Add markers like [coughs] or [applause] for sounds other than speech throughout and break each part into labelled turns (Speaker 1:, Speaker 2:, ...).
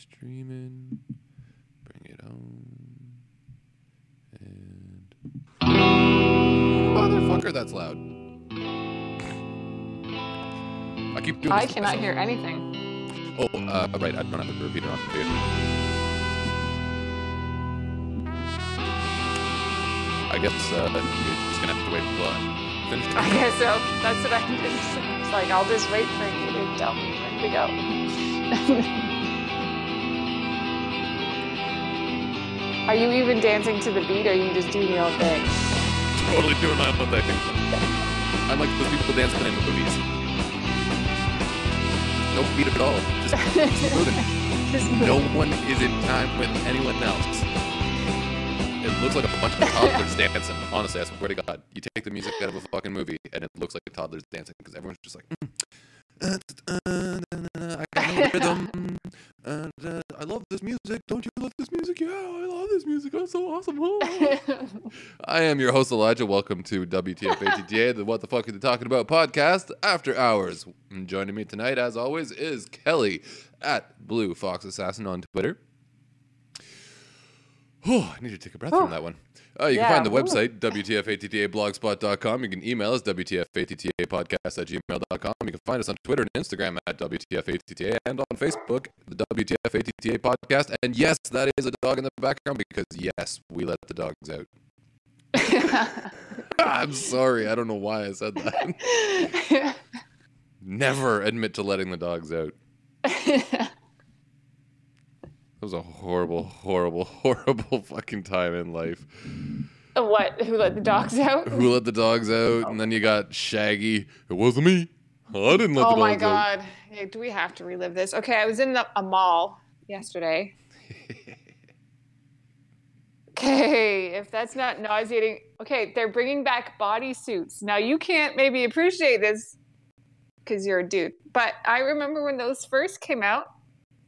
Speaker 1: streaming. Bring it on. And motherfucker, that's loud. I keep doing.
Speaker 2: I cannot hear anything.
Speaker 1: Oh, uh, right. I don't have to repeat it on video. I guess uh, you're just gonna have to wait until I finish.
Speaker 2: I guess so. That's what I did. It's [laughs] like I'll just wait for you to tell me when to go. [laughs] Are you even dancing to the beat, or are you just doing your own thing?
Speaker 1: Totally doing my own thing. I'm like those people dancing in the movies. No beat at all. Just [laughs] moving.
Speaker 2: Just
Speaker 1: No one is in time with anyone else. It looks like a bunch of toddlers [laughs] dancing. Honestly, I swear to God, you take the music out of a fucking movie and it looks like a toddlers dancing because everyone's just like, mm, uh, [laughs] uh, uh, I got no rhythm. Uh, uh, I love this music. Don't you love this music? Yeah, I love this music. It's so awesome. Oh. [laughs] I am your host Elijah. Welcome to WTFATTA, the What the Fuck Are They Talking About podcast after hours. And joining me tonight, as always, is Kelly at Blue Fox Assassin on Twitter. Oh, [sighs] I need to take a breath from
Speaker 2: Oh.
Speaker 1: that one. Uh, you
Speaker 2: Yeah,
Speaker 1: can find the website, WTFATTAblogspot.com. You can email us, WTFATTApodcast at gmail.com. You can find us on Twitter and Instagram at WTFATTA and on Facebook, the WTFATTA podcast. And yes, that is a dog in the background because, yes, we let the dogs out. [laughs] [laughs] I'm sorry. I don't know why I said that. [laughs] Never admit to letting the dogs out. That was a horrible, horrible, [laughs] horrible fucking time in life.
Speaker 2: what? Who let the dogs out?
Speaker 1: Who let the dogs out? And then you got Shaggy. It wasn't me. I didn't let the
Speaker 2: oh
Speaker 1: dogs out.
Speaker 2: Oh my god. Hey, do we have to relive this? Okay, I was in the, a mall yesterday. [laughs] Okay, if that's not nauseating. Okay, they're bringing back bodysuits. Now you can't maybe appreciate this because you're a dude, but I remember when those first came out,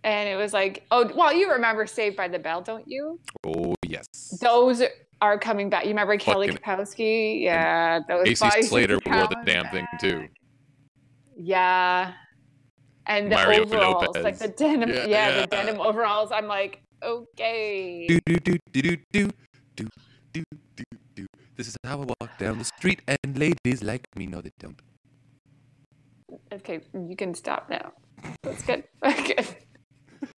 Speaker 2: and it was like, oh, well, you remember Saved by the Bell, don't you?
Speaker 1: Oh yes.
Speaker 2: Those are coming back. You remember Kelly
Speaker 1: Fucking-
Speaker 2: Kapowski? Yeah, those
Speaker 1: AC Slater wore the damn thing too.
Speaker 2: Yeah. And the
Speaker 1: Mario
Speaker 2: overalls,
Speaker 1: Lopez.
Speaker 2: like the denim,
Speaker 1: Yeah,
Speaker 2: yeah,
Speaker 1: yeah.
Speaker 2: the denim overalls. I'm like, okay.
Speaker 1: Do do do do do do do do do do. This is how I walk down the street, and ladies like me. No, they don't.
Speaker 2: Okay, you can stop now. That's good. [laughs] Okay.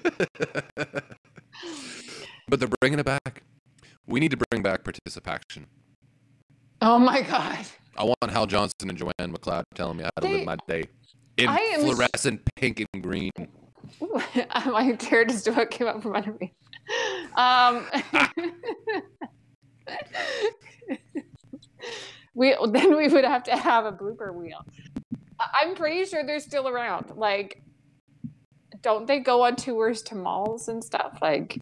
Speaker 2: [laughs]
Speaker 1: But they're bringing it back. We need to bring back ParticipACTION.
Speaker 2: Oh my god.
Speaker 1: I want Hal Johnson and Joanne McLeod telling me how to
Speaker 2: They-
Speaker 1: live my day in
Speaker 2: am
Speaker 1: fluorescent pink and green.
Speaker 2: Ooh, my tear just about came out from under me. Um, [laughs] we then we would have to have a blooper wheel. I'm pretty sure they're still around. Like, don't they go on tours to malls and stuff? Like,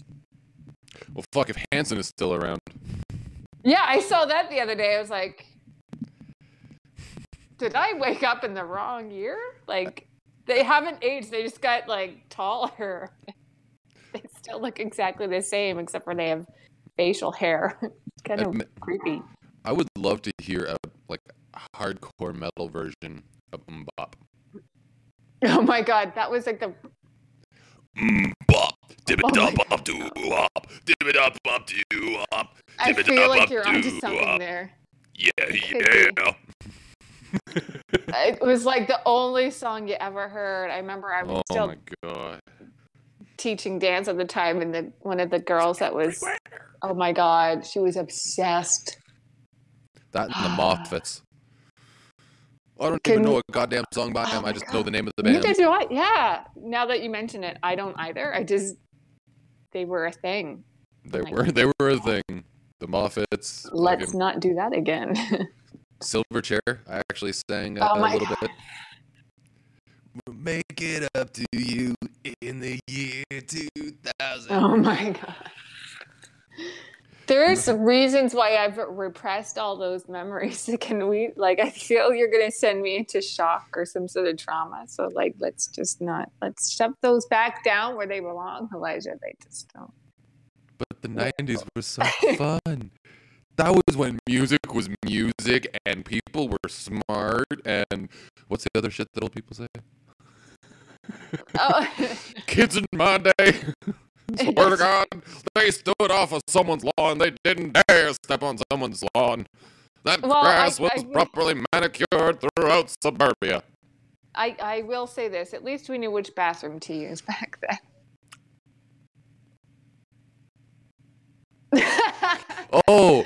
Speaker 1: Well, fuck if Hanson is still around.
Speaker 2: yeah, I saw that the other day. I was like, did I wake up in the wrong year? Like, they haven't aged. They just got like taller. [laughs] they still look exactly the same, except for they have facial hair. [laughs] it's kind of
Speaker 1: Admit-
Speaker 2: creepy.
Speaker 1: I would love to hear a like hardcore metal version of MMMBop. [laughs]
Speaker 2: Oh my god, that was like the
Speaker 1: MMMBop, dib
Speaker 2: Oh
Speaker 1: it up, up, do up, Dip it up, up, do up.
Speaker 2: I
Speaker 1: Dib it
Speaker 2: feel like you're onto something there.
Speaker 1: Yeah, yeah.
Speaker 2: It was like the only song you ever heard. I remember I was
Speaker 1: Oh
Speaker 2: still
Speaker 1: my god.
Speaker 2: teaching dance at the time, and the one of the girls that was oh my god, she was obsessed.
Speaker 1: That and the [sighs] Moffatts. I don't
Speaker 2: Can
Speaker 1: even know a goddamn song by
Speaker 2: Oh
Speaker 1: them. I just know the name of the
Speaker 2: You
Speaker 1: band.
Speaker 2: did what? Yeah. Now that you mention it, I don't either. I just they were a thing.
Speaker 1: They
Speaker 2: my
Speaker 1: were they were a thing. The Moffatts.
Speaker 2: Let's not do that again. [laughs]
Speaker 1: Silverchair. I actually sang uh,
Speaker 2: Oh
Speaker 1: a little
Speaker 2: God.
Speaker 1: bit. We'll Make it up to you in the year 2000.
Speaker 2: oh my god. There's mm-hmm. reasons why I've repressed all those memories. [laughs] Can we like I feel you're gonna send me into shock or some sort of trauma. So like let's just not let's shove those back down where they belong, Elijah. They just don't.
Speaker 1: But the 90s were so [laughs] fun. That was when music was music and people were smart and what's the other shit that old people say?
Speaker 2: Oh. [laughs]
Speaker 1: Kids in my day, [laughs] swear to God, they stood off of someone's lawn. They didn't dare step on someone's lawn. That
Speaker 2: Well, I-
Speaker 1: grass was
Speaker 2: I-
Speaker 1: properly manicured throughout suburbia.
Speaker 2: I, I will say this. At least we knew which bathroom to use [laughs] back then. [laughs]
Speaker 1: Oh,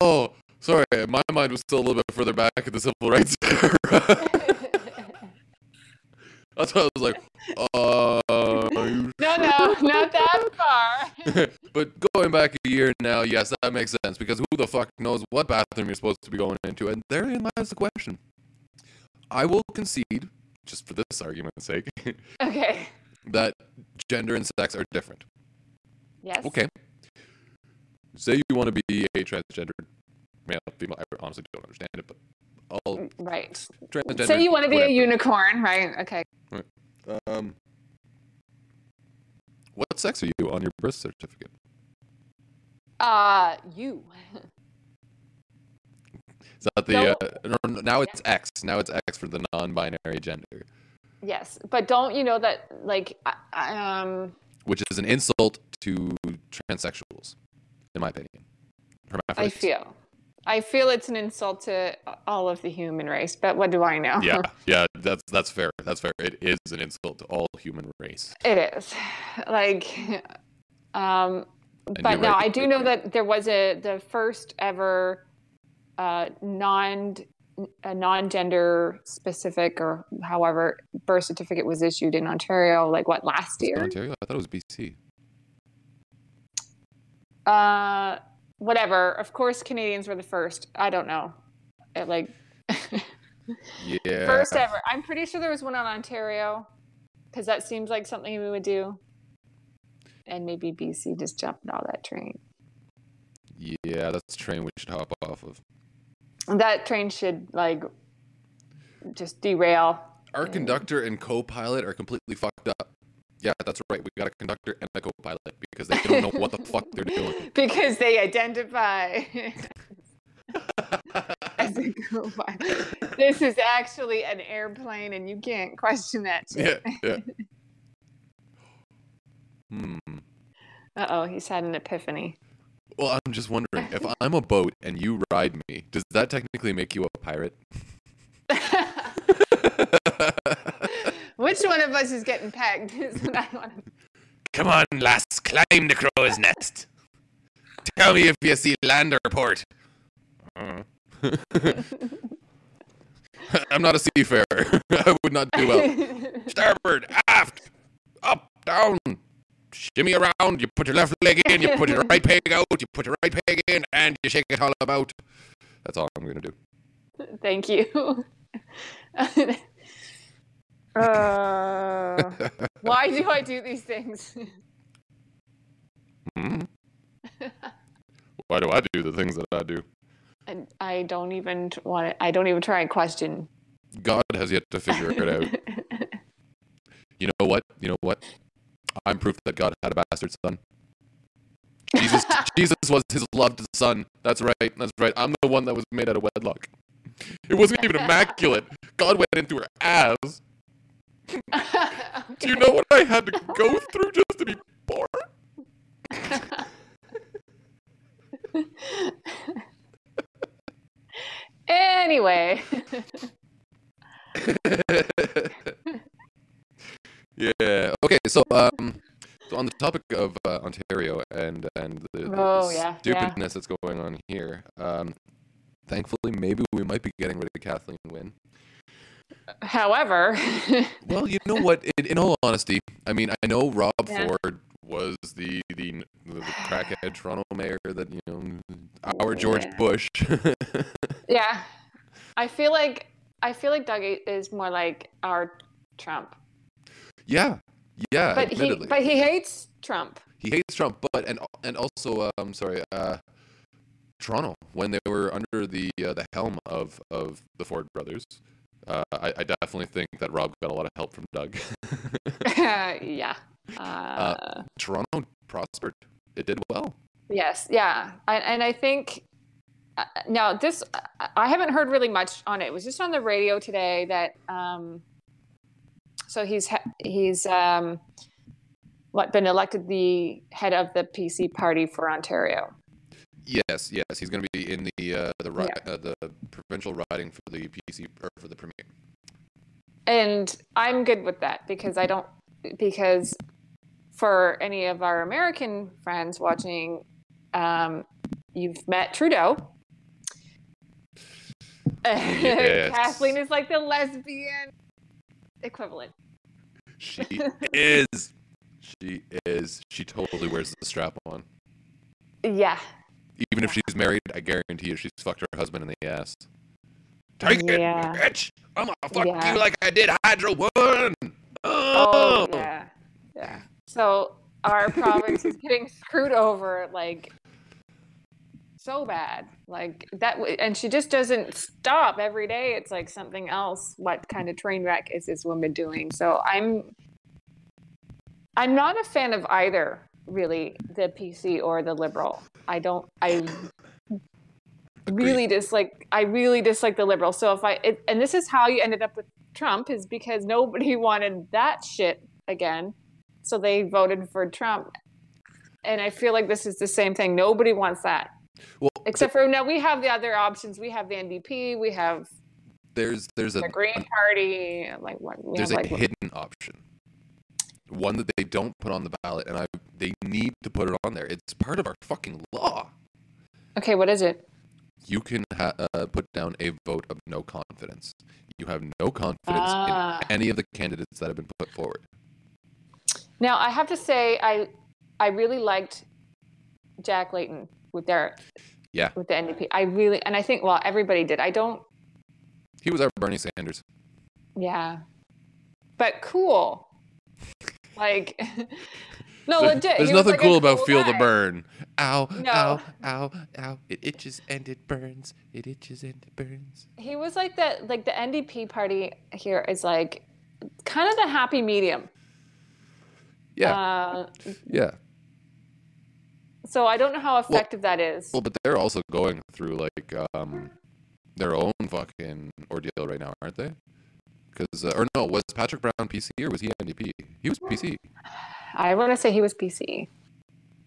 Speaker 1: oh, sorry. My mind was still a little bit further back at the civil rights era. That's why I was like, uh,
Speaker 2: no, no, [laughs] not that far. [laughs]
Speaker 1: but going back a year now, yes, that makes sense because who the fuck knows what bathroom you're supposed to be going into? And therein lies the question. I will concede, just for this argument's sake, [laughs]
Speaker 2: Okay.
Speaker 1: that gender and sex are different.
Speaker 2: Yes.
Speaker 1: Okay. Say you want to be a transgender male, female. I honestly don't understand it, but all
Speaker 2: Right.
Speaker 1: transgender.
Speaker 2: Say you want to be a unicorn, right? Okay.
Speaker 1: Um, what sex are you on your birth certificate?
Speaker 2: Uh, you. [laughs]
Speaker 1: Is that the
Speaker 2: No.
Speaker 1: uh, now it's X. Now it's X for the non-binary gender,
Speaker 2: Yes, but don't you know that like um
Speaker 1: which is an insult to transsexuals, in my opinion.
Speaker 2: I feel I feel it's an insult to all of the human race, but what do I know?
Speaker 1: Yeah, [laughs] yeah, that's that's fair. That's fair. It is an insult to all human race.
Speaker 2: It is. Like um
Speaker 1: And
Speaker 2: but no,
Speaker 1: right.
Speaker 2: I do know that there was a the first ever uh non a non-gender specific or however birth certificate was issued in Ontario like what last year
Speaker 1: Ontario? I thought it was BC.
Speaker 2: uh whatever of course Canadians were the first I don't know It, like
Speaker 1: Yeah. [laughs]
Speaker 2: First ever. I'm pretty sure there was one on Ontario because that seems like something we would do. And maybe BC just jumped on that train.
Speaker 1: Yeah, that's a train we should hop off of.
Speaker 2: That train should like just derail.
Speaker 1: Our conductor and co-pilot are completely fucked up. Yeah, that's right. We got a conductor and a co-pilot because they don't know what the fuck they're doing. [laughs]
Speaker 2: because they identify as a co-pilot. This is actually an airplane and you can't question that [laughs] shit.
Speaker 1: yeah, yeah. Hmm.
Speaker 2: Uh oh, he's had an epiphany.
Speaker 1: Well, I'm just wondering if I'm a boat and you ride me, does that technically make you a pirate? [laughs]
Speaker 2: Which one of us is getting pegged? [laughs] Is what I want to
Speaker 1: Come on, lass, climb the crow's nest. Tell me if you see land or port. Uh. [laughs] I'm not a seafarer. [laughs] I would not do well. Starboard, aft, up, down. Shimmy around. You put your left leg in, you put your right peg out, you put your right peg in, and you shake it all about. That's all I'm going to do.
Speaker 2: Thank you. Uh, [laughs] why do I do these things?
Speaker 1: Hmm? [laughs] Why do I do the things that I do?
Speaker 2: And I don't even want to, I don't even try and question.
Speaker 1: God has yet to figure it out. [laughs] You know what? You know what? I'm proof that God had a bastard son. Jesus, Jesus was his loved son. That's right. That's right. I'm the one that was made out of wedlock. It wasn't even immaculate. God went into her ass. [laughs] Do you know what I had to go through just to be born?
Speaker 2: anyway, [laughs]
Speaker 1: yeah. Okay. So, um, so on the topic of uh, Ontario and and the,
Speaker 2: Oh, yeah, yeah.
Speaker 1: stupidness that's going on here, um, thankfully, maybe we might be getting rid of Kathleen Wynne.
Speaker 2: However, [laughs]
Speaker 1: Well, you know what? In, in all honesty, I mean, I know Rob
Speaker 2: Yeah.
Speaker 1: Ford was the the, the, the crackhead Toronto mayor that you know our George
Speaker 2: Yeah.
Speaker 1: Bush. [laughs]
Speaker 2: yeah, I feel like I feel like Doug is more like our Trump,
Speaker 1: yeah, yeah.
Speaker 2: but he
Speaker 1: admittedly.
Speaker 2: but he hates Trump.
Speaker 1: he hates Trump, but and and also, um, sorry, uh, Toronto when they were under the uh, the helm of of the Ford brothers. Uh, I, I definitely think that Rob got a lot of help from Doug. [laughs] [laughs]
Speaker 2: yeah. Uh,
Speaker 1: Toronto prospered; it did well.
Speaker 2: yes. Yeah. I, and I think uh, now this I- haven't heard really much on it. It was just on the radio today that um, so he's he's um, what been elected the head of the PC party for Ontario.
Speaker 1: Yes, yes, he's going to be in the uh, the ri- uh, the provincial riding for the PC or for the premier.
Speaker 2: And I'm good with that because I don't because for any of our American friends watching, um, you've met Trudeau.
Speaker 1: Yes. [laughs]
Speaker 2: Kathleen is like the lesbian equivalent.
Speaker 1: She is. She is. She totally wears the strap on. [laughs]
Speaker 2: Yeah.
Speaker 1: Even if she's married, I guarantee you she's fucked her husband in the ass. Take
Speaker 2: Yeah.
Speaker 1: it, bitch! I'm gonna fuck
Speaker 2: Yeah.
Speaker 1: you like I did Hydro One.
Speaker 2: Oh, oh, yeah. Yeah. So our province is getting screwed over like so bad. Like that and she just doesn't stop every day. It's like something else. What kind of train wreck is this woman doing? So I'm I'm not a fan of either really the PC or the liberal. I don't I really dislike I really dislike the liberal. So if I it, and this is how you ended up with Trump is because nobody [laughs] wanted that shit again. So they voted for Trump. And I feel like this is the same thing. Nobody wants that.
Speaker 1: Well,
Speaker 2: Except for now we have the other options. We have the NDP, we have
Speaker 1: there's there's a
Speaker 2: Green Party, like what
Speaker 1: there's a hidden option, one that they don't put on the ballot, and I they need to put it on there. It's part of our fucking law.
Speaker 2: Okay, what is it?
Speaker 1: You can ha- uh, put down a vote of no confidence. You have no confidence
Speaker 2: Ah.
Speaker 1: in any of the candidates that have been put forward.
Speaker 2: Now I have to say I I really liked Jack Layton with their
Speaker 1: Yeah.
Speaker 2: with the NDP. I really and I think well everybody did. I don't
Speaker 1: He was our Bernie Sanders.
Speaker 2: Yeah. But cool. Like [laughs] No, legit.
Speaker 1: There's
Speaker 2: he
Speaker 1: nothing
Speaker 2: like,
Speaker 1: cool about feel the burn. Ow,
Speaker 2: No.
Speaker 1: ow, ow, ow. It itches and it burns. It itches and it burns.
Speaker 2: He was like the like the NDP party here is like kind of the happy medium.
Speaker 1: Yeah,
Speaker 2: Uh,
Speaker 1: yeah.
Speaker 2: so I don't know how effective that is.
Speaker 1: Well, but they're also going through like um their own fucking ordeal right now, aren't they? Because uh, or no, was Patrick Brown PC or was he NDP? He was PC.
Speaker 2: I want to say he was PC.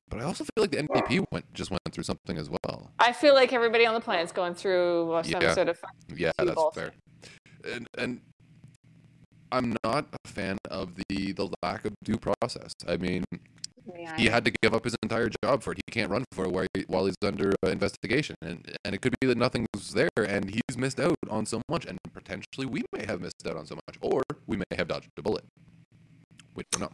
Speaker 1: But I also feel like the NDP went just went through something as well.
Speaker 2: I feel like everybody on the planet's going through some
Speaker 1: Yeah.
Speaker 2: sort of
Speaker 1: Yeah, that's fair. And and I'm not a fan of the the lack of due process. I mean,
Speaker 2: yeah,
Speaker 1: he had to give up his entire job for it. He can't run for it while, he, while he's under uh, investigation, and and it could be that nothing's there, and he's missed out on so much, and potentially we may have missed out on so much, or we may have dodged a bullet. We don't know.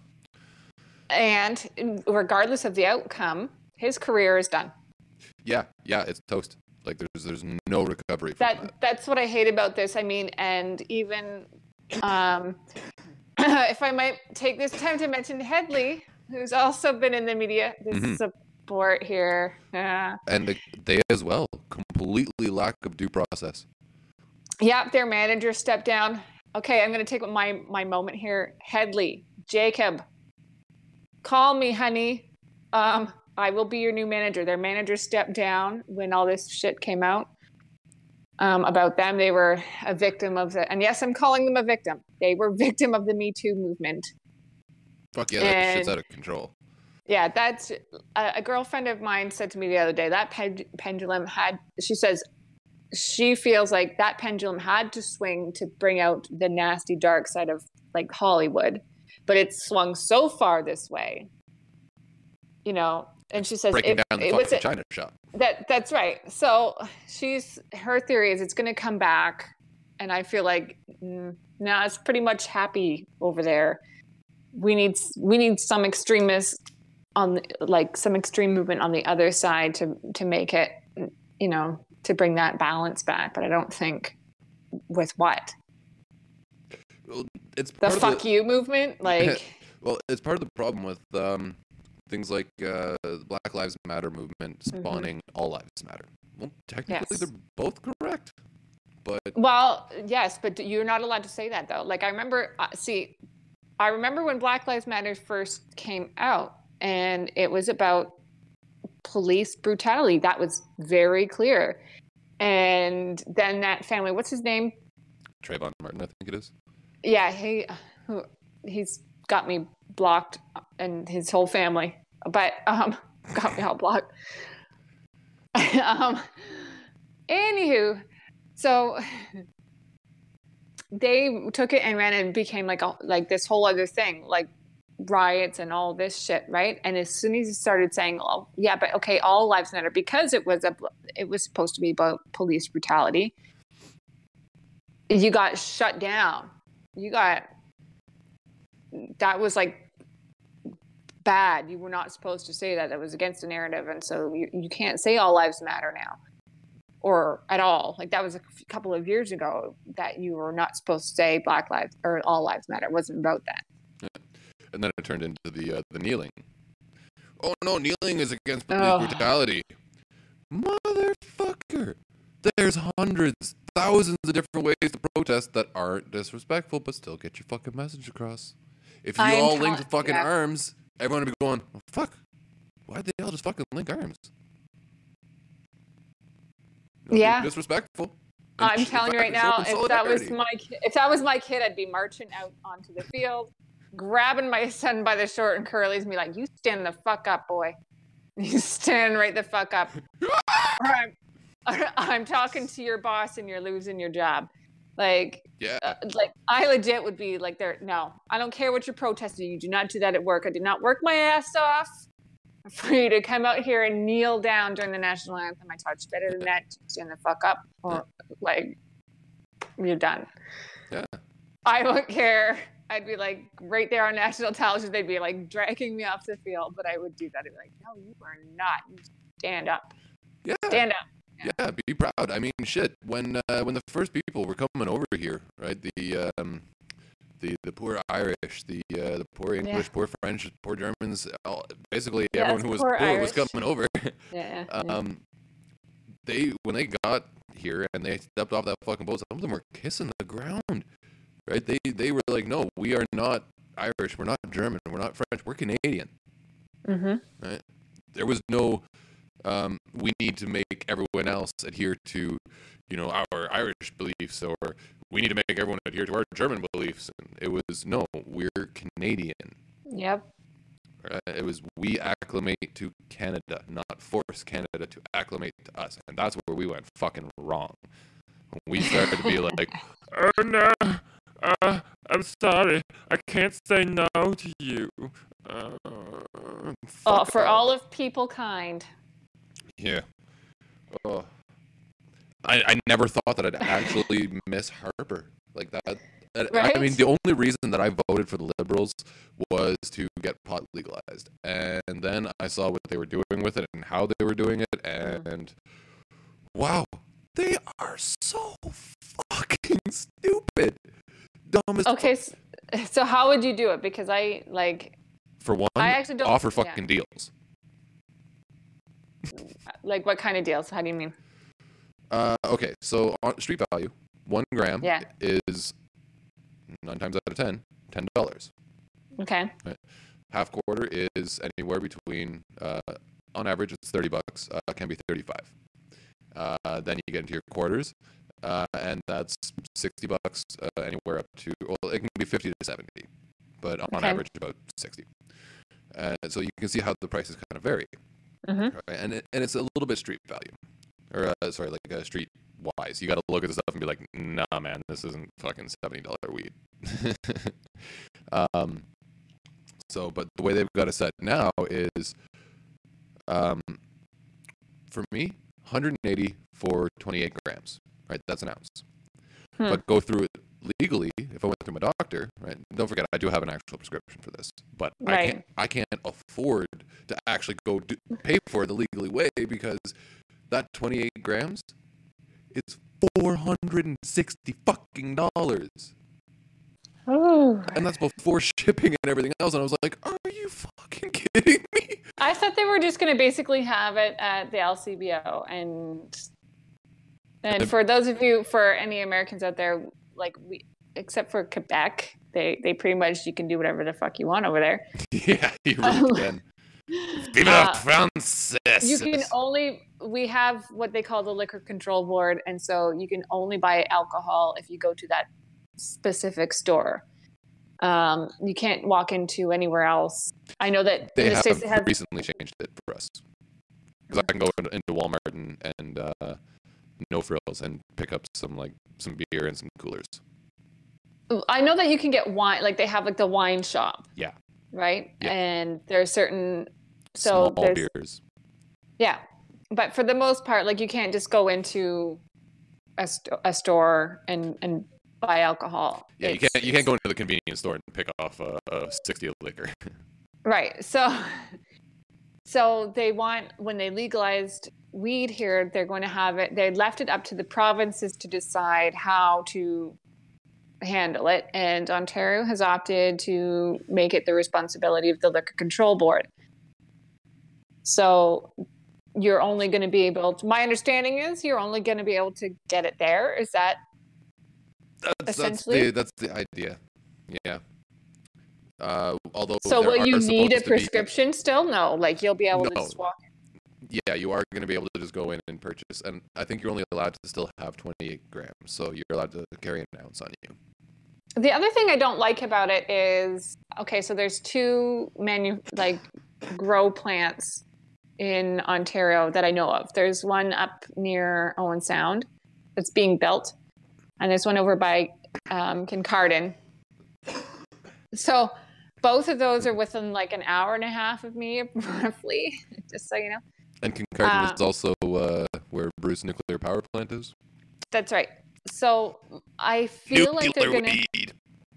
Speaker 2: and regardless of the outcome, his career is done.
Speaker 1: Yeah, yeah, it's toast. Like there's there's no recovery from that.
Speaker 2: that that's what I hate about this. I mean, and even um, [coughs] if I might take this time to mention Hedley, who's also been in the media, this
Speaker 1: Mhm.
Speaker 2: support here. Yeah.
Speaker 1: And they, they as well completely lack of due process.
Speaker 2: Yep, their manager stepped down. Okay, I'm going to take my my moment here. Hedley, Jacob, call me, honey. Um, I will be your new manager. Their manager stepped down when all this shit came out um, about them. They were a victim of the, and yes, I'm calling them a victim. They were [laughs] victim of the Me Too movement.
Speaker 1: Fuck yeah, that shit's out of control.
Speaker 2: Yeah, that's a, a girlfriend of mine said to me the other day that pen, pendulum had, she says, she feels like that pendulum had to swing to bring out the nasty dark side of like Hollywood, but it swung so far this way, you know. And she says
Speaker 1: Breaking
Speaker 2: it,
Speaker 1: down the
Speaker 2: it was
Speaker 1: fucking
Speaker 2: a-
Speaker 1: China shop.
Speaker 2: that that's right. So she's her theory is it's going to come back, and I feel like mm, no, it's pretty much happy over there. We need we need some extremists on the, like some extreme movement on the other side to to make it you know to bring that balance back. But I don't think with what
Speaker 1: Well, It's
Speaker 2: the fuck you movement [laughs] like
Speaker 1: Well, it's part of the problem with um, things like uh, the Black Lives Matter movement spawning All Lives Matter. Well, technically,
Speaker 2: Yes.
Speaker 1: they're both correct, but
Speaker 2: Well, yes, but you're not allowed to say that though. Like I remember, uh, see, I remember when Black Lives Matter first came out, and it was about police brutality. That was very clear. And then that family, what's his name?
Speaker 1: Trayvon Martin, I think it is.
Speaker 2: Yeah, he he's got me blocked and his whole family, but um, [laughs] got me all blocked. [laughs] um, anywho, so they took it and ran and became like a like this whole other thing, like riots and all this shit, right? And as soon as he started saying, "Oh, yeah, but okay, all lives matter," because it was a it was supposed to be about police brutality, you got shut down. You got that was like bad. You were not supposed to say that. That was against the narrative, and so you, you can't say all lives matter now or at all. Like that was a couple of years ago that you were not supposed to say Black Lives or All Lives Matter. It wasn't about that.
Speaker 1: And then it turned into the uh, the kneeling. Oh no, kneeling is against police
Speaker 2: Oh.
Speaker 1: brutality. Motherfucker. There's hundreds, thousands of different ways to protest that aren't disrespectful, but still get your fucking message across. If you
Speaker 2: I am
Speaker 1: all linked fucking
Speaker 2: yeah.
Speaker 1: arms, everyone would be going, well, fuck. Why'd they all just fucking link arms? Be
Speaker 2: Yeah.
Speaker 1: Disrespectful. And
Speaker 2: I'm
Speaker 1: in
Speaker 2: telling you right now, if that was my if that was my kid, I'd be marching out onto the field, grabbing my [laughs] son by the short and curlies, and be like, "You stand the fuck up, boy. [laughs] You stand right the fuck up." [laughs] I'm, I'm talking to your boss, and you're losing your job. Like,
Speaker 1: Yeah.
Speaker 2: uh, like I legit would be like, "There, no, I don't care what you're protesting. You do not do that at work. I did not work my ass off." For you to come out here and kneel down during the national anthem, I touched better than that. Stand the fuck up, or like you're done.
Speaker 1: Yeah.
Speaker 2: I wouldn't care. I'd be like right there on national television. They'd be like dragging me off the field, but I would do that. I'd be like, no, you are not. Stand up.
Speaker 1: Yeah.
Speaker 2: Stand up.
Speaker 1: Yeah, be proud. I mean, shit. When uh, when the first people were coming over here, right? The um, the the poor Irish, the uh, the poor English, poor French, poor Germans, all, basically
Speaker 2: Yes,
Speaker 1: everyone who was
Speaker 2: poor
Speaker 1: poor was coming over. [laughs]
Speaker 2: Yeah. yeah.
Speaker 1: um, they when they got here and they stepped off that fucking boat, some of them were kissing the ground, right? They they were like, no, we are not Irish, we're not German, we're not French, we're Canadian.
Speaker 2: mm-hmm.
Speaker 1: there was no um, we need to make everyone else adhere to you know our irish beliefs or we need to make everyone adhere to our german beliefs and it was no we're canadian
Speaker 2: Yep.
Speaker 1: right? it was we acclimate to canada not force canada to acclimate to us and that's where we went fucking wrong we started to be [laughs] like oh no uh, i'm sorry i can't say no to you uh,
Speaker 2: Oh, for
Speaker 1: off."
Speaker 2: all of people kind.
Speaker 1: Yeah. Oh. I, I never thought that I'd actually miss Harper like that. that- I mean, the only reason that I voted for the Liberals was to get pot legalized, and then I saw what they were doing with it and how they were doing it, and wow, they are so fucking stupid, dumb as
Speaker 2: Okay. So, so how would you do it? Because I like
Speaker 1: For one,
Speaker 2: I actually don't
Speaker 1: offer
Speaker 2: yeah.
Speaker 1: fucking deals.
Speaker 2: like what kind of deals? How do you mean?
Speaker 1: Uh, okay, so on street value, one gram
Speaker 2: Yeah.
Speaker 1: is nine times out of ten, ten dollars.
Speaker 2: Okay.
Speaker 1: Half quarter is anywhere between, uh, on average, it's thirty bucks. Uh, can be thirty-five. Uh, then you get into your quarters, uh, and that's sixty bucks. Uh, anywhere up to well, it can be fifty to seventy, but on
Speaker 2: Okay.
Speaker 1: average about sixty. Uh, so you can see how the prices kind of vary,
Speaker 2: Mhm.
Speaker 1: right? and it, and it's a little bit street value, or uh, sorry, like uh, street wise. You got to look at the stuff and be like, nah, man, this isn't fucking seventy dollar weed. [laughs] um, so, but the way they've got it set now is, um, for me, 180 for 28 grams. Right, that's an ounce.
Speaker 2: Hmm.
Speaker 1: But go through it legally. If I went through my doctor, right? Don't forget, I do have an actual prescription for this, but I can't. I can't afford to actually go do, pay for it the legally way because that 28 grams is 460 fucking dollars
Speaker 2: Oh.
Speaker 1: and that's before shipping and everything else. And I was like, "Are you fucking [laughs] kidding me?"
Speaker 2: I thought they were just going to basically have it at the LCBO, and and for those of you, for any Americans out there, like we, except for Quebec, they they pretty much you can do whatever the fuck you want over there. [laughs]
Speaker 1: yeah, you really um, can.
Speaker 2: Uh,
Speaker 1: Frances.
Speaker 2: You can only we have what they call the liquor control board, and so you can only buy alcohol if you go to that specific store. Um, you can't walk into anywhere else. I know that
Speaker 1: They
Speaker 2: the
Speaker 1: have
Speaker 2: states they have
Speaker 1: recently changed it for us. Because I can go into, into Walmart and, and uh, no frills and pick up some like some beer and some coolers.
Speaker 2: I know that you can get wine, like they have like the wine shop.
Speaker 1: Yeah.
Speaker 2: Right.
Speaker 1: Yeah.
Speaker 2: And there are certain, so
Speaker 1: Small beers.
Speaker 2: yeah. But for the most part, like you can't just go into a, st- a store and, and buy alcohol.
Speaker 1: Yeah, you can't you can't go into the convenience store and pick off a, a sixty of liquor. [laughs]
Speaker 2: Right. So, so they want when they legalized weed here, they're going to have it. They left it up to the provinces to decide how to handle it, and Ontario has opted to make it the responsibility of the Liquor Control Board. So, you're only going to be able. To, my understanding is you're only going to be able to get it there. Is that
Speaker 1: That's, that's
Speaker 2: Essentially.
Speaker 1: the that's the idea. Yeah. Uh, although
Speaker 2: so? Will you need a
Speaker 1: to be-
Speaker 2: prescription still? No. Like you'll be able to just walk.
Speaker 1: yeah, you are going to be able to just go in and purchase, and I think you're only allowed to still have 28 grams, so you're allowed to carry an ounce on you.
Speaker 2: The other thing I don't like about it is okay, so there's two manu like grow plants in Ontario that I know of. There's one up near Owen Sound that's being built, and there's one over by um, Kincardine. So both of those are within like an hour and a half of me, [laughs] roughly. Just so you know.
Speaker 1: And Kincardine
Speaker 2: Uh,
Speaker 1: is also uh, where Bruce Nuclear Power Plant is.
Speaker 2: That's right. So I feel like they're gonna. [laughs]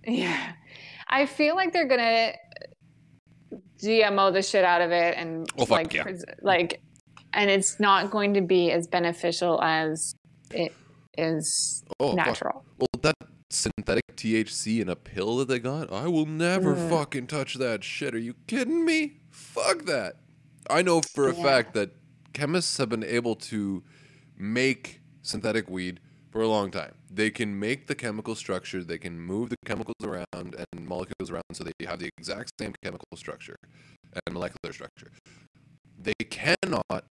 Speaker 2: Yeah. I feel like they're gonna GMO the shit out of it and
Speaker 1: Oh, fuck
Speaker 2: like
Speaker 1: yeah.
Speaker 2: like and it's not going to be as beneficial as it is
Speaker 1: Oh, fuck.
Speaker 2: natural.
Speaker 1: Well, that synthetic THC in a pill that they got, I will never
Speaker 2: Mm.
Speaker 1: fucking touch that shit. Are you kidding me? Fuck that. I know for a
Speaker 2: Yeah.
Speaker 1: fact that chemists have been able to make synthetic weed for a long time. They can make the chemical structure, they can move the chemicals around and molecules around so they have the exact same chemical structure and molecular structure. They cannot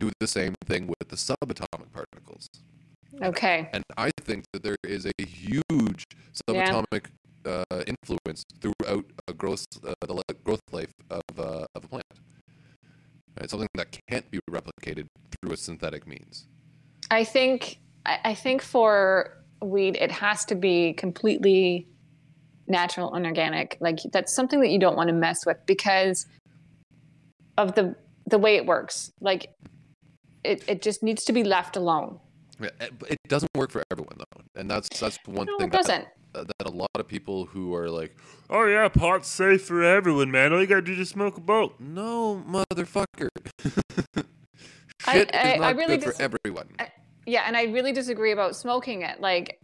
Speaker 1: do the same thing with the subatomic particles.
Speaker 2: Okay.
Speaker 1: And I think that there is a huge subatomic uh, influence throughout a growth, uh, the growth life of, uh, of a plant. Right? Something that can't be replicated through a synthetic means.
Speaker 2: I think I, I think for weed it has to be completely natural and organic. Like that's something that you don't want to mess with because of the the way it works. Like it, it just needs to be left alone.
Speaker 1: Yeah, eh, It doesn't work for everyone though, and that's that's one
Speaker 2: No,
Speaker 1: thing
Speaker 2: it
Speaker 1: that,
Speaker 2: doesn't.
Speaker 1: that a lot of people who are like,
Speaker 3: Oh yeah, pot's safe for everyone, man. All you gotta do is smoke a boat.
Speaker 1: "No, motherfucker, [laughs]
Speaker 2: I-
Speaker 1: shit
Speaker 2: I-
Speaker 1: is
Speaker 2: I
Speaker 1: not
Speaker 2: really
Speaker 1: good
Speaker 2: dis-
Speaker 1: for everyone."
Speaker 2: Yeah, and I really disagree about smoking it. Like,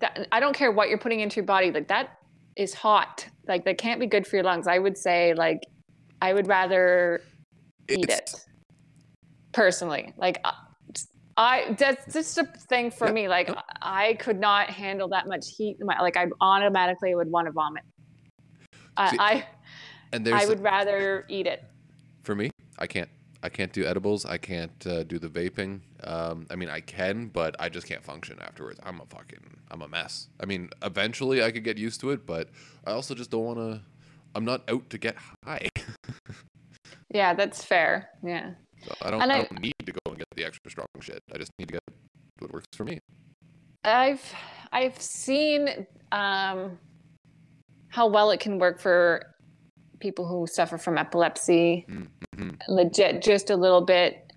Speaker 2: that, I don't care what you're putting into your body. Like that is hot. Like that can't be good for your lungs. I would say like I would rather eat
Speaker 1: It's-
Speaker 2: it personally. Like I- I that's just a thing for
Speaker 1: Yeah,
Speaker 2: me. Like I could not handle that much heat. in my- Like I automatically would want to vomit. I
Speaker 1: See,
Speaker 2: I,
Speaker 1: And there's
Speaker 2: I would rather eat it.
Speaker 1: for me i can't i can't do edibles. I can't uh, do the vaping. Um, i mean i can but i just can't function afterwards. I'm a fucking i'm a mess. I mean eventually i could get used to it but i also just don't want to i'm not out to get high. [laughs]
Speaker 2: Yeah, that's fair. Yeah.
Speaker 1: so I, don't, I,
Speaker 2: I-
Speaker 1: don't need to go and get the extra strong shit. I just need to get what works for me.
Speaker 2: I've I've seen um, how well it can work for people who suffer from epilepsy.
Speaker 1: Mhm.
Speaker 2: Legit, just a little bit.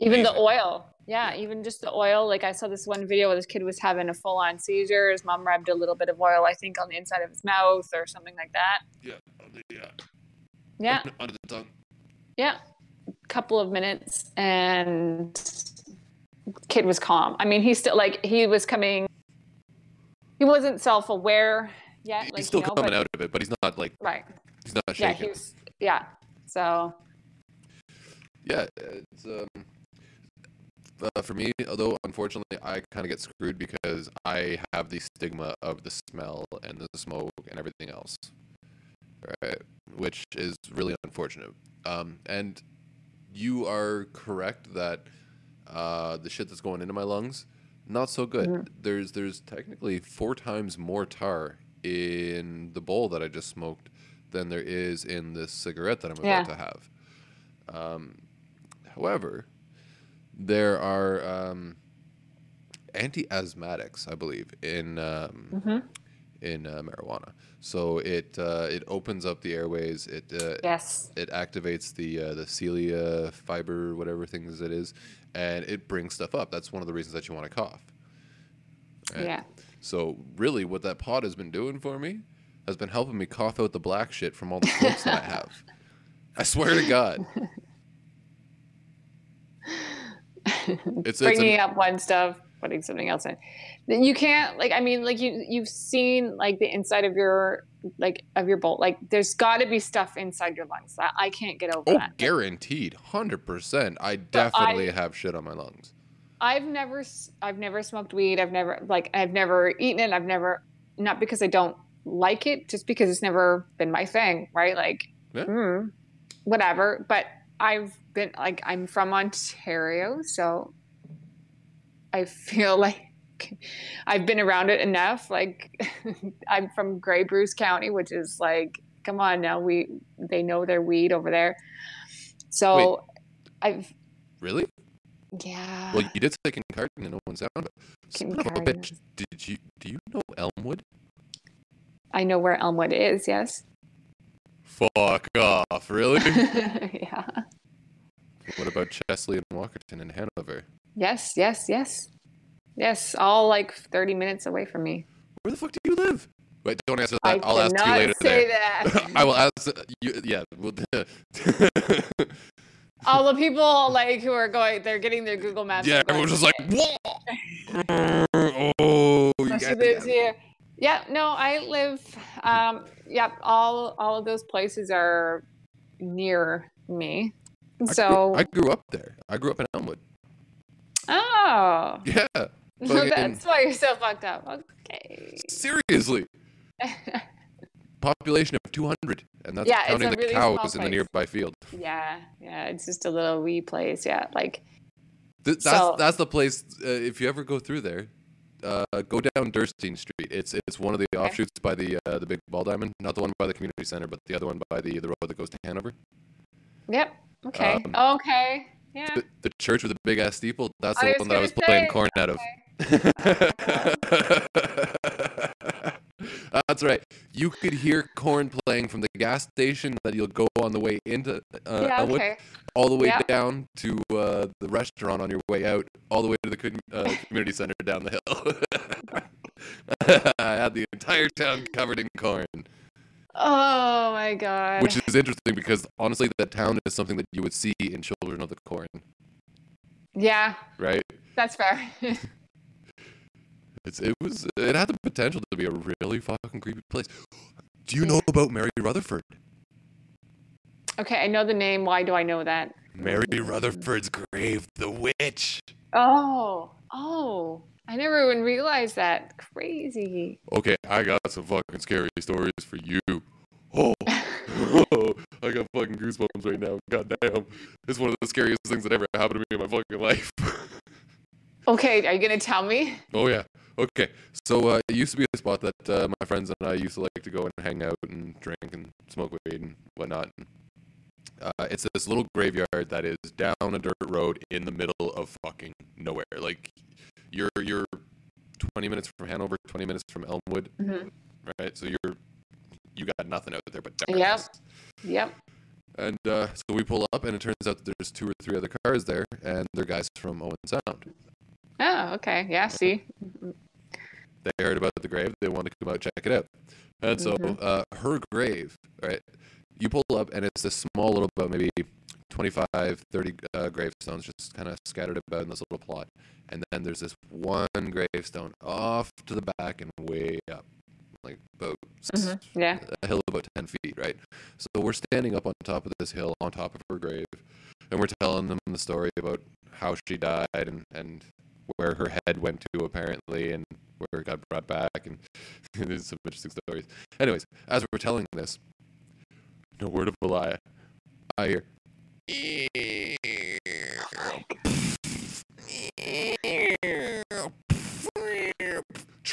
Speaker 2: Even the oil, yeah, even just the oil. Like I saw this one video where this kid was having a full-on seizure. His mom rubbed a little bit of oil, I think, on the inside of his mouth or something like that.
Speaker 1: yeah yeah
Speaker 2: Yeah,
Speaker 1: under, the tongue
Speaker 2: yeah, couple of minutes, and kid was calm. I mean, he still like he was coming. He wasn't self-aware yet.
Speaker 1: he's
Speaker 2: like,
Speaker 1: still
Speaker 2: you know,
Speaker 1: coming
Speaker 2: but-
Speaker 1: out of it but he's not like
Speaker 2: Right.
Speaker 1: He's not
Speaker 2: Yeah,
Speaker 1: shaking
Speaker 2: he was. Yeah. So
Speaker 1: yeah, it's um, uh, for me. Although unfortunately, I kind of get screwed because I have the stigma of the smell and the smoke and everything else, right? Which is really unfortunate. Um, and you are correct that uh, the shit that's going into my lungs, not so good.
Speaker 2: Mhm.
Speaker 1: There's there's technically four times more tar in the bowl that I just smoked than there is in this cigarette that I'm about
Speaker 2: Yeah.
Speaker 1: to have. Um, however, there are um, anti-asthmatics, I believe, in um,
Speaker 2: Mhm.
Speaker 1: in uh, marijuana. So it uh, it opens up the airways. It uh,
Speaker 2: Yes.
Speaker 1: it activates the uh, the cilia fiber, whatever things it is, and it brings stuff up. That's one of the reasons that you want to cough. Right?
Speaker 2: Yeah.
Speaker 1: So really, what that pod has been doing for me has been helping me cough out the black shit from all the smokes that I have. I swear to God. [laughs] It's, it's
Speaker 2: Bringing
Speaker 1: an,
Speaker 2: up one stuff, putting something else in. Then You can't like. I mean, like you you've seen like the inside of your like of your bolt. Like there's got to be stuff inside your lungs. I, I can't get over
Speaker 1: oh,
Speaker 2: that.
Speaker 1: guaranteed, hundred percent. I
Speaker 2: I-
Speaker 1: definitely have shit on my lungs.
Speaker 2: I've never I've never smoked weed. I've never like I've never eaten it. I've never not because I don't like it, just because it's never been my thing, right? Like
Speaker 1: Yeah.
Speaker 2: mm, whatever. But I've been like I'm from Ontario, so I feel [laughs] like I've been around it enough. Like [laughs] I'm from Grey Bruce County, which is like come on now, we they know their weed over there. So I've
Speaker 1: Really?
Speaker 2: yeah.
Speaker 1: Well, you did say Kincardine and Owen Sound. but Son of a
Speaker 2: Kincardine.
Speaker 1: bitch! Did you do you know Elmwood?
Speaker 2: I know where Elmwood is, yes.
Speaker 1: Fuck off! Really? [laughs]
Speaker 2: yeah.
Speaker 1: what about Chesley and Walkerton in Hanover?
Speaker 2: Yes, yes, yes. Yes, all like 30 minutes away from me.
Speaker 1: Where the fuck do you live? Wait, don't answer that. I'll ask you later.
Speaker 2: say
Speaker 1: there.
Speaker 2: that. [laughs]
Speaker 1: I will ask you. Yeah. Well, [laughs]
Speaker 2: all the people like who are going, they're getting their Google Maps.
Speaker 1: yeah, everyone's just like, whoa. Oh, you
Speaker 2: she
Speaker 1: got
Speaker 2: lives here. Yeah, no, I live. Um, yep, all all of those places are near me.
Speaker 1: I grew-
Speaker 2: So,
Speaker 1: I grew up there. I grew up in Elmwood.
Speaker 2: oh,
Speaker 1: Yeah. [laughs]
Speaker 2: that's why you're so fucked up. Okay.
Speaker 1: Seriously. [laughs] Population of 200, and that's
Speaker 2: Yeah,
Speaker 1: counting the
Speaker 2: really
Speaker 1: cows in the nearby field.
Speaker 2: yeah, yeah, it's just a little wee place. Yeah, like
Speaker 1: Th- that's
Speaker 2: So-
Speaker 1: that's the place. Uh, if you ever go through there, uh, go down Durstein Street. It's it's one of the offshoots by the uh, the big ball diamond, not the one by the community center, but the other one by the the road that goes to Hanover.
Speaker 2: Yep. Okay.
Speaker 1: Um,
Speaker 2: okay. Yeah.
Speaker 1: The, the church with the big ass steeple. That's the one that I was
Speaker 2: gonna
Speaker 1: playing
Speaker 2: say,
Speaker 1: Korn out of. [laughs] [laughs] That's right. You could hear Korn playing from the gas station that you'll go on the way into uh,
Speaker 2: yeah.
Speaker 1: Elmwood,
Speaker 2: Okay.
Speaker 1: all the way
Speaker 2: Yeah.
Speaker 1: down to uh, the restaurant on your way out, all the way to the uh, [laughs] community center down the hill. [laughs] I had the entire town covered in Korn,
Speaker 2: Oh my god.
Speaker 1: which is interesting because honestly, that town is something that you would see in Children of the Corn,
Speaker 2: yeah,
Speaker 1: right?
Speaker 2: that's fair. [laughs]
Speaker 1: It's it was it had the potential to be a really fucking creepy place. Do you know about Mary Rutherford?
Speaker 2: okay, I know the name. Why do I know that?
Speaker 1: Mary Rutherford's grave, the witch.
Speaker 2: Oh. Oh. I never even realized that. Crazy.
Speaker 1: Okay, I got some fucking scary stories for you. Oh, [laughs] [laughs] I got fucking goosebumps right now. God damn. It's one of the scariest things that ever happened to me in my fucking life. [laughs]
Speaker 2: Okay, are you gonna tell me?
Speaker 1: oh, yeah. Okay, so uh, it used to be a spot that uh, my friends and I used to like to go and hang out and drink and smoke weed and whatnot. Uh, it's this little graveyard that is down a dirt road in the middle of fucking nowhere. Like, you're, you're 20 minutes from Hanover, 20 minutes from Elmwood,
Speaker 2: Mhm.
Speaker 1: right? So you're you got nothing out there but
Speaker 2: Yep.
Speaker 1: darkness.
Speaker 2: Yep.
Speaker 1: And uh, so we pull up, and it turns out that there's two or three other cars there, and they're guys from Owen Sound.
Speaker 2: Oh, okay. Yeah. See.
Speaker 1: They heard about the grave, they wanted to come out check it out. And so
Speaker 2: Mhm.
Speaker 1: uh, her grave, right? You pull up, and it's this small little, about maybe 25, 30 uh, gravestones just kind of scattered about in this little plot. And then there's this one gravestone off to the back and way up, like about
Speaker 2: Mhm. Yeah.
Speaker 1: a hill about 10 feet, right? So we're standing up on top of this hill, on top of her grave, and we're telling them the story about how she died and, and where her head went to, apparently, and where it got brought back, and [laughs] there's some interesting stories. Anyways, as we're telling this, no word of a lie, I hear.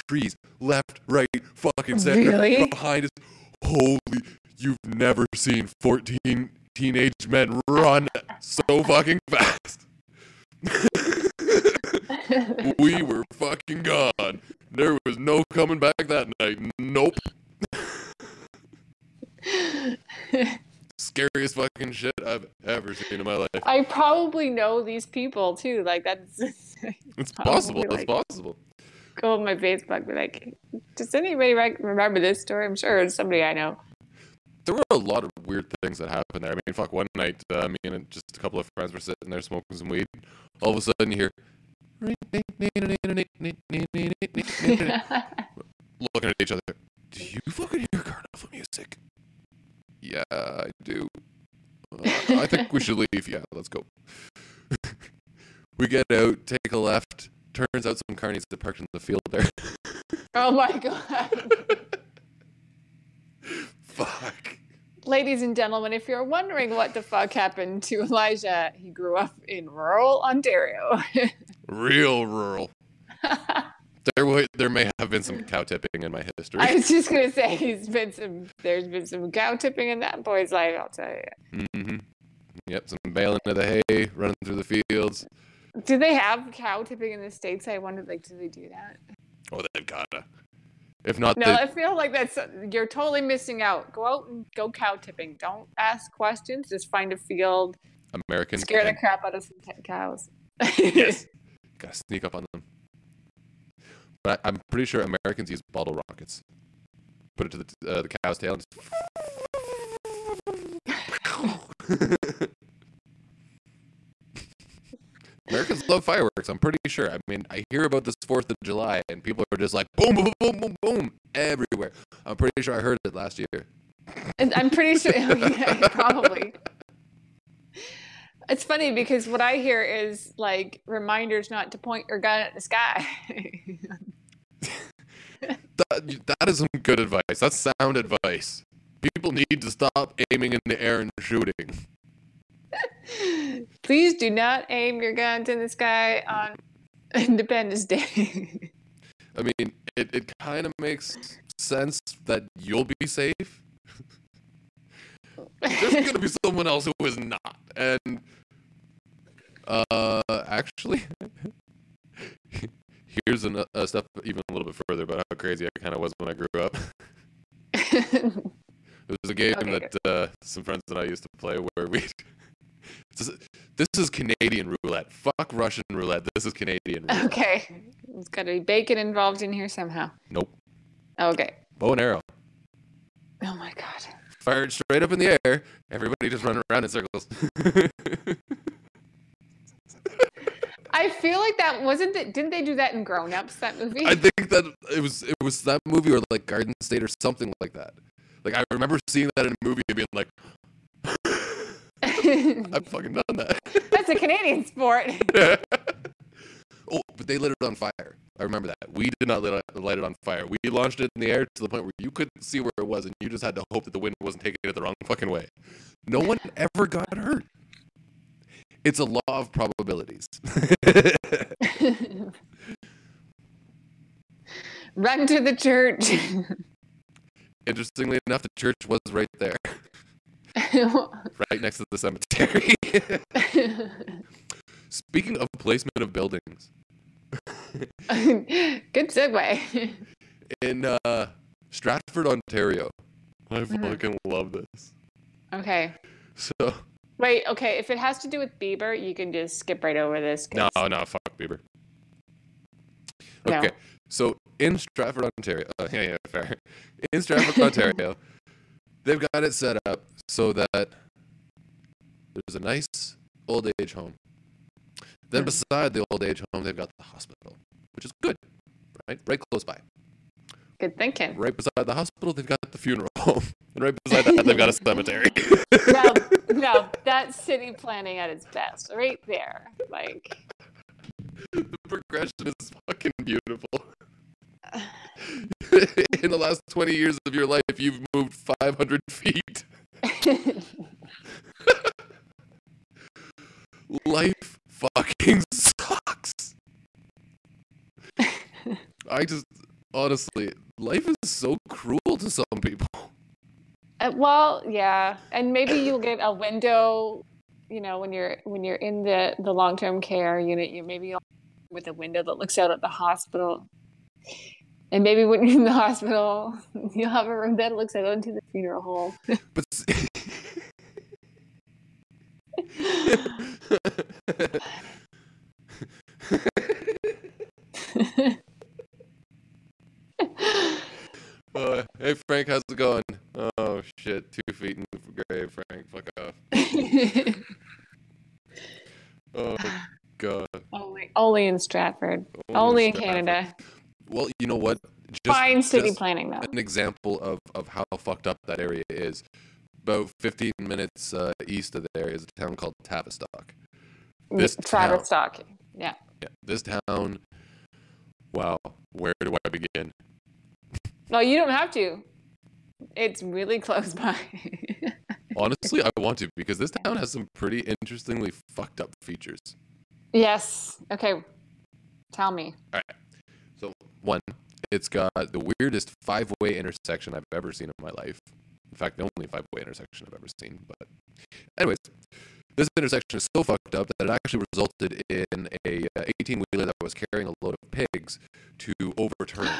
Speaker 1: trees, left, right, fucking center,
Speaker 2: Really?
Speaker 1: behind us. Holy, you've never seen 14 teenage men run so fucking fast. [laughs] [laughs] we were fucking gone. There was no coming back that night. Nope. [laughs] Scariest fucking shit I've ever seen in my life.
Speaker 2: I probably know these people too. Like that's [laughs]
Speaker 1: It's possible. It's possible.
Speaker 2: go on my Facebook, be like, does anybody remember this story? I'm sure it's somebody I know.
Speaker 1: There were a lot of weird things that happened there. I mean, fuck, one night, uh, me and just a couple of friends were sitting there smoking some weed. All of a sudden, you hear. Looking at each other. Do you fucking hear carnival music? Yeah, I do. Uh, I think we should leave. Yeah, let's go. we get out, take a left. Turns out some carnies that parked in the field there.
Speaker 2: oh my god. [laughs]
Speaker 1: Fuck.
Speaker 2: Ladies and gentlemen, if you're wondering what the fuck happened to Elijah, he grew up in rural Ontario. [laughs]
Speaker 1: Real rural. There, wa there may have been some cow tipping in my history.
Speaker 2: I was just gonna say he's been some there's been some cow tipping in that boy's life, I'll tell you.
Speaker 1: Mm-hmm. Yep, some baling of the hay, running through the fields.
Speaker 2: Do they have cow tipping in the States? I wondered like do they do that?
Speaker 1: Oh, they've gotta. If not,
Speaker 2: No,
Speaker 1: they,
Speaker 2: I feel like that's you're totally missing out. Go out and go cow tipping. Don't ask questions. Just find a field,
Speaker 1: american
Speaker 2: scare the crap out of some t- cows.
Speaker 1: Yes. [laughs] gotta sneak up on them. But I, I'm pretty sure Americans use bottle rockets. Put it to the uh, the cow's tail. And just... [laughs] [laughs] Americans love fireworks. I'm pretty sure. I mean, I hear about this Fourth of July, and people are just like boom, boom, boom, boom, boom everywhere. I'm pretty sure I heard it last year.
Speaker 2: And I'm pretty sure, [laughs] yeah, probably. It's funny because what I hear is like reminders not to point your gun at the sky. [laughs]
Speaker 1: That, that is some good advice. That's sound advice. People need to stop aiming in the air and shooting.
Speaker 2: Please do not aim your guns in the sky on Independence Day.
Speaker 1: I mean, it, it kind of makes sense that you'll be safe. There's [laughs] going to be someone else who is not. And, uh, actually, [laughs] here's an, a step even a little bit further about how crazy I kind of was when I grew up. [laughs] It was a game
Speaker 2: Okay,
Speaker 1: that uh, some friends and I used to play where we. This, is, this is Canadian roulette. Fuck Russian roulette. This is Canadian roulette.
Speaker 2: okay. There's got to be bacon involved in here somehow.
Speaker 1: Nope.
Speaker 2: Okay.
Speaker 1: Bow and arrow.
Speaker 2: Oh my god.
Speaker 1: Fired straight up in the air. Everybody just running around in circles. [laughs]
Speaker 2: I feel like that wasn't it. Didn't they do that in Grown Ups? That movie.
Speaker 1: I think that it was it was that movie or like Garden State or something like that. Like I remember seeing that in a movie and being like, [laughs] I've fucking done that. [laughs]
Speaker 2: That's a Canadian sport. [laughs]
Speaker 1: oh, but they lit it on fire. I remember that. We did not lit light it on fire. We launched it in the air to the point where you couldn't see where it was, and you just had to hope that the wind wasn't taking it the wrong fucking way. No one ever got hurt. It's a law of probabilities.
Speaker 2: Run to the church.
Speaker 1: Interestingly enough, the church was right there, [laughs] right next to the cemetery. [laughs] Speaking of placement of buildings, [laughs]
Speaker 2: Good segue.
Speaker 1: in uh, Stratford, Ontario, I
Speaker 2: Mhm.
Speaker 1: fucking love this.
Speaker 2: Okay.
Speaker 1: So
Speaker 2: Wait, okay. If it has to do with Bieber, you can just skip right over this. 'cause-
Speaker 1: no, no, fuck Bieber.
Speaker 2: No.
Speaker 1: Okay, so in Stratford, Ontario, uh, yeah, yeah, fair. In Stratford, Ontario, they've got it set up so that there's a nice old age home. Then
Speaker 2: Hmm.
Speaker 1: beside the old age home, they've got the hospital, which is good, right? Right close by.
Speaker 2: Good thinking.
Speaker 1: Right beside the hospital, they've got the funeral home, [laughs] and right beside that, they've got a cemetery.
Speaker 2: Now, now that's city planning at its best, right there. Like,
Speaker 1: the progression is fucking beautiful. [laughs] In the last 20 years of your life, you've moved 500 feet. [laughs] Life fucking sucks. I just, honestly, life is so cruel to some people.
Speaker 2: Uh, well, yeah, and maybe you'll get a window. You know, when you're when you're in the the long term care unit, you maybe you'll with a window that looks out at the hospital. And maybe when you're in the hospital, [laughs] you'll have a room that looks out into the funeral home.
Speaker 1: But [laughs] uh, hey Frank, how's it going? Oh shit, two feet in the grave, Frank. Fuck off. [laughs] Oh god.
Speaker 2: only, only in Stratford. Only in
Speaker 1: Stratford.
Speaker 2: Canada.
Speaker 1: Well, you know what? Just,
Speaker 2: Fine city planning, though.
Speaker 1: an example of, of how fucked up that area is. About 15 minutes uh, east of there is a town called Tavistock. This town,
Speaker 2: Tavistock. Yeah.
Speaker 1: yeah, this town. Wow, where do I begin?
Speaker 2: No, you don't have to. It's really close by. [laughs]
Speaker 1: Honestly, I want to because this town has some pretty interestingly fucked up features.
Speaker 2: yes. Okay. Tell me. All right.
Speaker 1: So, one, it's got the weirdest five way intersection I've ever seen in my life. In fact, the only five way intersection I've ever seen. But, anyways, this intersection is so fucked up that it actually resulted in a 18 wheeler that was carrying a load of pigs to overturn. [gasps]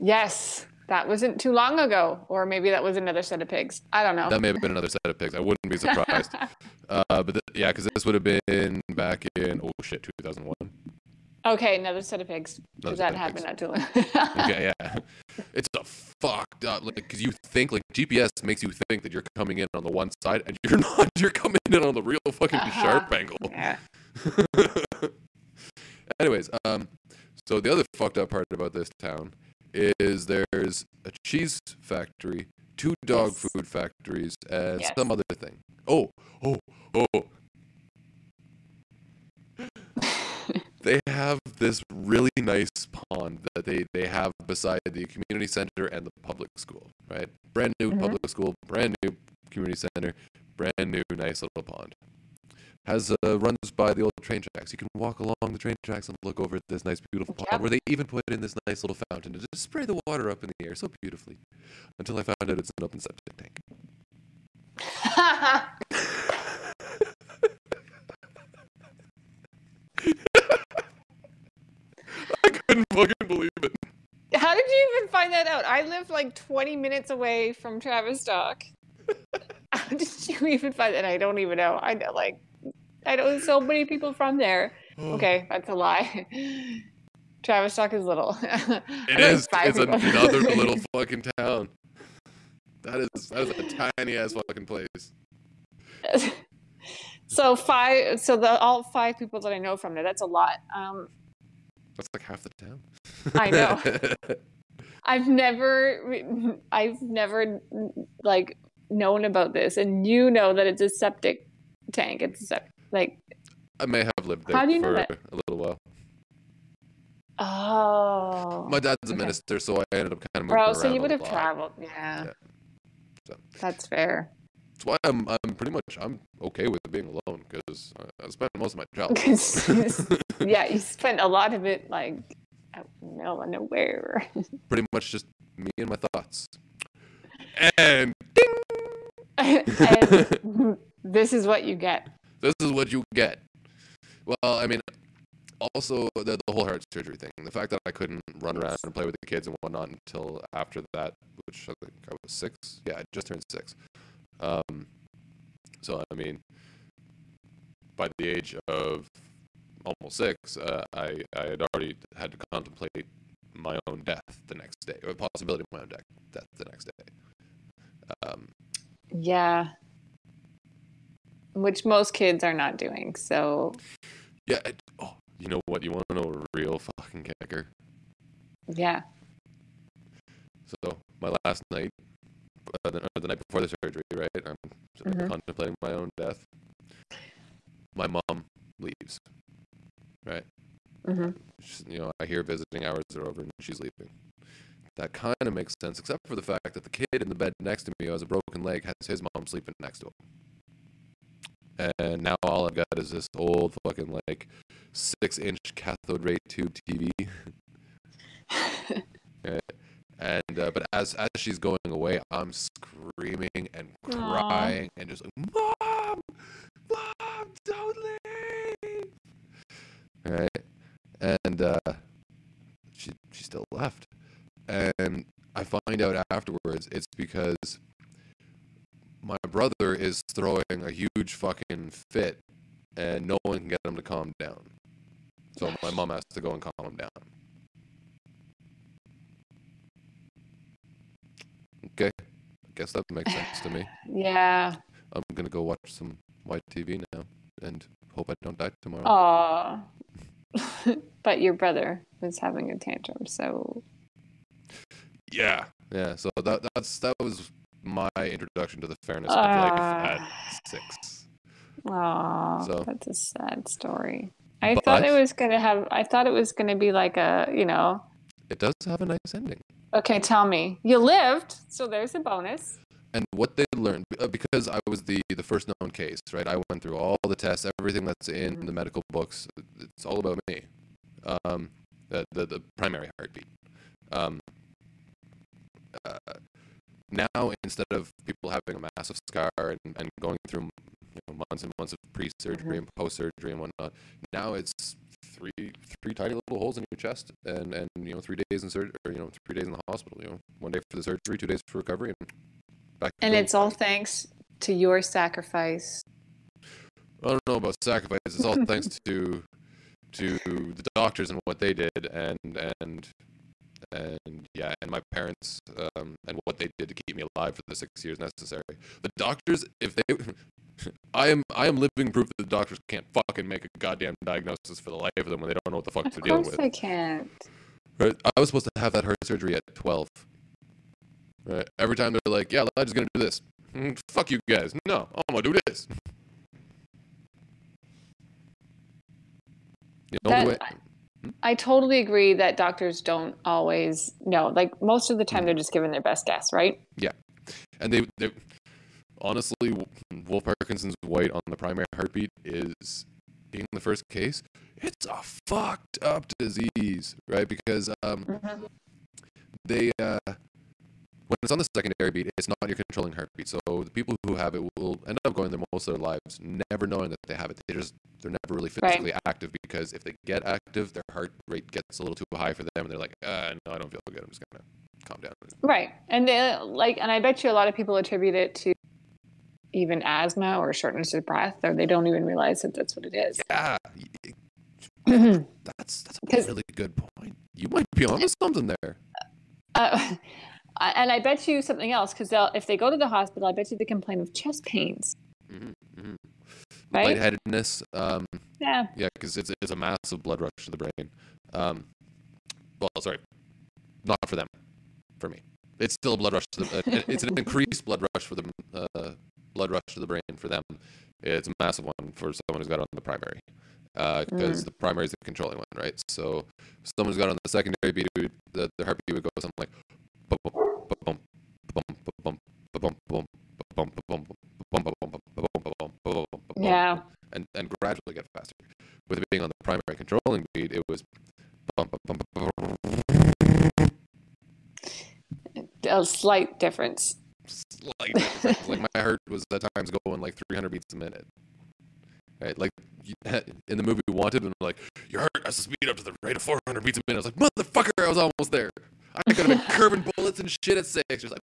Speaker 2: Yes. That wasn't too long ago. Or maybe that was another set of pigs. I don't know.
Speaker 1: That may have been another set of pigs. I wouldn't be surprised. [laughs] uh, but th- yeah, because this would have been back in, oh shit, 2001.
Speaker 2: Okay, another set of pigs. Because that happened
Speaker 1: pigs.
Speaker 2: not too long. [laughs]
Speaker 1: okay, yeah. [laughs] It's a fucked up like because you think like GPS makes you think that you're coming in on the one side and [laughs] you're not. You're coming in on the real fucking
Speaker 2: Uh-huh.
Speaker 1: sharp angle.
Speaker 2: yeah.
Speaker 1: Anyways, um, so the other fucked up part about this town is there's a cheese factory, two dog
Speaker 2: Yes.
Speaker 1: food factories, and
Speaker 2: Yes.
Speaker 1: some other thing. Oh, oh, oh. They have this really nice pond that they, they have beside the community center and the public school, right? Brand new
Speaker 2: Mhm.
Speaker 1: public school, brand new community center, brand new nice little pond. Has uh, runs by the old train tracks. You can walk along the train tracks and look over at this nice, beautiful pond where they even put in this nice little fountain to just spray the water up in the air so beautifully. Until I found out it's an open septic tank. [laughs] I couldn't fucking believe it.
Speaker 2: How did you even find that out? I live like 20 minutes away from Tavistock. [laughs] How did you even find that? I don't even know. I know, like, I know so many people from there. [sighs] Okay, that's a lie. Tavistock is little. [laughs]
Speaker 1: It is. It's another [laughs] little fucking town. That is that is a tiny ass fucking place.
Speaker 2: so five. So the all five people that I know from there. That's a lot. Um,
Speaker 1: That's like half the town.
Speaker 2: I know. [laughs] I've never, I've never like known about this, and you know that it's a septic tank. It's a sep- like,
Speaker 1: I may have lived there
Speaker 2: How do you know
Speaker 1: for a little while.
Speaker 2: oh,
Speaker 1: My dad's a
Speaker 2: okay.
Speaker 1: minister, so I ended up kind of moving
Speaker 2: bro. So you would have traveled, yeah.
Speaker 1: Yeah. So.
Speaker 2: That's fair.
Speaker 1: That's why I'm I'm pretty much I'm okay with being alone because I, I spent most of my childhood. [laughs] [laughs]
Speaker 2: yeah, you spent a lot of it like out in the middle of nowhere. [laughs]
Speaker 1: pretty much just me and my thoughts. And ding.
Speaker 2: and this is what you get.
Speaker 1: this is what you get. Well, I mean, also the, the whole heart surgery thing. The fact that I couldn't run around and play with the kids and whatnot until after that, which I think I was six. Yeah, I just turned six. Um, so I mean, by the age of almost six, uh, I I had already had to contemplate my own death the next day, or the possibility of my own death death the next day. Um,
Speaker 2: Yeah. Which most kids are not doing. So
Speaker 1: yeah. I, oh, you know what? You want to know a real fucking kicker?
Speaker 2: yeah.
Speaker 1: So my last night, uh, the, the night before the surgery, right? I'm
Speaker 2: Mhm.
Speaker 1: contemplating my own death. My mom leaves. Right.
Speaker 2: hmm
Speaker 1: She's, you know, I hear visiting hours are over and she's leaving. That kind of makes sense, except for the fact that the kid in the bed next to me who has a broken leg has his mom sleeping next to him. And now all I've got is this old fucking like six inch cathode ray tube TV. [laughs] And uh, but as as she's going away, I'm screaming and crying and just like, "Mom, mom, don't leave!" Right, and uh, she she still left, and I find out afterwards it's because my brother is throwing a huge fucking fit, and no one can get him to calm down. So my mom has to go and calm him down. Okay, I guess that makes sense to me. [sighs]
Speaker 2: Yeah.
Speaker 1: I'm gonna go watch some white TV now and hope I don't die tomorrow.
Speaker 2: Aw. [laughs] but your brother was having a tantrum, so
Speaker 1: Yeah, yeah. So that that's that was my introduction to the fairness of life at
Speaker 2: Ah.
Speaker 1: six.
Speaker 2: Aw,
Speaker 1: So-
Speaker 2: that's a sad story. I thought it was gonna have. I thought it was gonna be like a, you know.
Speaker 1: It does have a nice ending.
Speaker 2: Okay, tell me. You lived, so there's a bonus.
Speaker 1: And what they learned, uh, because I was the the first known case, right? I went through all the tests, everything that's in
Speaker 2: Mhm.
Speaker 1: the medical books. It's all about me. Um, the the, the primary heartbeat. Um, uh, now instead of people having a massive scar and, and going through you know, months and months of pre-surgery and post-surgery and whatnot, now it's three three tiny little holes in your chest and and you know three days in surgery or you know three days in the hospital. You know, one day for the surgery, two days for recovery, and back.
Speaker 2: And it's all thanks to your sacrifice.
Speaker 1: I don't know about sacrifice. It's all thanks to to the doctors and what they did, and and and yeah, and my parents um, and what they did to keep me alive for the six years necessary. The doctors, if they, [laughs] I am I am living proof that the doctors can't fucking make a goddamn diagnosis for the life of them when they don't know what the fuck
Speaker 2: Of
Speaker 1: they're dealing
Speaker 2: course
Speaker 1: with.
Speaker 2: I can't.
Speaker 1: Right? I was supposed to have that heart surgery at twelve. Right? Every time they're like, "Yeah, Elijah's gonna do this." Mm, fuck you guys. No, I'm gonna do this. The only
Speaker 2: That-. I totally agree that doctors don't always know. Like most of the time, they're just giving their best guess, right?
Speaker 1: Yeah, and they, they honestly Wolff Parkinson's White on the primary heartbeat is being the first case it's a fucked up disease right because um they uh when it's on the secondary beat it's not your controlling heartbeat so the people who have it will end up going there most of their lives never knowing that they have it they just they're never really
Speaker 2: Right.
Speaker 1: physically active because if they get active their heart rate gets a little too high for them and they're like uh, no i don't feel good i'm just gonna calm down
Speaker 2: Right. And they, like, and I bet you a lot of people attribute it to even asthma or shortness of breath, or they don't even realize that that's what it is.
Speaker 1: yeah [clears throat] That's that's a really good point. You might be onto something there.
Speaker 2: Uh, [laughs] and I bet you something else because if they go to the hospital, I bet you they complain of chest pains.
Speaker 1: hmm hmm
Speaker 2: Right?
Speaker 1: Lightheadedness. Um,
Speaker 2: Yeah.
Speaker 1: yeah, because it's it's a massive blood rush to the brain. Um, well, sorry, not for them, for me. It's still a blood rush to the. uh, it's an increased blood rush for the uh, blood rush to the brain for them. It's a massive one for someone who's got it on the primary, because the primary is the controlling one, right? So someone who's got on the secondary beat, the, the heartbeat would go something like. bum, bum,
Speaker 2: yeah.
Speaker 1: And and gradually get faster. With it being on the primary controlling beat, it was
Speaker 2: a slight difference.
Speaker 1: Slight difference. like my heart was at times going like 300 beats a minute. Right, like in the movie Wanted, and like your heart has to speed up to the rate of 400 beats a minute. I was like, motherfucker, I was almost there. I could have been curving bullets and shit at six. Just like,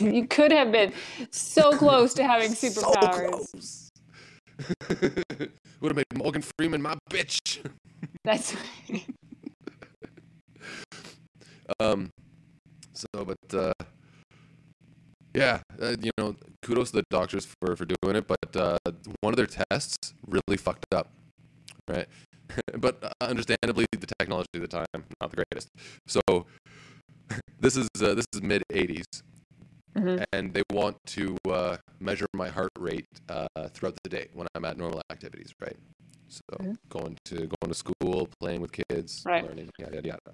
Speaker 1: [laughs]
Speaker 2: you could have been so close to having [laughs]
Speaker 1: so
Speaker 2: superpowers.
Speaker 1: close. [laughs] Would have made Morgan Freeman my bitch.
Speaker 2: That's
Speaker 1: Um, so, but uh, yeah, uh, you know, kudos to the doctors for for doing it. But uh, one of their tests really fucked up, right? [laughs] but uh, understandably, the technology of the time not the greatest. So [laughs] this is uh, this is mid '80s,
Speaker 2: Mhm.
Speaker 1: and they want to uh, measure my heart rate uh, throughout the day when I'm at normal activities, right? So
Speaker 2: Mhm.
Speaker 1: going to going to school, playing with kids,
Speaker 2: Right.
Speaker 1: learning, yada yada yada.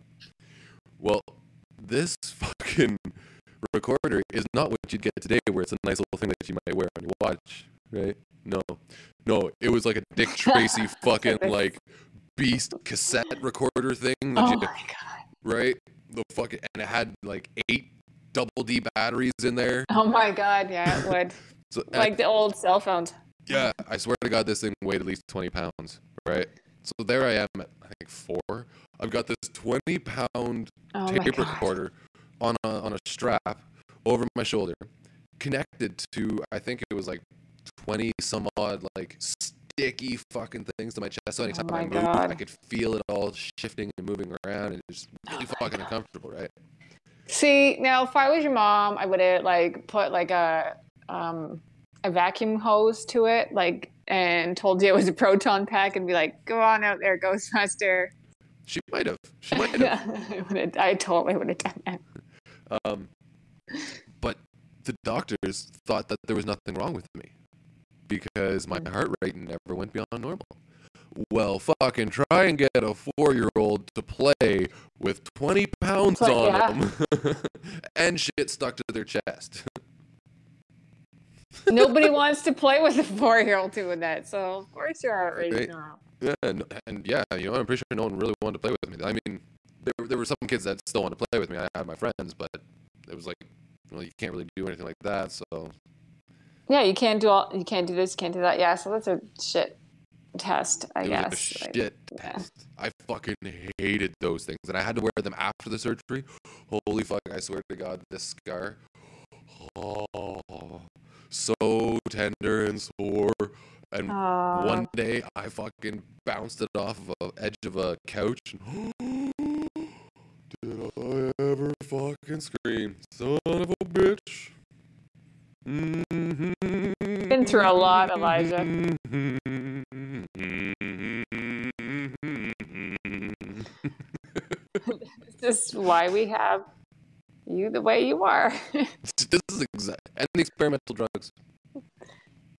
Speaker 1: Well, this [laughs] fucking recorder is not what you'd get today, where it's a nice little thing that you might wear on your watch, right? No, no, it was like a Dick Tracy fucking like beast cassette recorder thing.
Speaker 2: Oh my god.
Speaker 1: right? The fucking and it had like eight double D batteries in there.
Speaker 2: Oh my god. Yeah, it would. [laughs]
Speaker 1: So
Speaker 2: like the old cell phones.
Speaker 1: yeah, I swear to God, this thing weighed at least twenty pounds, right? So there I am at I think four. I've got this twenty pound
Speaker 2: Oh
Speaker 1: tape recorder on a on a strap over my shoulder, connected to I think it was like twenty some odd like sticky fucking things to my chest. So anytime
Speaker 2: Oh my
Speaker 1: I moved, I could feel it all shifting and moving around, and it's really
Speaker 2: Oh [gasps]
Speaker 1: fucking
Speaker 2: God.
Speaker 1: uncomfortable, right?
Speaker 2: See, now if I was your mom, I would have like put like a um a vacuum hose to it, like and told you it was a proton pack and be like, go on out there, Ghostbuster.
Speaker 1: She might have. She [laughs] might have.
Speaker 2: I, I totally would have done that.
Speaker 1: Um, but the doctors thought that there was nothing wrong with me because my heart rate never went beyond normal. Well, fucking try and get a four-year-old to play with 20 pounds on
Speaker 2: yeah.
Speaker 1: them [laughs] and shit stuck to their chest. [laughs]
Speaker 2: Nobody wants to play with a four year old doing that. So of course your heart rate is normal.
Speaker 1: Yeah, and, and yeah, you know, I'm pretty sure no one really wanted to play with me. I mean, there, there were some kids that still wanted to play with me. I had my friends, but it was like, well, you can't really do anything like that. So
Speaker 2: Yeah, you can't do all you can't do this, you can't do that. Yeah, so that's a shit test, I
Speaker 1: it
Speaker 2: guess.
Speaker 1: a
Speaker 2: Like,
Speaker 1: shit
Speaker 2: yeah.
Speaker 1: test. I fucking hated those things, and I had to wear them after the surgery. Holy fuck! I swear to God, this scar, oh, so tender and sore. And
Speaker 2: Aw.
Speaker 1: one day, I fucking bounced it off of the edge of a couch. And [gasps] Did I ever fucking scream, son of a bitch?
Speaker 2: Been through a lot, Elijah. [laughs] this is why we have you the way you are. [laughs]
Speaker 1: this is exact and the experimental drugs.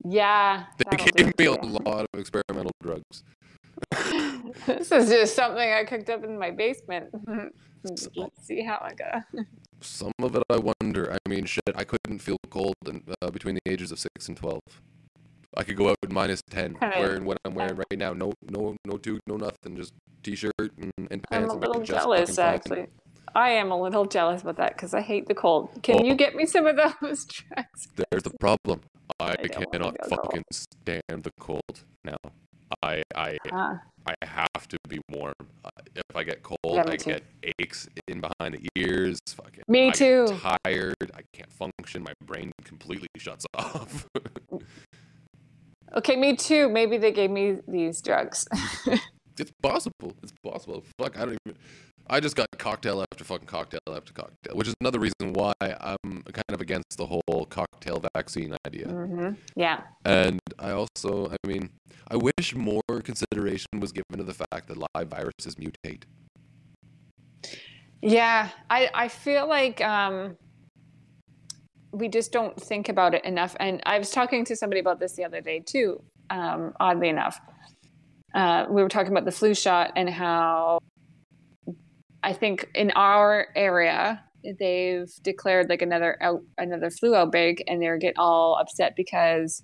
Speaker 2: yeah.
Speaker 1: They
Speaker 2: that'll
Speaker 1: gave me a lot of experimental drugs.
Speaker 2: This is just something I cooked up in my basement. [laughs] Let's see how I go.
Speaker 1: Some of it I wonder. I mean, shit, I couldn't feel cold in, uh, between the ages of six and twelve. I could go out with minus ten, wearing what I'm wearing right now. No, no, no tube, no nothing. Just t-shirt and, and pants.
Speaker 2: I'm a little jealous, actually. I am a little jealous about that because I hate the cold. Can
Speaker 1: Oh.
Speaker 2: you get me some of [laughs] those drugs?
Speaker 1: There's the problem. I,
Speaker 2: don't
Speaker 1: cannot
Speaker 2: cold.
Speaker 1: fucking stand the cold now. I I
Speaker 2: Huh.
Speaker 1: I have to be warm. Uh, If I get cold,
Speaker 2: Yeah,
Speaker 1: I
Speaker 2: too.
Speaker 1: get aches in behind the ears. Fucking,
Speaker 2: Me
Speaker 1: I'm
Speaker 2: too.
Speaker 1: Tired. I can't function. My brain completely [laughs] shuts off.
Speaker 2: Okay, me too. Maybe they gave me these drugs. [laughs]
Speaker 1: it's possible. It's possible. Fuck, I don't even. I just got cocktail after fucking cocktail after cocktail, which is another reason why I'm kind of against the whole cocktail vaccine idea.
Speaker 2: hmm Yeah.
Speaker 1: And I also, I mean, I wish more consideration was given to the fact that live viruses mutate.
Speaker 2: Yeah, I, I feel like um, we just don't think about it enough. And I was talking to somebody about this the other day too, um, oddly enough. Uh, we were talking about the flu shot and how I think in our area they've declared like another out, another flu outbreak, and they're get all upset because,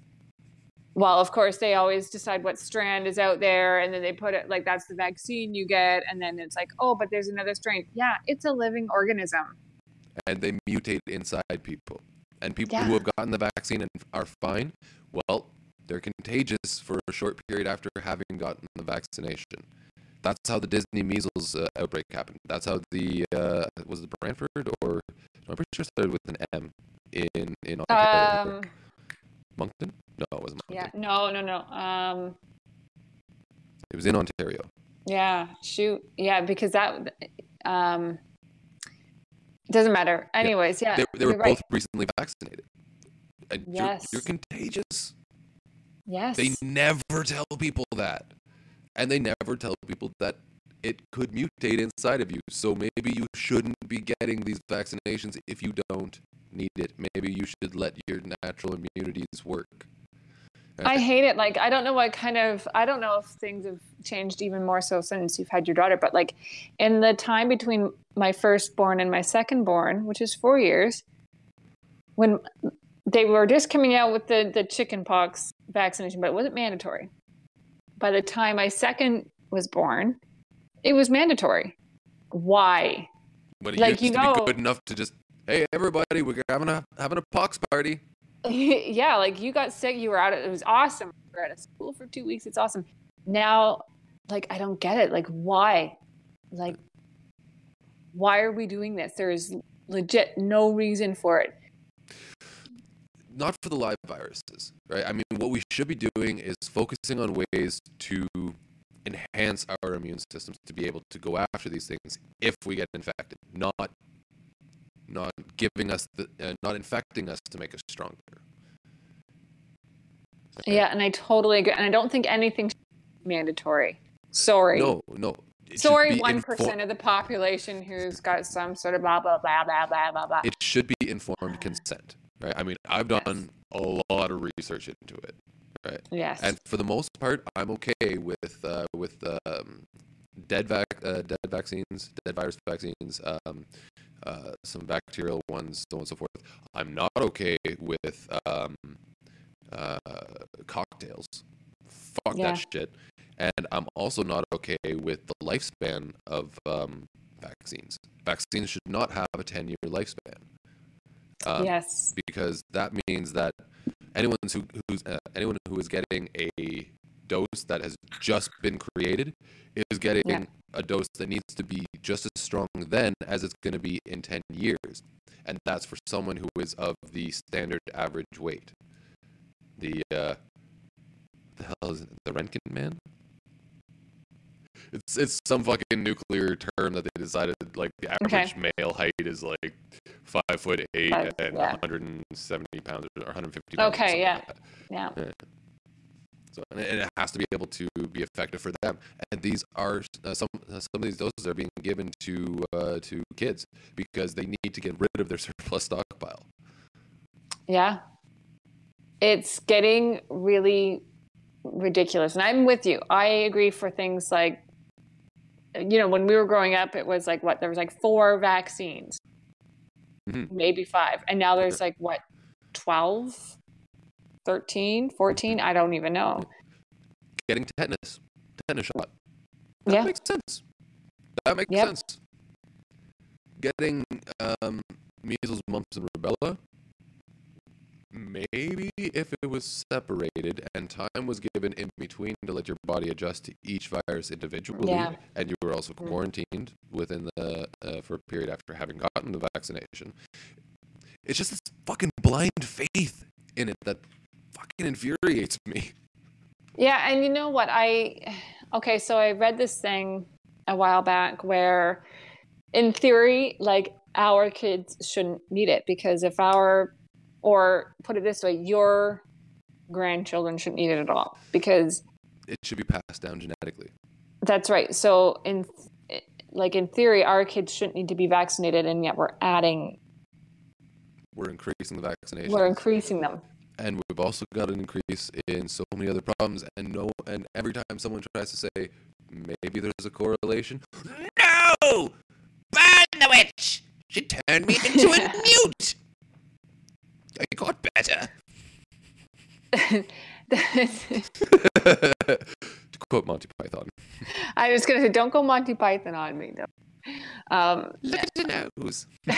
Speaker 2: well, of course they always decide what strand is out there, and then they put it like that's the vaccine you get, and then it's like, oh, but there's another strain. Yeah, it's a living organism.
Speaker 1: and they mutate inside people. And people
Speaker 2: Yeah.
Speaker 1: who have gotten the vaccine and are fine, well, they're contagious for a short period after having gotten the vaccination. That's how the Disney measles uh, outbreak happened. That's how the uh, was it Brantford or I'm pretty sure it started with an M in in Ontario.
Speaker 2: Um,
Speaker 1: Moncton? No, it wasn't
Speaker 2: yeah, no, no, no. Um,
Speaker 1: It was in Ontario.
Speaker 2: yeah, shoot, yeah, because that um, doesn't matter. Anyways, yeah,
Speaker 1: They, they were
Speaker 2: right.
Speaker 1: both recently vaccinated. And you're-
Speaker 2: Yes.
Speaker 1: you're contagious.
Speaker 2: Yes.
Speaker 1: They never tell people that. And they never tell people that it could mutate inside of you. So maybe you shouldn't be getting these vaccinations if you don't need it. Maybe you should let your natural immunities work.
Speaker 2: I hate it. Like, I don't know what kind of, I don't know if things have changed even more so since you've had your daughter, but like in the time between my firstborn and my secondborn, which is four years, when they were just coming out with the, the chicken pox vaccination, but it wasn't mandatory. By the time my second was born, it was mandatory. Why?
Speaker 1: But it
Speaker 2: Like,
Speaker 1: used
Speaker 2: you
Speaker 1: to
Speaker 2: know-
Speaker 1: be good enough to just, hey, everybody, we're having a having a pox party. [laughs]
Speaker 2: yeah, like you got sick, you were out. Of, it was awesome. Were out of school for two weeks. It's awesome. Now, like I don't get it. Like why? Like why are we doing this? There is legit no reason for it.
Speaker 1: Not for the live viruses, right? I mean, what we should be doing is focusing on ways to enhance our immune systems to be able to go after these things if we get infected, not not giving us the uh, not infecting us to make us stronger.
Speaker 2: Yeah, and I totally agree. And I don't think anything's mandatory. Sorry.
Speaker 1: No, no. it
Speaker 2: Sorry, one
Speaker 1: infor-
Speaker 2: of the population who's got some sort of blah blah blah blah blah blah blah.
Speaker 1: It should be informed consent, right? I mean, I've done a lot of research into it, right?
Speaker 2: yes.
Speaker 1: And for the most part, I'm okay with uh, with um, dead vac uh, dead vaccines, dead virus vaccines, um, uh, some bacterial ones, so on and so forth. I'm not okay with um, uh, cocktails. Fuck
Speaker 2: Yeah.
Speaker 1: that shit. And I'm also not okay with the lifespan of um, vaccines. Vaccines should not have a 10 year lifespan. Um,
Speaker 2: yes.
Speaker 1: because that means that anyone who who's uh, anyone who is getting a dose that has just been created is getting
Speaker 2: Yeah.
Speaker 1: a dose that needs to be just as strong then as it's going to be in 10 years and that's for someone who is of the standard average weight the uh the hell is it the Renkin man it's it's some fucking nuclear term that they decided like the
Speaker 2: Okay.
Speaker 1: average male height is like five foot eight
Speaker 2: Five,
Speaker 1: and
Speaker 2: yeah.
Speaker 1: 170 pounds or 150 pounds.
Speaker 2: Okay, yeah.
Speaker 1: like that.
Speaker 2: Yeah.
Speaker 1: So and it has to be able to be effective for them. And these are uh, some uh, some of these doses are being given to uh, to kids because they need to get rid of their [laughs] surplus stockpile.
Speaker 2: Yeah. It's getting really ridiculous. And I'm with you. I agree for things like, you know, when we were growing up, it was like what? There was like four vaccines,
Speaker 1: Mhm.
Speaker 2: maybe five. And now there's like what, 12, 13, 14? I don't even know.
Speaker 1: Getting tetanus, tetanus shot. That
Speaker 2: Yeah.
Speaker 1: makes sense. That makes
Speaker 2: Yep.
Speaker 1: sense. Getting um, measles, mumps, and rubella. Maybe if it was separated and time was given in between to let your body adjust to each virus individually,
Speaker 2: Yeah.
Speaker 1: and you were also quarantined within the uh, for a period after having gotten the vaccination. It's just this fucking blind faith in it that fucking infuriates me.
Speaker 2: Yeah, and you know what? I okay, so I read this thing a while back where in theory, like our kids shouldn't need it because if our or put it this way, your grandchildren shouldn't need it at all because
Speaker 1: It should be passed down genetically.
Speaker 2: that's right. So in like in theory, our kids shouldn't need to be vaccinated and yet we're adding
Speaker 1: We're increasing the vaccination.
Speaker 2: we're increasing them.
Speaker 1: and we've also got an increase in so many other problems and no and every time someone tries to say maybe there's a correlation [gasps] no burn the witch she turned me into a [laughs] newt i got better [laughs] to quote monty python
Speaker 2: I was gonna say, don't go Monty Python on me though. Um,
Speaker 1: look at the nose [laughs]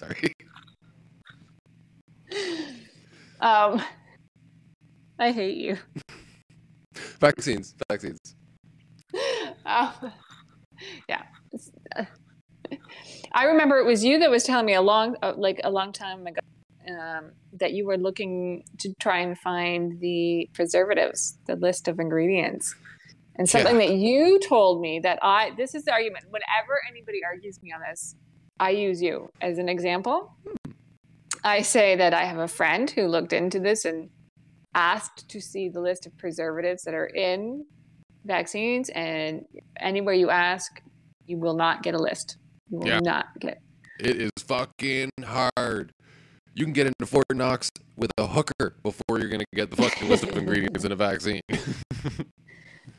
Speaker 1: sorry
Speaker 2: um, I hate you.
Speaker 1: vaccines vaccines [laughs]
Speaker 2: Um, yeah. I remember it was you that was telling me a long, uh, like a long time ago, um, that you were looking to try and find the preservatives, the list of ingredients, and something that you told me that I. This is the argument. Whenever anybody argues me on this, I use you as an example. I say that I have a friend who looked into this and asked to see the list of preservatives that are in vaccines and anywhere you ask you will not get a list you will
Speaker 1: Yeah.
Speaker 2: not get
Speaker 1: It is fucking hard. You can get into Fort Knox with a hooker before you're gonna get the fucking list of [laughs] ingredients in a vaccine.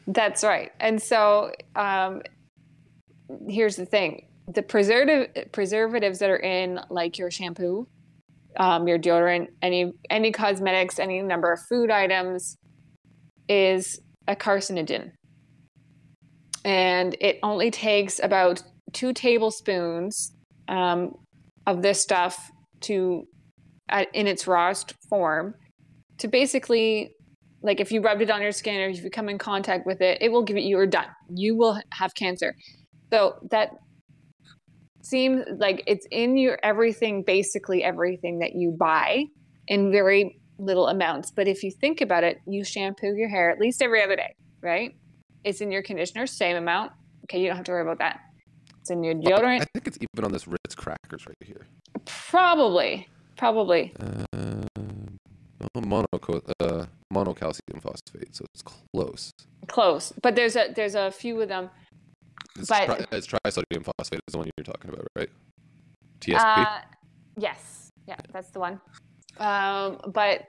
Speaker 2: that's right and so um, here's the thing the preservative preservatives that are in like your shampoo um, your deodorant, any any cosmetics, any number of food items is a carcinogen. And it only takes about two tablespoons um, of this stuff to, in its rawest form, to basically, like if you rubbed it on your skin or if you come in contact with it, it will give it, you're done. You will have cancer. So that seems like it's in your everything, basically everything that you buy in very little amounts. But if you think about it, you shampoo your hair at least every other day, right? It's in your conditioner, same amount. Okay, you don't have to worry about that. It's in your deodorant,
Speaker 1: I think it's even on this Ritz crackers right here.
Speaker 2: probably, probably.
Speaker 1: Uh, monoco- uh, monocalcium phosphate, so it's close.
Speaker 2: Close, but there's a there's a few of them.
Speaker 1: It's,
Speaker 2: But-
Speaker 1: tri- it's trisodium phosphate is the one you're talking about, right? TSP.
Speaker 2: Uh, yes, yeah, that's the one. Um, but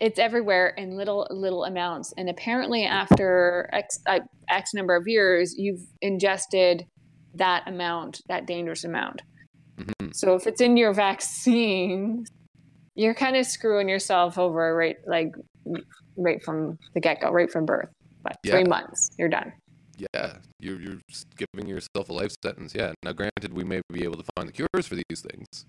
Speaker 2: it's everywhere in little little amounts, and apparently after X, uh, X number of years, you've ingested that amount, that dangerous amount.
Speaker 1: Mhm.
Speaker 2: So if it's in your vaccine, you're kind of screwing yourself over right like right from the get go, right from birth. But three months, you're done.
Speaker 1: Yeah, you're you're giving yourself a life sentence. Yeah. Now, granted, we may be able to find the cures for these things,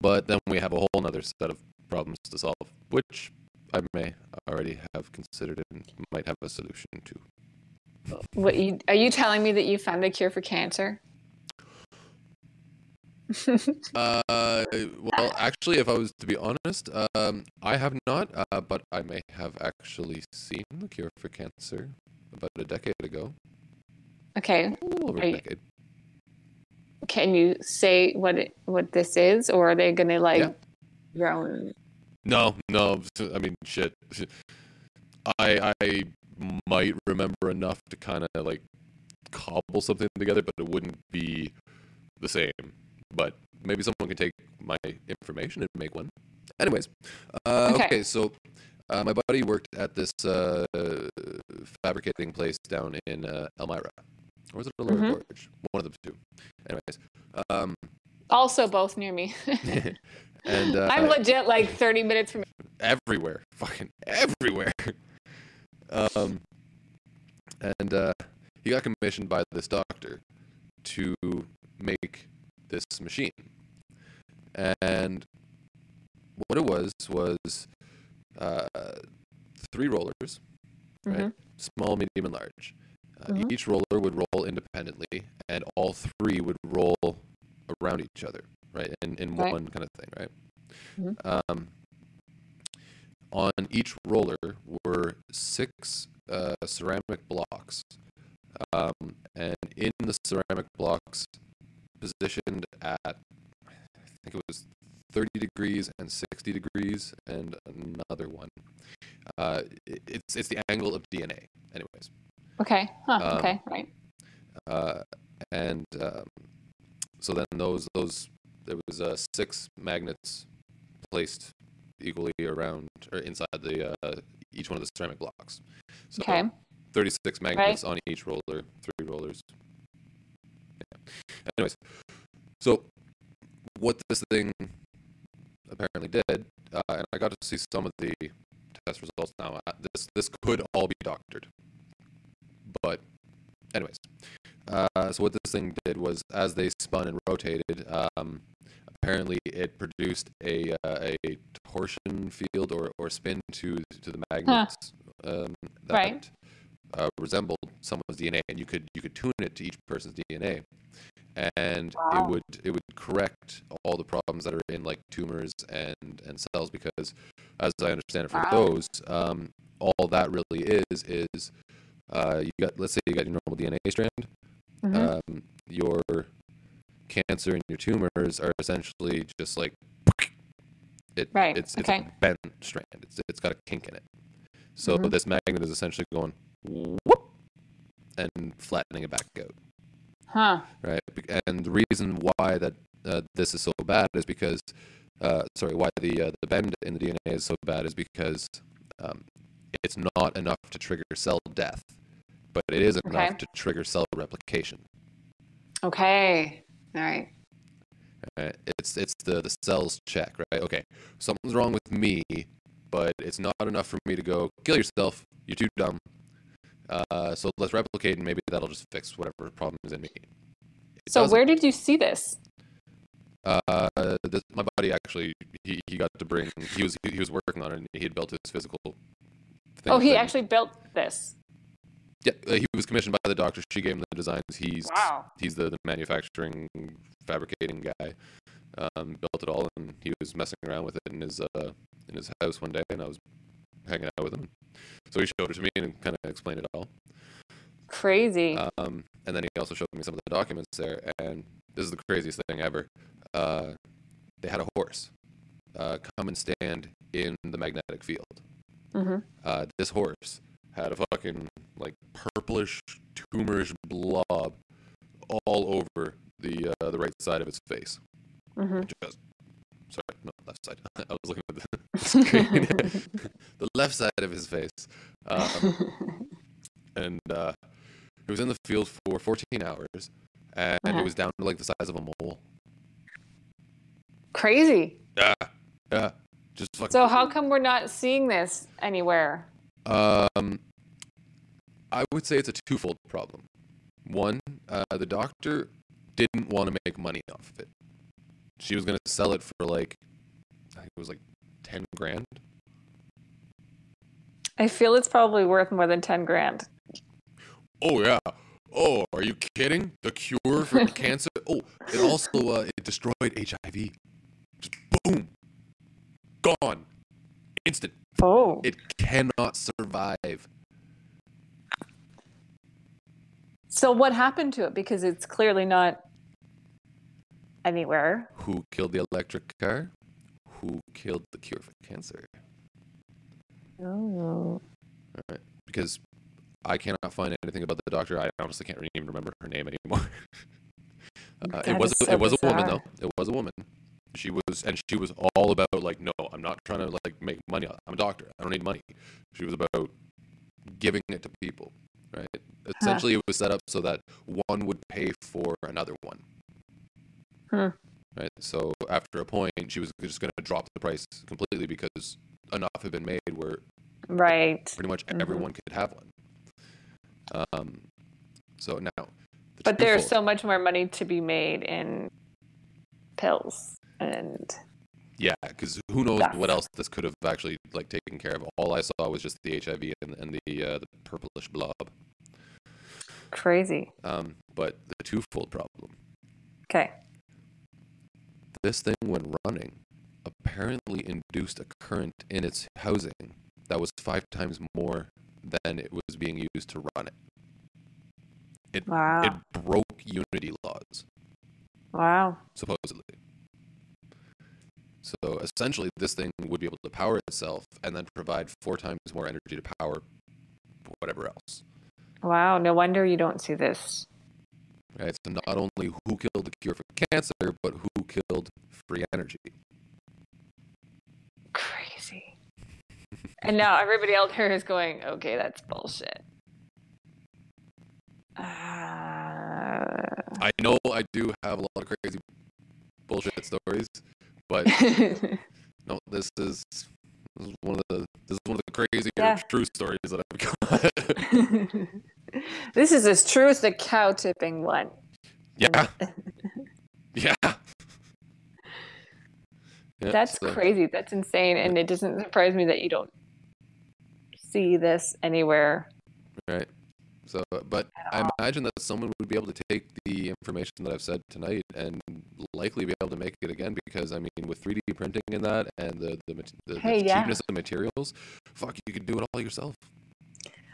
Speaker 1: but then we have a whole other set of problems to solve, which I may already have considered and might have a solution to.
Speaker 2: What you, are you telling me that you found a cure for cancer? [laughs]
Speaker 1: Uh, well, actually, if I was to be honest, um, I have not, uh, but I may have actually seen the cure for cancer about a decade ago,
Speaker 2: Okay,
Speaker 1: a little over a
Speaker 2: you- can you say what it, what this is, or are they gonna like
Speaker 1: Yeah.
Speaker 2: your own?
Speaker 1: No, no. I mean, shit. [laughs] I I might remember enough to kind of like cobble something together, but it wouldn't be the same. But maybe someone can take my information and make one. Anyways, uh,
Speaker 2: Okay.
Speaker 1: okay. So uh, my buddy worked at this uh, fabricating place down in uh, Elmira, or was it Elora
Speaker 2: Mhm.
Speaker 1: Gorge? One of the two. Anyways, um,
Speaker 2: Also, both near me. [laughs] [laughs]
Speaker 1: and uh,
Speaker 2: I'm legit like 30 minutes from.
Speaker 1: everywhere, fucking everywhere. [laughs] Um, and uh, he got commissioned by this doctor to make this machine. And what it was was uh, three rollers, right?
Speaker 2: Mhm.
Speaker 1: Small, medium, and large. Uh,
Speaker 2: Mhm.
Speaker 1: Each roller would roll independently, and all three would roll around each other, right? In in
Speaker 2: Right.
Speaker 1: one kind of thing, right?
Speaker 2: Mhm.
Speaker 1: Um, on each roller were six uh, ceramic blocks, um, and in the ceramic blocks, positioned at I think it was 30 degrees and 60 degrees, and another one. Uh, it- it's it's the angle of DNA, anyways.
Speaker 2: Okay. Huh.
Speaker 1: Um,
Speaker 2: okay. Right.
Speaker 1: Uh, and um, so then those those there was uh, six magnets placed equally around or inside the uh, each one of the ceramic blocks. So
Speaker 2: Okay.
Speaker 1: 36 magnets on each roller, three rollers. Yeah. Anyways, so what this thing apparently did, uh, and I got to see some of the test results now. uh, This this could all be doctored, but anyways, uh, so what this thing did was, as they spun and rotated, um, apparently it produced a uh, a torsion field or, or spin to to the magnets um, that
Speaker 2: Right.
Speaker 1: uh, resembled someone's DNA, and you could you could tune it to each person's DNA, and
Speaker 2: Wow.
Speaker 1: it would it would correct all the problems that are in like tumors and and cells because, as I understand it for
Speaker 2: Wow.
Speaker 1: those, um, all that really is is uh, you got let's say you got your normal DNA strand,
Speaker 2: Mhm.
Speaker 1: um, your cancer and your tumors are essentially just like it,
Speaker 2: Right,
Speaker 1: it's it's
Speaker 2: okay.
Speaker 1: a bent strand. It's it's got a kink in it. So
Speaker 2: Mhm.
Speaker 1: this magnet is essentially going whoop and flattening it back out,
Speaker 2: Huh.
Speaker 1: right? And the reason why that uh, this is so bad is because, uh, sorry, why the uh, the bend in the DNA is so bad is because um, it's not enough to trigger cell death, but it is enough
Speaker 2: Okay.
Speaker 1: to trigger cell replication.
Speaker 2: Okay. All right.
Speaker 1: Right? It's it's the the cells check, right? Okay, something's wrong with me, but it's not enough for me to go kill yourself. You're too dumb. Uh, so let's replicate, and maybe that'll just fix whatever problem is in me. It
Speaker 2: so where did you see this?
Speaker 1: Uh, this, my buddy actually he, he got to bring he was he, was working on it and he had built his physical. Thing
Speaker 2: Oh, he
Speaker 1: thing.
Speaker 2: actually built this.
Speaker 1: Yeah uh, he was commissioned by the doctor. She gave him the designs. He's
Speaker 2: Wow.
Speaker 1: he's the, the manufacturing fabricating guy. Um, built it all and he was messing around with it in his uh in his house one day and I was hanging out with him. So he showed it to me and kind of explained it all.
Speaker 2: Crazy.
Speaker 1: Um, and then he also showed me some of the documents there, and this is the craziest thing ever. Uh, they had a horse uh, come and stand in the magnetic field.
Speaker 2: hmm
Speaker 1: Uh, this horse had a fucking like purplish, tumorish blob all over the uh, the right side of its face.
Speaker 2: hmm
Speaker 1: Just sorry, no left side. [laughs] I was looking at the [laughs] screen. [laughs] the left side of his face. Um, and uh, it was in the field for 14 hours, and
Speaker 2: Uh-huh.
Speaker 1: it was down to like the size of a mole.
Speaker 2: Crazy.
Speaker 1: Yeah, yeah, just fucking.
Speaker 2: So how come we're not seeing this anywhere?
Speaker 1: Um, I would say it's a twofold problem. One, uh, the doctor didn't want to make money off of it. She was going to sell it for like, I think it was like 10 grand.
Speaker 2: I feel it's probably worth more than 10 grand.
Speaker 1: Oh yeah. Oh, are you kidding? The cure for [laughs] cancer. Oh, it also uh, it destroyed HIV. Just boom, gone, instant.
Speaker 2: Oh.
Speaker 1: It cannot survive.
Speaker 2: So what happened to it? Because it's clearly not anywhere.
Speaker 1: Who killed the electric car? Who killed the cure for cancer?
Speaker 2: Oh. All right.
Speaker 1: Because I cannot find anything about the doctor. I honestly can't even remember her name anymore. [laughs] uh, it was
Speaker 2: so
Speaker 1: it was a woman though. It was a woman. She was and she was all about like, no, I'm not trying to like make money. I'm a doctor. I don't need money. She was about giving it to people, right? Essentially, it was set up so that one would pay for another one.
Speaker 2: Hmm.
Speaker 1: Right. So after a point, she was just going to drop the price completely because enough had been made where
Speaker 2: Right.
Speaker 1: pretty much
Speaker 2: Mhm.
Speaker 1: everyone could have one. Um, so now, the
Speaker 2: But there's so much more money to be made in pills and
Speaker 1: yeah, because who knows what else this could have actually like taken care of. All I saw was just the HIV and, and the uh, the purplish blob.
Speaker 2: crazy.
Speaker 1: Um, but the twofold problem:
Speaker 2: Okay.
Speaker 1: this thing, when running, apparently induced a current in its housing that was five times more than it was being used to run it.
Speaker 2: Wow.
Speaker 1: It broke unity laws.
Speaker 2: wow.
Speaker 1: supposedly. So essentially, this thing would be able to power itself and then provide four times more energy to power whatever else.
Speaker 2: Wow. No wonder you don't see this.
Speaker 1: Right? So not only who killed the cure for cancer, but who killed free energy.
Speaker 2: Crazy. and now everybody out there is going, okay, that's bullshit. Uh,
Speaker 1: I know I do have a lot of crazy bullshit stories, but [laughs] no, this is, this is one of the this is one of the crazier
Speaker 2: Yeah.
Speaker 1: true stories that I've got. [laughs]
Speaker 2: this is as true as the cow tipping one.
Speaker 1: yeah, [laughs] yeah. Yeah,
Speaker 2: That's
Speaker 1: so-
Speaker 2: crazy. That's insane. And it doesn't surprise me that you don't see this anywhere.
Speaker 1: Right. So, but I imagine that someone would be able to take the information that I've said tonight and likely be able to make it again because I mean, with 3D printing and that, and the the, the, the
Speaker 2: Hey, yeah.
Speaker 1: cheapness of the materials, fuck, you could do it all yourself.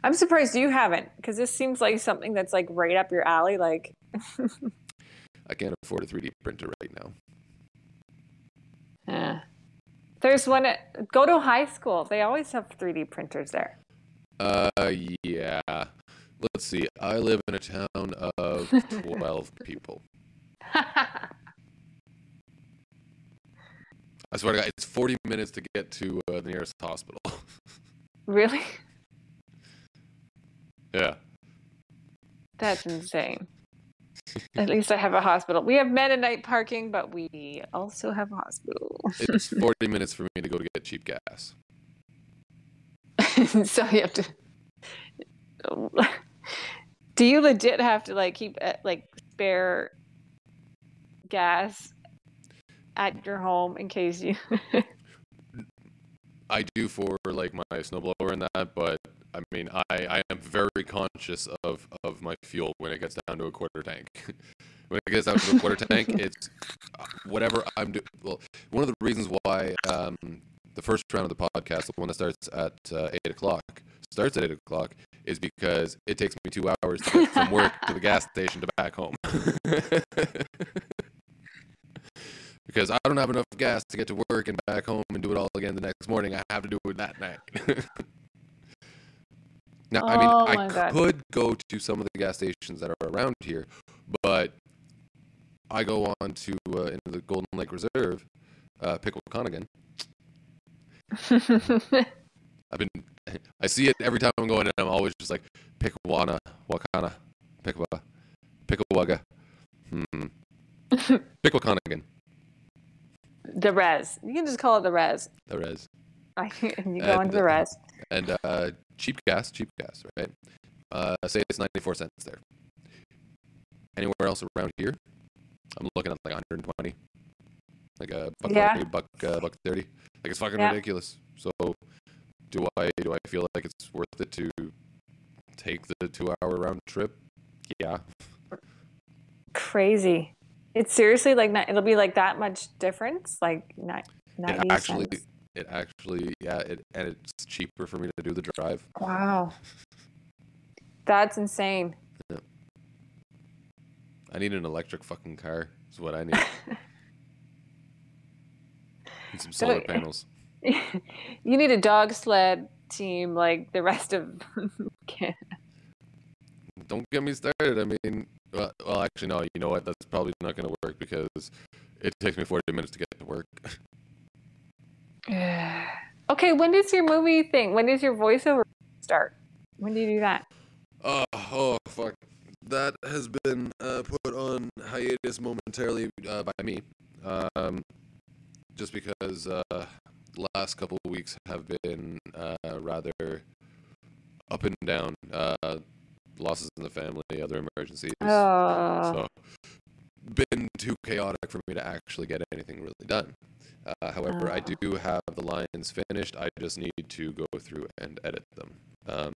Speaker 2: I'm surprised you haven't, because this seems like something that's like right up your alley. Like, [laughs]
Speaker 1: I can't afford a 3D printer right now.
Speaker 2: eh. there's one at go to high school. They always have 3D printers there.
Speaker 1: Uh, yeah. Let's see. I live in a town of [laughs] 12 people. [laughs] I swear to God, it's 40 minutes to get to uh, the nearest hospital. [laughs]
Speaker 2: really?
Speaker 1: yeah.
Speaker 2: That's insane. At least I have a hospital. We have Mennonite parking, but we also have a hospital.
Speaker 1: It's 40 minutes for me to go to get cheap gas.
Speaker 2: so you have to. Do you legit have to like keep uh, like spare gas at your home in case you?
Speaker 1: I do for like my snowblower and that, but I mean, I, I am very conscious of, of my fuel when it gets down to a quarter tank. [laughs] when it gets down to a quarter tank, [laughs] it's uh, whatever I'm doing. Well, one of the reasons why um, the first round of the podcast, the one that starts at uh, eight o'clock, starts at eight o'clock, is because it takes me two hours to get from work to the gas [laughs] station to back home. [laughs] because I don't have enough gas to get to work and back home and do it all again the next morning. I have to do it that night. [laughs] now, I mean,
Speaker 2: Oh
Speaker 1: I
Speaker 2: God.
Speaker 1: could go to some of the gas stations that are around here, but I go on to uh, into the Golden Lake Reserve, uh, Pikwakanagan. I've been, [laughs] I see it every time I'm going, and I'm always just like pick Pickawana, Wakana, Pickawa, Pickawaga, hmm, [laughs] Pikwakanagan.
Speaker 2: the res. You can just call it the res.
Speaker 1: The res. [laughs]
Speaker 2: I, you
Speaker 1: And,
Speaker 2: go into the res.
Speaker 1: and uh, cheap gas, cheap gas, right? Uh, say it's 94 cents there. Anywhere else around here, I'm looking at like 120, like a buck
Speaker 2: Yeah.
Speaker 1: 20, buck uh, buck 30. Like it's fucking
Speaker 2: Yeah.
Speaker 1: ridiculous. So, do I do I feel like it's worth it to take the two hour round trip? Yeah,
Speaker 2: Crazy. It's seriously like not, it'll be like that much difference, like not
Speaker 1: it actually,
Speaker 2: cents.
Speaker 1: it actually, yeah, it and it's cheaper for me to do the drive.
Speaker 2: Wow, that's insane. Yeah.
Speaker 1: I need an electric fucking car. Is what I need. [laughs] and some solar
Speaker 2: Don't-
Speaker 1: panels. [laughs]
Speaker 2: you need a dog sled team like the rest of [laughs] Canada.
Speaker 1: Don't get me started. I mean, well, well, actually, no. You know what? That's probably not going to work because it takes me 40 minutes to get to work. [sighs]
Speaker 2: okay, when does your movie thing? When does your voiceover start? When do you do that?
Speaker 1: Oh, oh, fuck. That has been uh, put on hiatus momentarily uh, by me. Um, just because uh, last couple of weeks have been uh, rather up and down. Uh, losses in the family, other emergencies.
Speaker 2: Oh,
Speaker 1: So, been too chaotic for me to actually get anything really done. Uh, however, I do have the lines finished. I just need to go through and edit them. Um,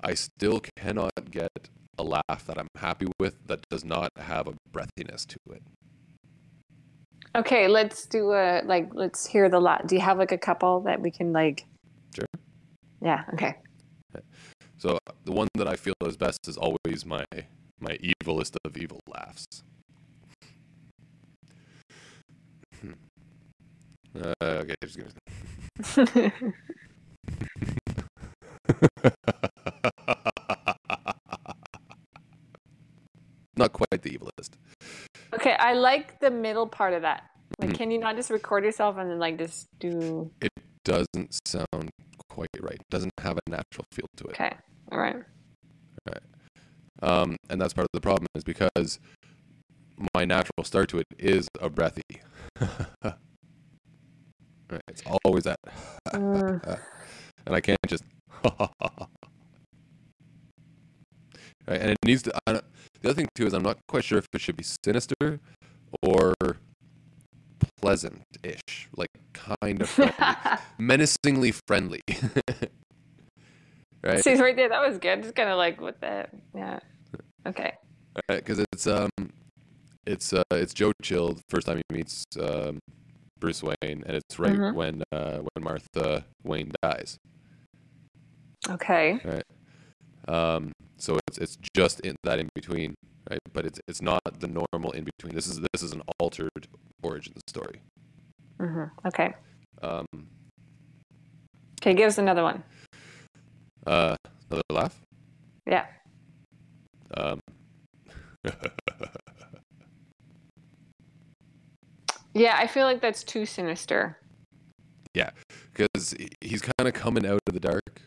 Speaker 1: I still cannot get a laugh that I'm happy with that does not have a breathiness to it.
Speaker 2: Okay. Let's do a like. Let's hear the lot. Do you have like a couple that we can like?
Speaker 1: Sure.
Speaker 2: Yeah. Okay.
Speaker 1: So the one that I feel is best is always my my evilest of evil laughs. Hmm. Uh, okay, just give me. [laughs] [laughs] Not quite the evilest.
Speaker 2: Okay. I like the middle part of that. Like,
Speaker 1: Mhm.
Speaker 2: can you not just record yourself and then like just do?
Speaker 1: It doesn't sound quite right. Doesn't have a natural feel to it.
Speaker 2: Okay. All right.
Speaker 1: Um, and that's part of the problem is because my natural start to it is a breathy. [laughs] right, it's always that, [laughs]
Speaker 2: Mm.
Speaker 1: and I can't just. [laughs] right, and it needs to. I don't, the other thing too is I'm not quite sure if it should be sinister or pleasant-ish, like kind of friendly, [laughs] menacingly friendly. [laughs] right.
Speaker 2: See, right there, that was good. Just kind of like what the yeah. Okay.
Speaker 1: because it's um, it's uh, it's Joe Chill first time he meets um, Bruce Wayne, and it's right
Speaker 2: Mhm.
Speaker 1: when uh, when Martha Wayne dies.
Speaker 2: Okay. Right.
Speaker 1: Um, so it's it's just in that in between, right? But it's it's not the normal in between. This is this is an altered origin story.
Speaker 2: hmm Okay.
Speaker 1: Um,
Speaker 2: Okay. Give us another one.
Speaker 1: uh, another laugh.
Speaker 2: Yeah.
Speaker 1: Um, [laughs]
Speaker 2: Yeah, I feel like that's too sinister.
Speaker 1: Yeah, because he's kind of coming out of the dark,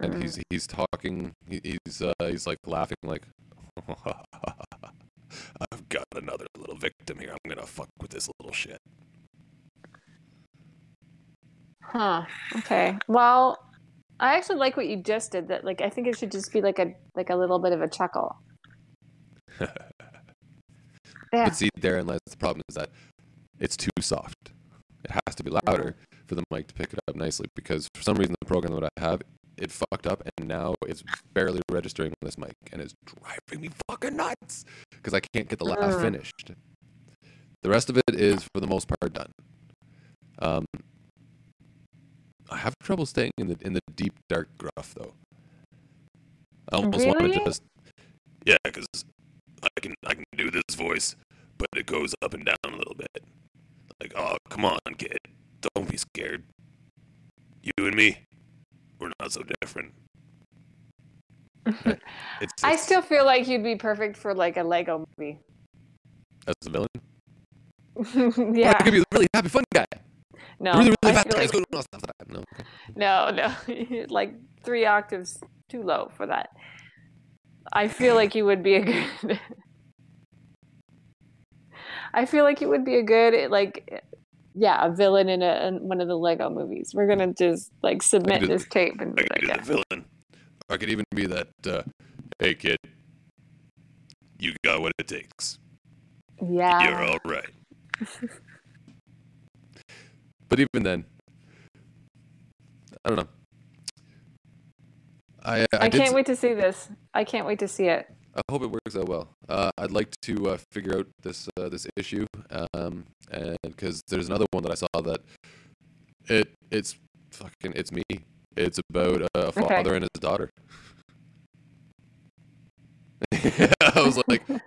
Speaker 1: and
Speaker 2: Mm.
Speaker 1: he's he's talking. He's uh, he's like laughing like, [laughs] I've got another little victim here. I'm gonna fuck with this little shit.
Speaker 2: Huh. Okay. Well, I actually like what you just did. That like I think it should just be like a like a little bit of a chuckle. [laughs] Yeah.
Speaker 1: But see, therein lies the problem is that it's too soft. It has to be louder for the mic to pick it up nicely because for some reason the program that I have it fucked up and now it's barely registering on this mic and it's driving me fucking nuts because I can't get the laugh finished. The rest of it is for the most part done. Um, I have trouble staying in the in the deep dark gruff though. I almost want to just yeah, because I can I can do this voice, but it goes up and down a little bit. Like, oh come on, kid, don't be scared. You and me, we're not so different. [laughs] It's,
Speaker 2: I still feel like you'd be perfect for like a Lego movie.
Speaker 1: as a villain. [laughs]
Speaker 2: Oh, yeah.
Speaker 1: I could be a really happy, fun guy.
Speaker 2: No.
Speaker 1: really, really
Speaker 2: I
Speaker 1: fast guy.
Speaker 2: like-
Speaker 1: Going on stuff that. No.
Speaker 2: No, no, [laughs] like three octaves too low for that. I feel like you would be a good. I feel like you would be a good like, yeah, a villain in, a, in one of the Lego movies. We're gonna just like submit this tape and
Speaker 1: I could
Speaker 2: like,
Speaker 1: be
Speaker 2: yeah.
Speaker 1: the villain. I could even be that. Uh, hey, kid, you got what it takes.
Speaker 2: yeah.
Speaker 1: You're all right. [laughs] but even then, I don't know. I I,
Speaker 2: I can't wait to see this. I can't wait to see it.
Speaker 1: I hope it works out well. Uh, I'd like to uh, figure out this uh, this issue, um, and because there's another one that I saw that it it's fucking it's me. It's about a
Speaker 2: Okay.
Speaker 1: father and his daughter. [laughs] I was like, well,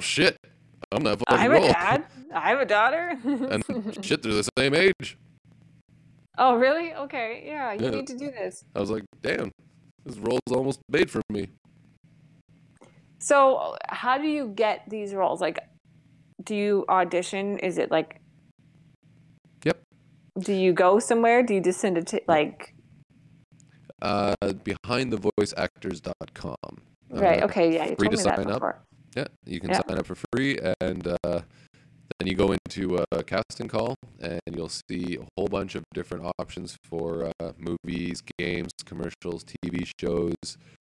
Speaker 1: shit, I'm that fucking
Speaker 2: I'm a dad. I have a daughter.
Speaker 1: And [laughs] shit, they're the same age.
Speaker 2: oh, really? Okay. Yeah, you
Speaker 1: Yeah.
Speaker 2: need to do this.
Speaker 1: I was like, damn, this role's almost made for me.
Speaker 2: So, how do you get these roles? Like, do you audition? Is it like?
Speaker 1: Yep.
Speaker 2: Do you go somewhere? Do you just send it to like?
Speaker 1: Uh, behindthevoiceactors.com.
Speaker 2: Right.
Speaker 1: Uh,
Speaker 2: Okay. Yeah. You
Speaker 1: free
Speaker 2: told
Speaker 1: to
Speaker 2: me that
Speaker 1: sign up.
Speaker 2: before.
Speaker 1: Yeah, you can
Speaker 2: Yeah.
Speaker 1: sign up for free, and uh, then you go into a casting call, and you'll see a whole bunch of different options for uh, movies, games, commercials, TV shows, uh,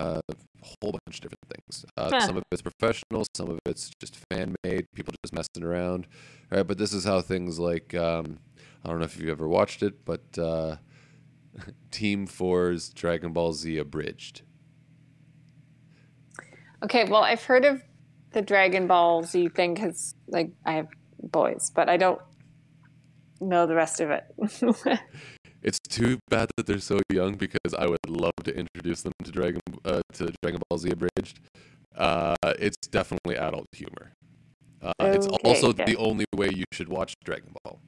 Speaker 1: a whole bunch of different things. Uh,
Speaker 2: Huh.
Speaker 1: Some of it's professional, some of it's just fan made, people just messing around. All right, but this is how things like um, I don't know if you've ever watched it, but uh, [laughs] Team 4's Dragon Ball Z Abridged.
Speaker 2: Okay. Well, I've heard of the Dragon Ball Z thing because, like, I have boys, but I don't know the rest of it. [laughs]
Speaker 1: It's too bad that they're so young because I would love to introduce them to Dragon uh, to Dragon Ball Z Abridged. Uh, it's definitely adult humor. Uh, it's also
Speaker 2: yeah.
Speaker 1: the only way you should watch Dragon Ball.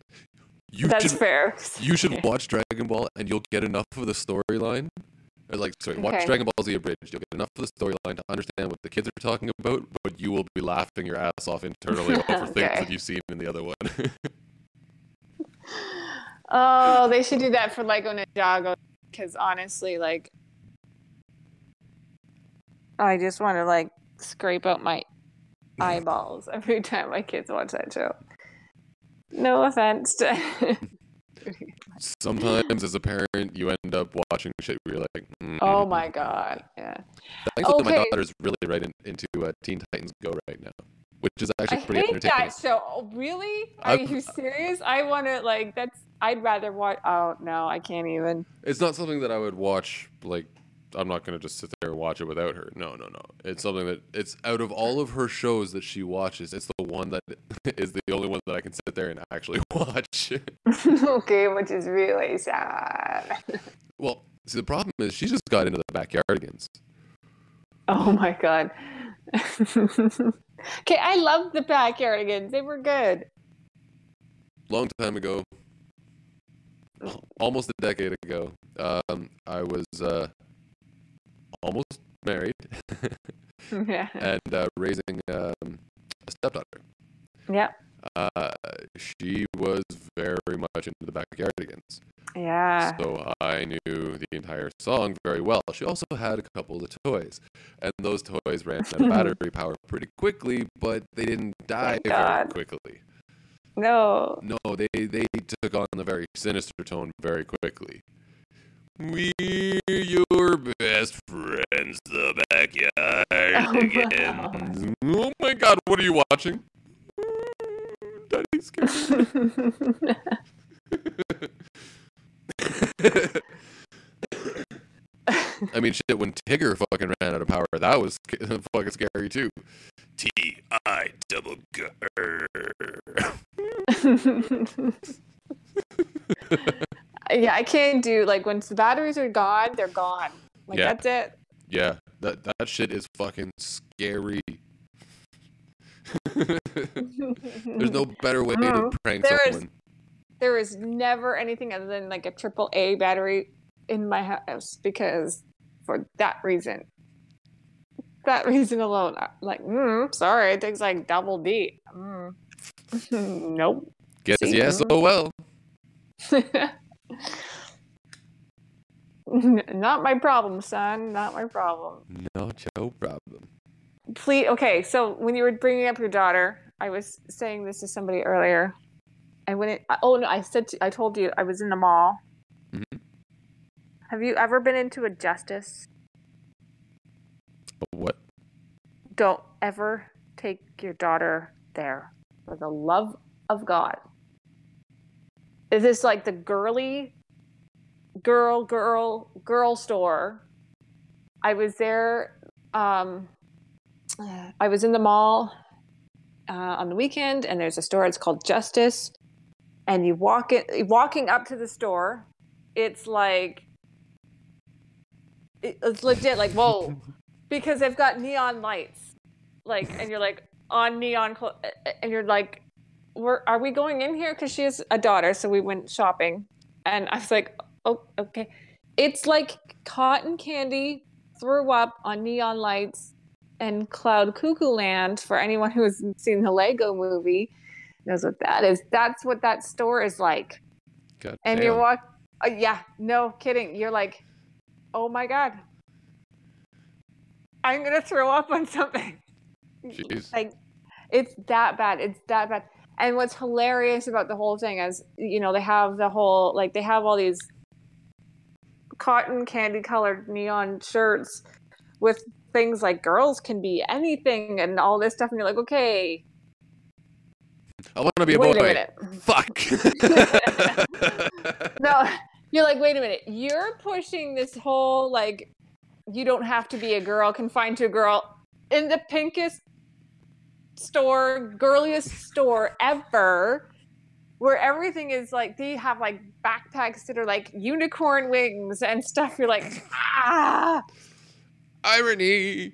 Speaker 1: You
Speaker 2: That's
Speaker 1: should
Speaker 2: fair.
Speaker 1: you should watch Dragon Ball and you'll get enough of the storyline. Or like, sorry, watch
Speaker 2: Okay.
Speaker 1: Dragon Ball Z Abridged. You'll get enough of the storyline to understand what the kids are talking about, but you will be laughing your ass off internally over [laughs] things that you've seen in the other one. [laughs]
Speaker 2: Oh, they should do that for Lego Ninjago because honestly, like, I just want to like scrape out my eyeballs every time my kids watch that show. No offense to. [laughs]
Speaker 1: Sometimes, as a parent, you end up watching shit where you're like, mm,
Speaker 2: oh my god, yeah.
Speaker 1: My
Speaker 2: Okay.
Speaker 1: daughter's really right in, into uh, Teen Titans Go right now, which is
Speaker 2: I
Speaker 1: actually pretty
Speaker 2: hate
Speaker 1: entertaining.
Speaker 2: that show. Oh, really? Are
Speaker 1: I've-
Speaker 2: you serious? I want to like. That's. I'd rather watch. Oh no, I can't even.
Speaker 1: It's not something that I would watch. Like, I'm not gonna just sit there and watch it without her. No, no, no. It's something that it's out of all of her shows that she watches, it's the one that [laughs] is the only one that I can sit there and actually [laughs] watch. [laughs]
Speaker 2: okay, which is really sad.
Speaker 1: well, see, the problem is she just got into the backyardigans.
Speaker 2: Oh my god. okay, I love the backyardigans. They were good.
Speaker 1: long time ago, almost a decade ago, um, I was uh, almost married [laughs]
Speaker 2: yeah.
Speaker 1: and uh, raising um, a stepdaughter.
Speaker 2: Yeah.
Speaker 1: uh, she was very much into the Backyardigans.
Speaker 2: Yeah.
Speaker 1: So I knew the entire song very well. She also had a couple of the toys, and those toys ran out of [laughs] battery power pretty quickly, but they didn't die
Speaker 2: Thank
Speaker 1: very
Speaker 2: God.
Speaker 1: quickly.
Speaker 2: No.
Speaker 1: No, they they took on a very sinister tone very quickly. We're your best friends, the Backyardigans. Oh, oh my God, what are you watching? Mm, Daddy's scared. [laughs] [laughs] I mean, shit. When Tigger fucking ran out of power, that was [laughs] fucking scary too. T I double G. [laughs]
Speaker 2: yeah, I can't do like once the batteries are gone, they're gone. Like
Speaker 1: Yeah.
Speaker 2: that's it.
Speaker 1: Yeah, that that shit is fucking scary. [laughs] There's no better way to prank
Speaker 2: There is-
Speaker 1: someone.
Speaker 2: there is never anything other than like a triple A battery in my house because for that reason. That [laughs] reason alone, like, mm, sorry, it takes like double D. Mm. [laughs] nope.
Speaker 1: Guess
Speaker 2: See?
Speaker 1: yes, oh well. [laughs]
Speaker 2: Not my problem, son. Not my problem.
Speaker 1: No, no problem.
Speaker 2: Please, okay. So when you were bringing up your daughter, I was saying this to somebody earlier. I went. In, oh no, I said. To, I told you I was in the mall.
Speaker 1: Mhm.
Speaker 2: Have you ever been into a Justice?
Speaker 1: What?
Speaker 2: Don't ever take your daughter there for the love of God. Is this like the girly girl, girl, girl store? I was there. Um, I was in the mall uh, on the weekend, and there's a store. It's called Justice, and you walk it. Walking up to the store, it's like it's legit. Like whoa, because they've got neon lights, like, and you're like on neon, clo- and you're like, "We're are we going in here?" Because she has a daughter, so we went shopping, and I was like, "Oh, okay." It's like cotton candy threw up on neon lights and cloud cuckoo land for anyone who has seen the lego movie knows what that is that's what that store is like
Speaker 1: God
Speaker 2: and you
Speaker 1: damn.
Speaker 2: walk uh, yeah no kidding you're like oh my god. I'm gonna throw up on something.
Speaker 1: Jeez.
Speaker 2: like it's that bad. It's that bad. And what's hilarious about the whole thing is you know they have the whole like they have all these cotton candy colored neon shirts with things like girls can be anything and all this stuff. And you're like okay.
Speaker 1: I want to be a
Speaker 2: wait
Speaker 1: boy.
Speaker 2: a minute.
Speaker 1: Fuck. [laughs] [laughs] [laughs]
Speaker 2: no you're like wait a minute you're pushing this whole like you don't have to be a girl confined to a girl in the pinkest store girliest store ever where everything is like they have like backpacks that are like unicorn wings and stuff you're like ah
Speaker 1: Irony.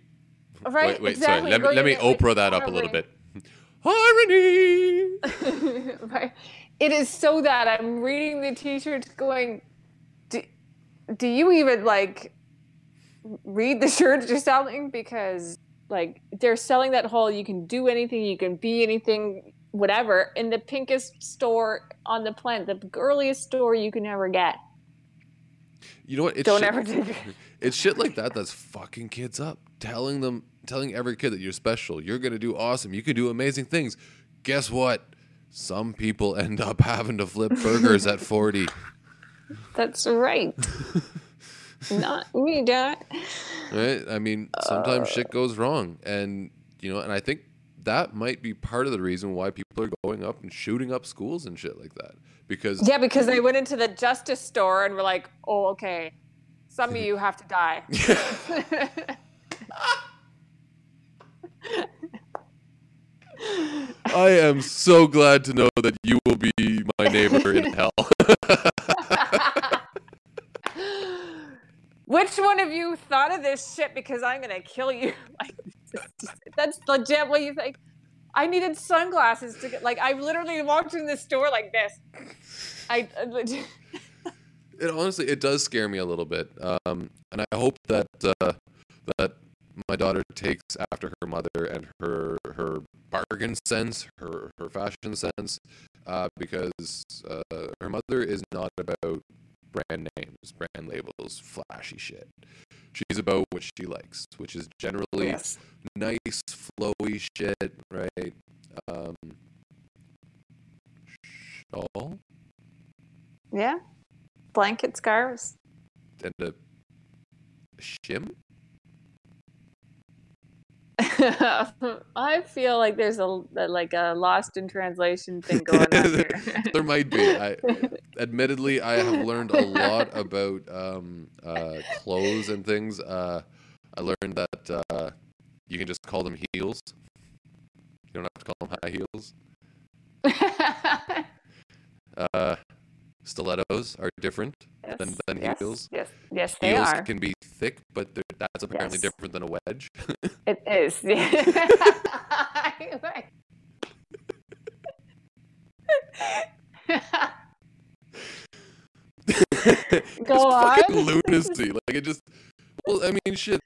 Speaker 2: right
Speaker 1: Wait, wait,
Speaker 2: exactly.
Speaker 1: sorry. Let me, let me
Speaker 2: in, like,
Speaker 1: Oprah that up a little
Speaker 2: horribly.
Speaker 1: bit. Irony. [laughs]
Speaker 2: right. It is so that I'm reading the t-shirts going, do, do you even like read the [laughs] shirts you're selling? Because like they're selling that whole you can do anything, you can be anything, whatever, in the pinkest store on the planet, the girliest store you can ever get.
Speaker 1: You know what? It's
Speaker 2: Don't
Speaker 1: shit,
Speaker 2: ever do it. [laughs]
Speaker 1: It's shit like that that's fucking kids up. Telling them, telling every kid that you're special, you're gonna do awesome, you can do amazing things. Guess what? Some people end up having to flip burgers at 40.
Speaker 2: That's right. Not me, Dad.
Speaker 1: Right? I mean, sometimes
Speaker 2: Uh.
Speaker 1: shit goes wrong, and you know, and I think that might be part of the reason why people are going up and shooting up schools and shit like that. Because
Speaker 2: Yeah, because they went into the justice store and were like, "Oh, okay, some of you have to die." [laughs] [laughs] [laughs]
Speaker 1: I am so glad to know that you will be my neighbor in hell. [laughs]
Speaker 2: Which one of you thought of this shit? Because I'm gonna kill you. [laughs] Like, that's legit what you think. I needed sunglasses to get. Like, I literally walked in the store like this. I I [laughs]
Speaker 1: it honestly it does scare me a little bit um and i hope that uh that my daughter takes after her mother and her her bargain sense, her her fashion sense, uh, because uh, her mother is not about brand names, brand labels, flashy shit. She's about what she likes, which is generally
Speaker 2: Yes.
Speaker 1: nice, flowy shit, right? Um, shawl
Speaker 2: Yeah. Blanket scarves.
Speaker 1: and a shim. [laughs]
Speaker 2: I feel like there's a like a lost in translation thing [laughs] going on here. [laughs]
Speaker 1: There might be. I, admittedly, I have learned a lot about um, uh, clothes and things. Uh, I learned that uh, you can just call them heels. You don't have to call them high heels. Uh, stilettos are different
Speaker 2: yes,
Speaker 1: than, than
Speaker 2: yes,
Speaker 1: heels.
Speaker 2: Yes, yes, they
Speaker 1: Heels
Speaker 2: are.
Speaker 1: can be thick, but they're- that's apparently
Speaker 2: Yes.
Speaker 1: different than a wedge. [laughs]
Speaker 2: It is. [laughs] [laughs] Go
Speaker 1: it's
Speaker 2: on.
Speaker 1: fucking lunacy. Like it just. Well, I mean, shit.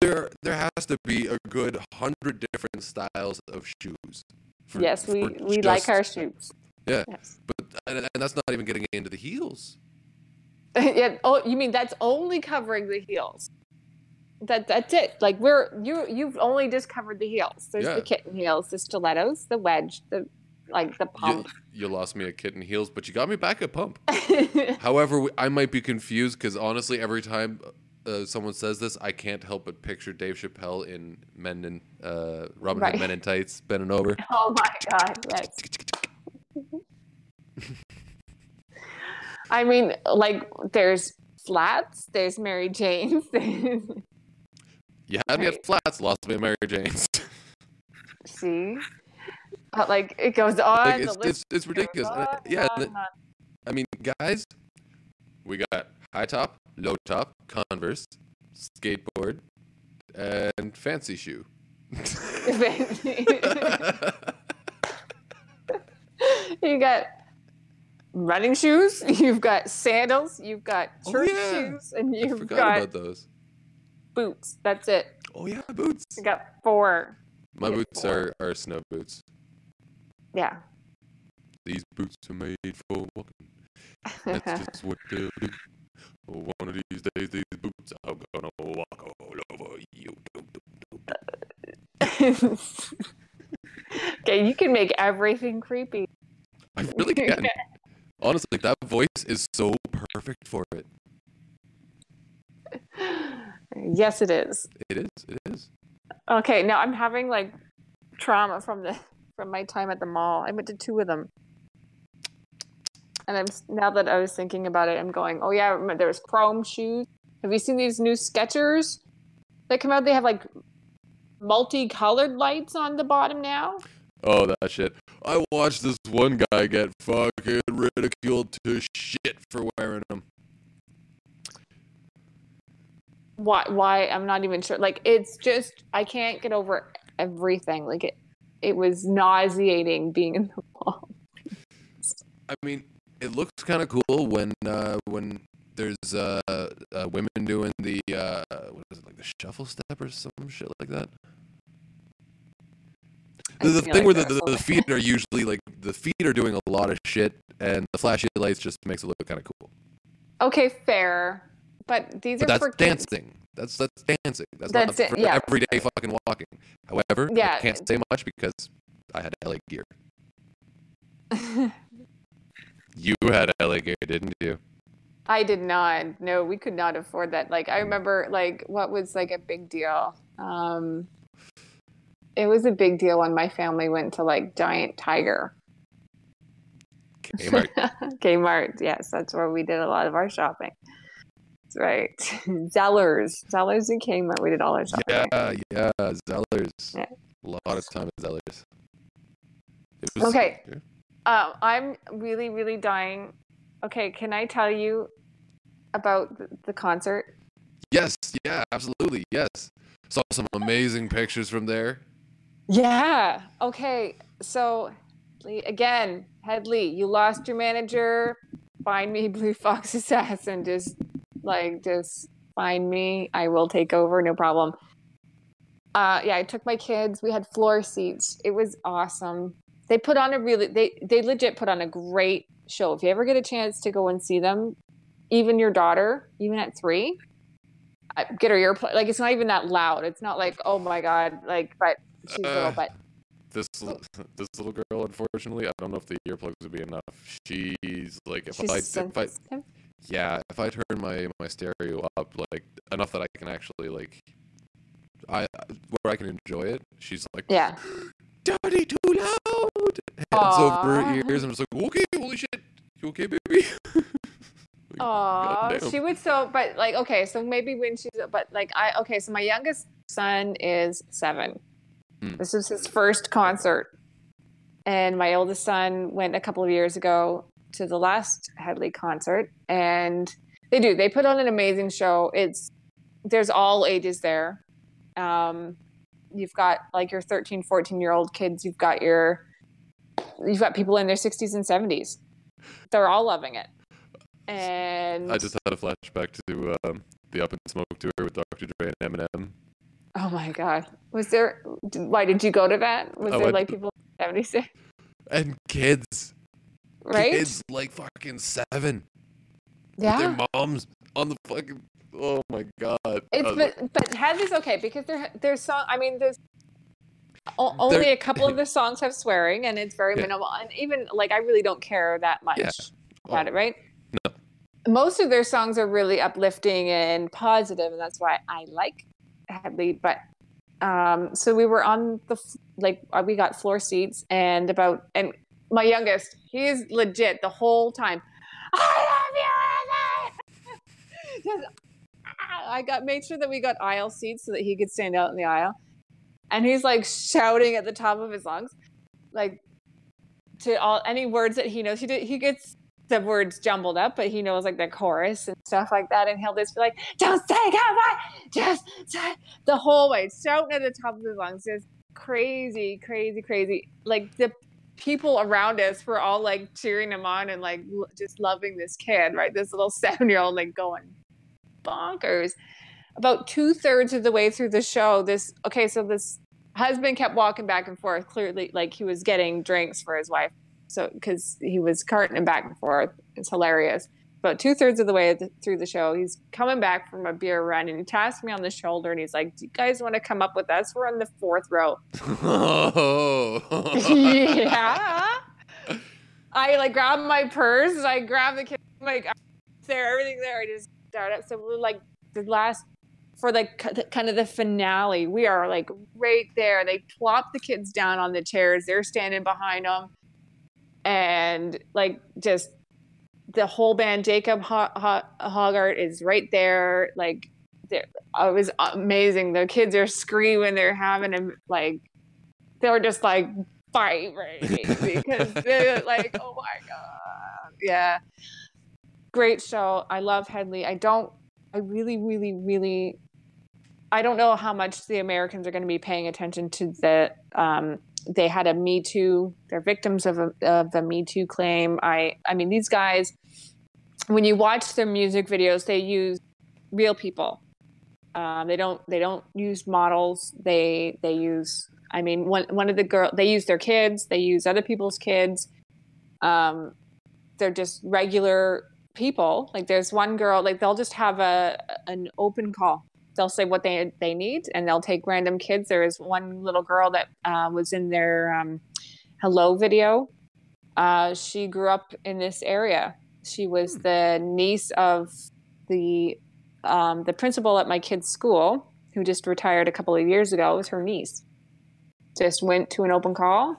Speaker 1: There, there has to be a good hundred different styles of shoes. for-
Speaker 2: yes, we we like our shoes.
Speaker 1: Yeah.
Speaker 2: Yes.
Speaker 1: But and, and that's not even getting into the heels. [laughs]
Speaker 2: yeah. Oh, you mean that's only covering the heels? That that's it. Like we're you you've only just covered the heels. There's
Speaker 1: Yeah.
Speaker 2: the kitten heels, the stilettos, the wedge, the like the pump.
Speaker 1: you lost me at kitten heels, but you got me back at pump. [laughs] However, I might be confused because honestly, every time uh, someone says this, I can't help but picture Dave Chappelle in Men in uh, Robin Hood
Speaker 2: Right.
Speaker 1: Men in Tights, bending over. [laughs]
Speaker 2: oh my god, yes. I mean, like there's flats, there's Mary Jane's. [laughs]
Speaker 1: You had me at flats, lost me at Mary Jane's. [laughs]
Speaker 2: See, but like it goes on.
Speaker 1: like
Speaker 2: the
Speaker 1: it's,
Speaker 2: list
Speaker 1: it's it's ridiculous. Uh,
Speaker 2: on
Speaker 1: yeah,
Speaker 2: on
Speaker 1: I mean, guys, we got high top, low top, Converse, skateboard, and fancy shoe. [laughs]
Speaker 2: you got running shoes, [laughs] you've got sandals, you've got
Speaker 1: Oh,
Speaker 2: church
Speaker 1: yeah.
Speaker 2: shoes, and you've
Speaker 1: forgot
Speaker 2: got
Speaker 1: about those.
Speaker 2: boots. That's it.
Speaker 1: Oh yeah, boots.
Speaker 2: You got four.
Speaker 1: My
Speaker 2: Yeah,
Speaker 1: boots are, are snow boots.
Speaker 2: Yeah.
Speaker 1: These boots are made for walking. That's [laughs] just what they'll do. One of these days, these boots are gonna walk all over you. [laughs]
Speaker 2: okay, you can make everything creepy.
Speaker 1: I really can. Honestly, that voice is so perfect for it.
Speaker 2: yes, it is.
Speaker 1: It is. It is.
Speaker 2: Okay, now I'm having like trauma from the from my time at the mall. I went to two of them, and I'm now that I was thinking about it, I'm going, oh yeah, I remember there was chrome shoes. Have you seen these new Skechers that come out? They have like multicolored lights on the bottom now.
Speaker 1: Oh, that shit. I watched this one guy get fucking ridiculed to shit for wearing them.
Speaker 2: Why? Why? I'm not even sure. Like it's just I can't get over everything. Like it, it was nauseating being in the [laughs] mall.
Speaker 1: I mean, it looks kind of cool when uh, when there's uh, uh, women doing the uh, what is it like the shuffle step or some shit like that. The, the thing
Speaker 2: like
Speaker 1: where the, the, the feet are usually like the feet are doing a lot of shit, and the flashy lights just makes it look kind of cool.
Speaker 2: Okay, fair. But these
Speaker 1: But
Speaker 2: are
Speaker 1: that's
Speaker 2: for kids.
Speaker 1: dancing. That's that's dancing. That's,
Speaker 2: That's
Speaker 1: not for
Speaker 2: yeah.
Speaker 1: everyday fucking walking. However,
Speaker 2: Yeah.
Speaker 1: I can't say much because I had LA gear. [laughs] You had LA gear, didn't you?
Speaker 2: I did not. No, we could not afford that. Like I remember like what was like a big deal. Um it was a big deal when my family went to like Giant Tiger.
Speaker 1: Kmart. [laughs]
Speaker 2: Kmart. Yes, that's where we did a lot of our shopping. That's right. [laughs] Zellers. Zellers and Kmart. We did all our shopping.
Speaker 1: Yeah, yeah, Zellers.
Speaker 2: Yeah.
Speaker 1: A lot of time at Zellers.
Speaker 2: Okay. Um, I'm really, really dying. Okay, can I tell you about the concert?
Speaker 1: Yes, yeah, absolutely, yes. Saw some amazing pictures from there.
Speaker 2: Yeah. Okay. So, again, Hedley, you lost your manager. Find me [laughs] Blue Fox Assassin. Just like, just find me. I will take over. No problem. Uh, yeah, I took my kids. We had floor seats. It was awesome. They put on a really they they legit put on a great show. If you ever get a chance to go and see them, even your daughter, even at three, get her earplug. Like it's not even that loud. It's not like oh my god, like but she's little.
Speaker 1: Uh,
Speaker 2: But
Speaker 1: This [laughs] this little girl, unfortunately, I don't know if the earplugs would be enough. She's like, if
Speaker 2: she's
Speaker 1: I if I yeah, if I turn my my stereo up like enough that I can actually like, I where I can enjoy it, she's like,
Speaker 2: Yeah. [gasps]
Speaker 1: Daddy, too loud. Hands over her ears. I'm just like, okay, holy shit, you okay, baby? [laughs] Like,
Speaker 2: she would so, but like, okay, so maybe when she's, but like, I, okay, so my youngest son is seven.
Speaker 1: Hmm.
Speaker 2: This is his first concert. And my oldest son went a couple of years ago to the last Hedley concert. And they do, they put on an amazing show. It's, there's all ages there. Um, you've got like your 13, 14 year old kids, you've got your, you've got people in their 60s and 70s. They're all loving it. And
Speaker 1: I just had a flashback to um, the Up in Smoke tour with Dr. Dre and Eminem.
Speaker 2: Oh my god. Was there why did you go to that? Was
Speaker 1: I
Speaker 2: there
Speaker 1: went-
Speaker 2: like people 76?
Speaker 1: And kids,
Speaker 2: Right?
Speaker 1: kids like fucking seven.
Speaker 2: yeah.
Speaker 1: Their moms on the fucking. Oh my god.
Speaker 2: It's
Speaker 1: uh, like,
Speaker 2: but but Hedley's okay because there there's song I mean there's only a couple of [laughs] the songs have swearing and it's very
Speaker 1: Yeah.
Speaker 2: minimal and even like I really don't care that much
Speaker 1: Yeah.
Speaker 2: about
Speaker 1: Oh,
Speaker 2: it, right?
Speaker 1: No.
Speaker 2: Most of their songs are really uplifting and positive and that's why I like Hedley but um so we were on the like uh, we got floor seats and about and my youngest he's legit the whole time I love you [laughs] Just, ah, I got made sure that we got aisle seats so that he could stand out in the aisle. And he's like shouting at the top of his lungs like to all any words that he knows. He did he gets the words jumbled up but he knows like the chorus and stuff like that and he'll just be like don't say goodbye just say the whole way shouting at the top of his lungs just crazy crazy crazy. Like the people around us were all like cheering him on and like l- just loving this kid right? This little [laughs] seven year old like going bonkers. About two-thirds of the way through the show this okay so this husband kept walking back and forth. Clearly like he was getting drinks for his wife so because he was carting back and forth. It's hilarious. About two-thirds of the way through the show he's coming back from a beer run and he taps me on the shoulder and he's like do you guys want to come up with us? We're on the fourth row.
Speaker 1: Oh. [laughs]
Speaker 2: yeah. I like grab my purse i grab the kid like there everything there. I just start up. So we're like the last for like the- kind of the finale we are like right there. They plop the kids down on the chairs. They're standing behind them and like just the whole band jacob Ho- Ho- Hoggard is right there. Like it was amazing. The kids are screaming. They're having a like they're just like vibrating [laughs] because they're like oh my god. Yeah. Great show. I love Hedley i don't i really really really i don't know how much the americans are going to be paying attention to the um they had a me too they're victims of a, of the me too claim. I i mean these guys when you watch their music videos they use real people. Um, they don't they don't use models. They they use i mean one one of the girl they use their kids they use other people's kids. Um, they're just regular people. Like there's one girl like they'll just have a an open call they'll say what they they need and they'll take random kids. There is one little girl that uh, was in their um, hello video. Uh, she grew up in this area. She was the niece of the um, the principal at my kid's school who just retired a couple of years ago. Was her niece. Just went to an open call.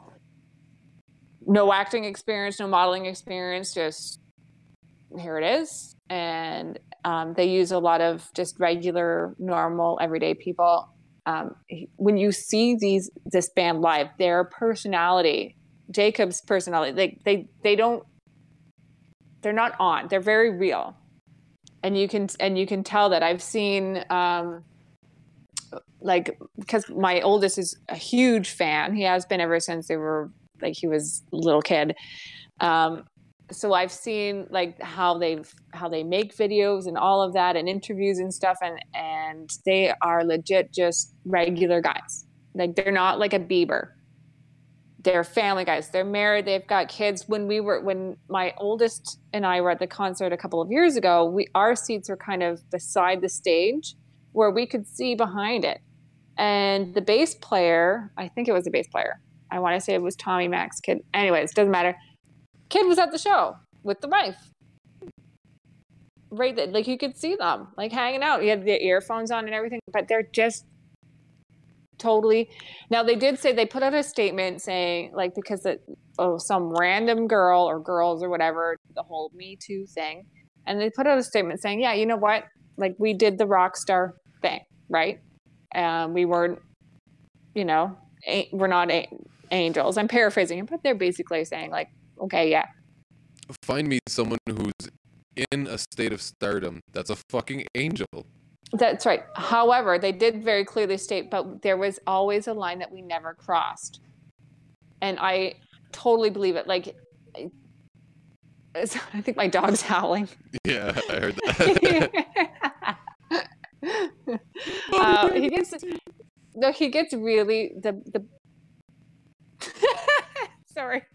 Speaker 2: No acting experience no modeling experience just here it is. And um, they use a lot of just regular normal everyday people. Um, he- when you see these this band live their personality jacob's personality they they they don't they're not on. They're very real. And you can and you can tell that. I've seen um like because my oldest is a huge fan. He has been ever since they were like he was a little kid. Um so I've seen like how they've how they make videos and all of that and interviews and stuff and and they are legit just regular guys. Like they're not like a Bieber. They're family guys. They're married. They've got kids. When we were when my oldest and I were at the concert a couple of years ago, we our seats were kind of beside the stage where we could see behind it. And the bass player, I think it was the bass player. I want to say it was Tommy Mac's kid. Anyways, doesn't matter kid was at the show with the wife. Right, there, like you could see them like hanging out. You had the earphones on and everything, but they're just totally. Now they did say they put out a statement saying like because it, oh some random girl or girls or whatever the whole Me Too thing, and they put out a statement saying yeah you know what like we did the rock star thing right, um, we weren't you know we're not angels. I'm paraphrasing, but they're basically saying like okay, yeah.
Speaker 1: Find me someone who's in a state of stardom that's a fucking angel.
Speaker 2: That's right. However, they did very clearly state, but there was always a line that we never crossed. And I totally believe it. Like, I [laughs] think my dog's [laughs] howling.
Speaker 1: Yeah, I heard [laughs] that.
Speaker 2: uh, he gets no, he gets really the the sorry. [laughs]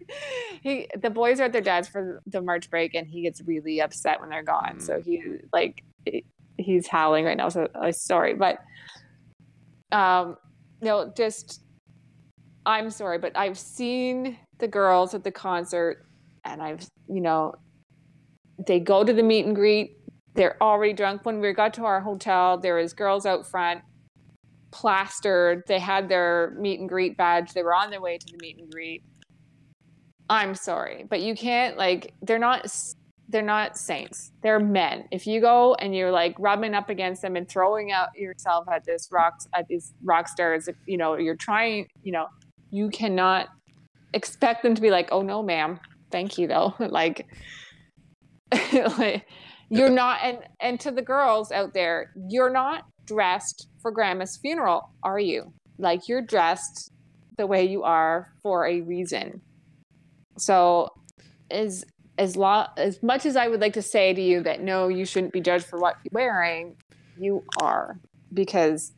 Speaker 2: He the boys are at their dad's for the March break, and he gets really upset when they're gone. Mm. So he like he's howling right now. So I'm sorry, but um, no, just I'm sorry, but I've seen the girls at the concert, and I've you know they go to the meet and greet. They're already drunk. When we got to our hotel, there was girls out front plastered. They had their meet and greet badge. They were on their way to the meet and greet. I'm sorry, but you can't like they're not they're not saints. They're men. If you go and you're like rubbing up against them and throwing out yourself at this rocks at these rock stars, if you know you're trying, you know, you cannot expect them to be like, "Oh no, ma'am, thank you though." [laughs] like, [laughs] like you're not. And and to the girls out there, you're not dressed for grandma's funeral, are you? Like you're dressed the way you are for a reason so, as as lo- as much as I would like to say to you that no, you shouldn't be judged for what you're wearing, you are because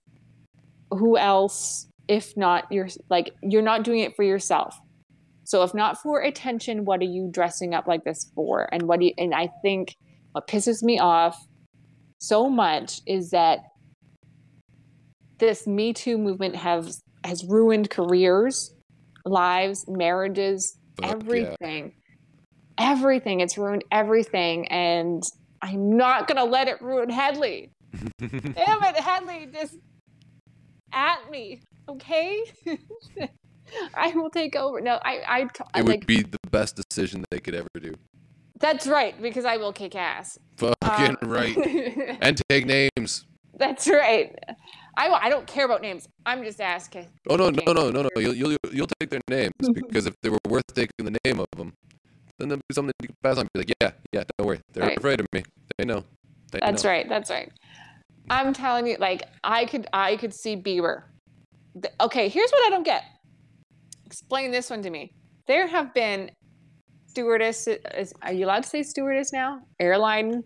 Speaker 2: who else, if not you're like you're not doing it for yourself. So if not for attention, what are you dressing up like this for? And what do you? And I think what pisses me off so much is that this Me Too movement has has ruined careers, lives, marriages, everything. Yeah. Everything. It's ruined everything. And I'm not going to let it ruin Hedley. [laughs] Damn it, Hedley, just at me. Okay? [laughs] I will take over. No, I, I,
Speaker 1: it would be the best decision they could ever do.
Speaker 2: That's right, because I will kick ass.
Speaker 1: Fucking um, right. [laughs] and take names.
Speaker 2: That's right. I, I don't care about names. I'm just asking.
Speaker 1: Oh no no no no no! You'll you'll you'll take their names [laughs] because if they were worth taking the name of them, then there'll be something you can pass on. Be like, yeah yeah, don't worry. They're right. afraid of me. They know. They
Speaker 2: that's
Speaker 1: know.
Speaker 2: right. That's right. I'm telling you, like I could I could see Bieber. Okay, here's what I don't get. Explain this one to me. There have been stewardess. Are you allowed to say stewardess now? Airline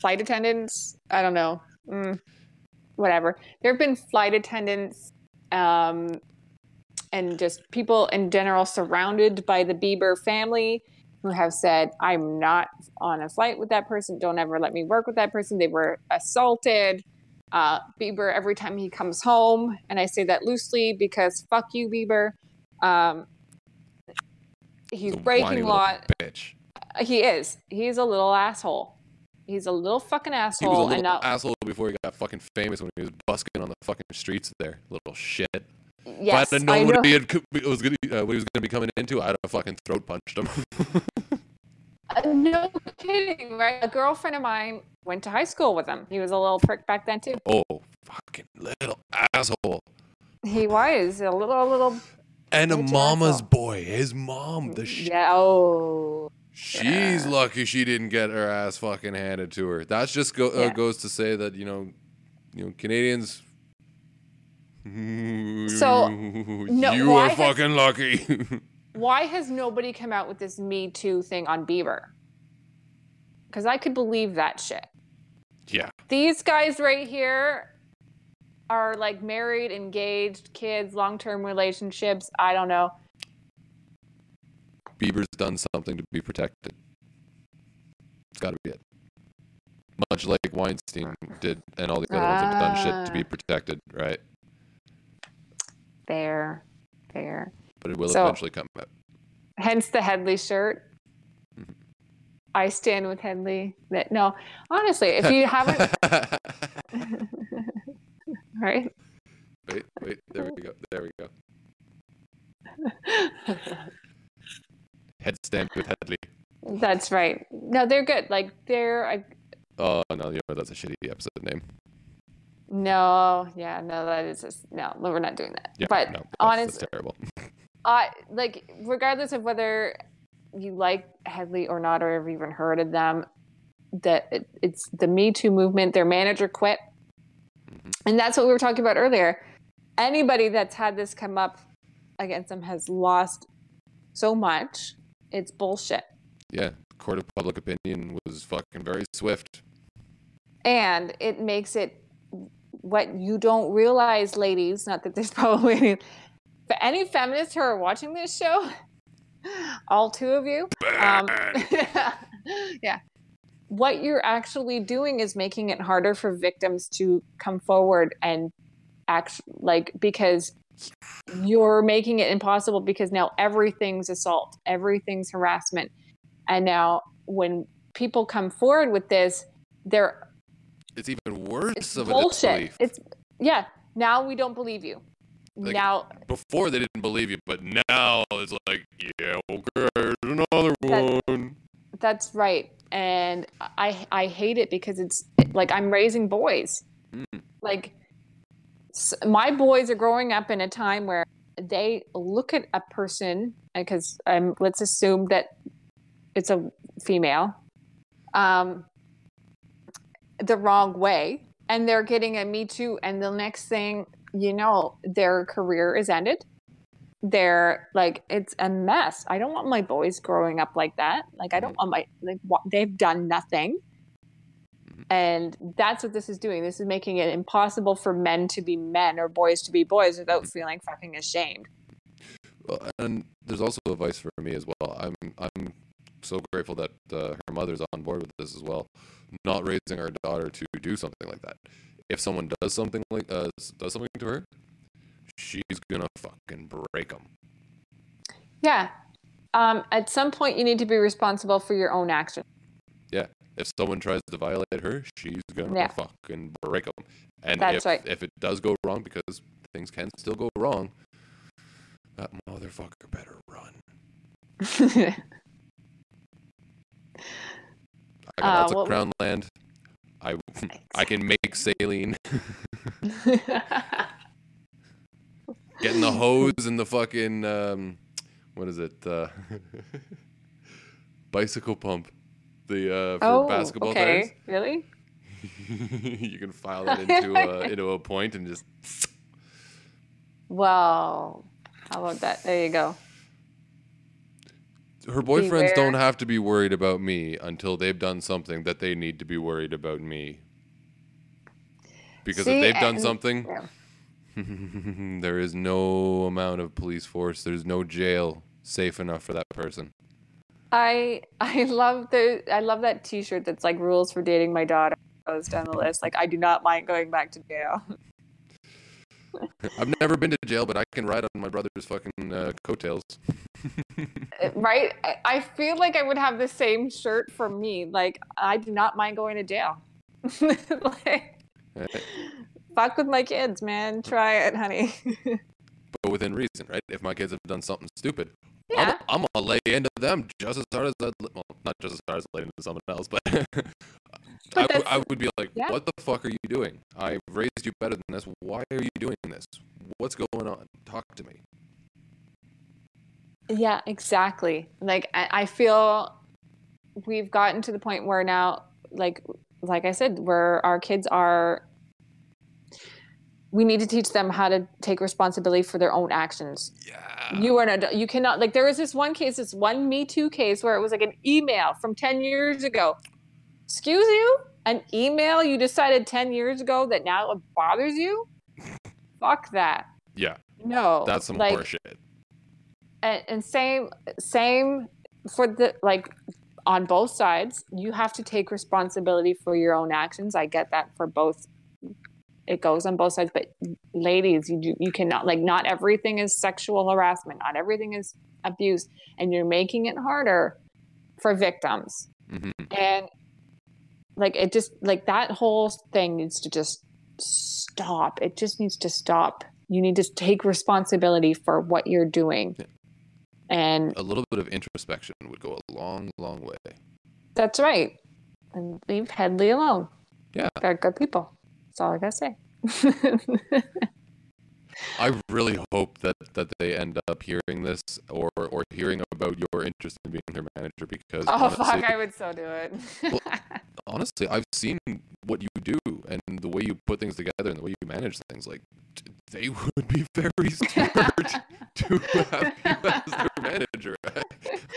Speaker 2: flight attendants. I don't know. Mm whatever. There have been flight attendants um, and just people in general surrounded by the Bieber family who have said, I'm not on a flight with that person. Don't ever let me work with that person. They were assaulted. Uh, Bieber, every time he comes home, and I say that loosely because fuck you, Bieber. Um, he's breaking law.
Speaker 1: Bitch.
Speaker 2: He is. He's a little asshole. He's a little fucking asshole. He
Speaker 1: was a little
Speaker 2: not...
Speaker 1: asshole before he got fucking famous when he was busking on the fucking streets there. Little shit.
Speaker 2: Yes,
Speaker 1: if I had known what he had, was gonna, uh, what he was going to be coming into, I'd have fucking throat punched him. [laughs]
Speaker 2: uh, no kidding, right? A girlfriend of mine went to high school with him. He was a little prick back then too.
Speaker 1: Oh, fucking little asshole.
Speaker 2: He was a little, a little.
Speaker 1: And a mama's asshole. boy. His mom, the
Speaker 2: shit. Yeah. Oh.
Speaker 1: She's yeah. lucky she didn't get her ass fucking handed to her. That's just go, uh, goes to say that you know, you know, Canadians. [laughs]
Speaker 2: So no,
Speaker 1: you are fucking lucky. [laughs]
Speaker 2: why has nobody come out with this Me Too thing on Bieber? because I could believe that shit.
Speaker 1: Yeah.
Speaker 2: These guys right here are like married, engaged, kids, long term relationships. I don't know.
Speaker 1: Bieber's done something to be protected. It's got to be it. Much like Weinstein did, and all the other ones have done shit to be
Speaker 2: Ah.
Speaker 1: protected, right?
Speaker 2: Fair, fair.
Speaker 1: But it will
Speaker 2: So-
Speaker 1: eventually come out.
Speaker 2: Hence the Hedley shirt.
Speaker 1: Mhm.
Speaker 2: I stand with Hedley. That no, honestly, if you haven't, [laughs] right?
Speaker 1: wait, wait, there we go, there we go. [laughs] Headstand with Hedley.
Speaker 2: That's right. No, they're good. Like they're I,
Speaker 1: Oh no, you know that's a shitty episode name.
Speaker 2: no, yeah, no, that is just no. We're not doing that.
Speaker 1: Yeah,
Speaker 2: but
Speaker 1: no, that's,
Speaker 2: honest-
Speaker 1: that's terrible. [laughs]
Speaker 2: I like regardless of whether you like Hedley or not, or have even heard of them, that it, it's the Me Too movement. Their manager quit,
Speaker 1: Mhm.
Speaker 2: and that's what we were talking about earlier. Anybody that's had this come up against them has lost so much. It's bullshit.
Speaker 1: Yeah, court of public opinion was fucking very swift.
Speaker 2: and it makes it what you don't realize ladies not that there's [laughs] probably any but any feminists who are watching this show [laughs] all two of you um, [laughs] yeah what you're actually doing is making it harder for victims to come forward and act like because you're making it impossible because now everything's assault everything's harassment and now when people come forward with this they're
Speaker 1: It's even worse
Speaker 2: it's
Speaker 1: of
Speaker 2: bullshit. It's yeah. Now we don't believe you.
Speaker 1: Like-
Speaker 2: now
Speaker 1: Before they didn't believe you, but now it's like, yeah, okay, there's another
Speaker 2: That-
Speaker 1: one.
Speaker 2: that's right, and I I hate it because it's like I'm raising boys.
Speaker 1: Mm.
Speaker 2: Like s- my boys are growing up in a time where they look at a person because um, let's assume that it's a female, um, the wrong way, and they're getting a Me Too, and the next thing you know, their career is ended. They're like, it's a mess. I don't want my boys growing up like that. Like, I don't want my like what they've done nothing. And that's what this is doing. This is making it impossible for men to be men or boys to be boys without feeling fucking ashamed.
Speaker 1: Well, and there's also advice for me as well. I'm I'm so grateful that uh, her mother's on board with this as well. Not raising our daughter to do something like that. If someone does something like uh, does something to her, she's gonna fucking break them.
Speaker 2: Yeah. Um, at some point, you need to be responsible for your own actions.
Speaker 1: If someone tries to violate her, she's gonna
Speaker 2: Yeah.
Speaker 1: fucking break them. And
Speaker 2: That's
Speaker 1: if
Speaker 2: right.
Speaker 1: if it does go wrong, because things can still go wrong, that motherfucker better run. I got [laughs]
Speaker 2: Uh,
Speaker 1: lots of crown land. I I can make saline. [laughs] [laughs] Getting the hose and the fucking um, what is it? Uh, bicycle pump. The uh, for
Speaker 2: oh,
Speaker 1: basketball
Speaker 2: okay. Really? [laughs]
Speaker 1: you can file [laughs] that into a into a point and just
Speaker 2: Well, how about that? There you go.
Speaker 1: her boyfriends don't have to be worried about me until they've done something that they need to be worried about me. Because
Speaker 2: See,
Speaker 1: if they've done
Speaker 2: and-
Speaker 1: something,
Speaker 2: yeah. [laughs]
Speaker 1: there is no amount of police force, there's no jail safe enough for that person.
Speaker 2: I [laughs] I love the I love that T-shirt that's like rules for dating my daughter goes down the list. Like I do not mind going back to jail.
Speaker 1: I've never been to jail, but I can ride on my brother's fucking uh, coattails. [laughs]
Speaker 2: right? I- feel like I would have the same shirt for me. Like I do not mind going to jail. [laughs] like,
Speaker 1: Right?
Speaker 2: fuck with my kids, man. Try it, honey.
Speaker 1: But within reason, right? If my kids have done something stupid,
Speaker 2: yeah.
Speaker 1: I'm, I'm gonna lay into them just as hard as I, well, not just as hard as I lay into someone else, [laughs] but, I, w-
Speaker 2: that's-
Speaker 1: I would be like,
Speaker 2: yeah.
Speaker 1: what the fuck are you doing? I've raised you better than this. Why are you doing this? What's going on? Talk to me.
Speaker 2: Yeah, exactly. Like I, I feel we've gotten to the point where now, like like I said, where our kids are we need to teach them how to take responsibility for their own actions.
Speaker 1: Yeah.
Speaker 2: You are an adult. You cannot like there was this one case, this one Me Too case where it was like an email from ten years ago. Excuse you? An email you decided 10 years ago that now it bothers you? [laughs] Fuck that.
Speaker 1: Yeah,
Speaker 2: No.
Speaker 1: that's some
Speaker 2: like,
Speaker 1: horseshit.
Speaker 2: and, and same same for the like on both sides you have to take responsibility for your own actions i get that for both it goes on both sides but ladies you do, you cannot like not everything is sexual harassment not everything is abuse and you're making it harder for victims.
Speaker 1: Hmm
Speaker 2: and like it just like that whole thing needs to just stop. It just needs to stop. You need to take responsibility for what you're doing.
Speaker 1: Yeah.
Speaker 2: and
Speaker 1: A little bit of introspection would go a long, long way.
Speaker 2: that's right. And leave hedley alone.
Speaker 1: Yeah.
Speaker 2: they're good people that's all i gotta say [laughs]
Speaker 1: I really hope that, that they end up hearing this or or hearing about your interest in being their manager because
Speaker 2: oh
Speaker 1: honestly,
Speaker 2: fuck i would so do it
Speaker 1: Well, [laughs] honestly, I've seen what you do and the way you put things together and the way you manage things. Like they would be very [laughs] smart to have you as their manager.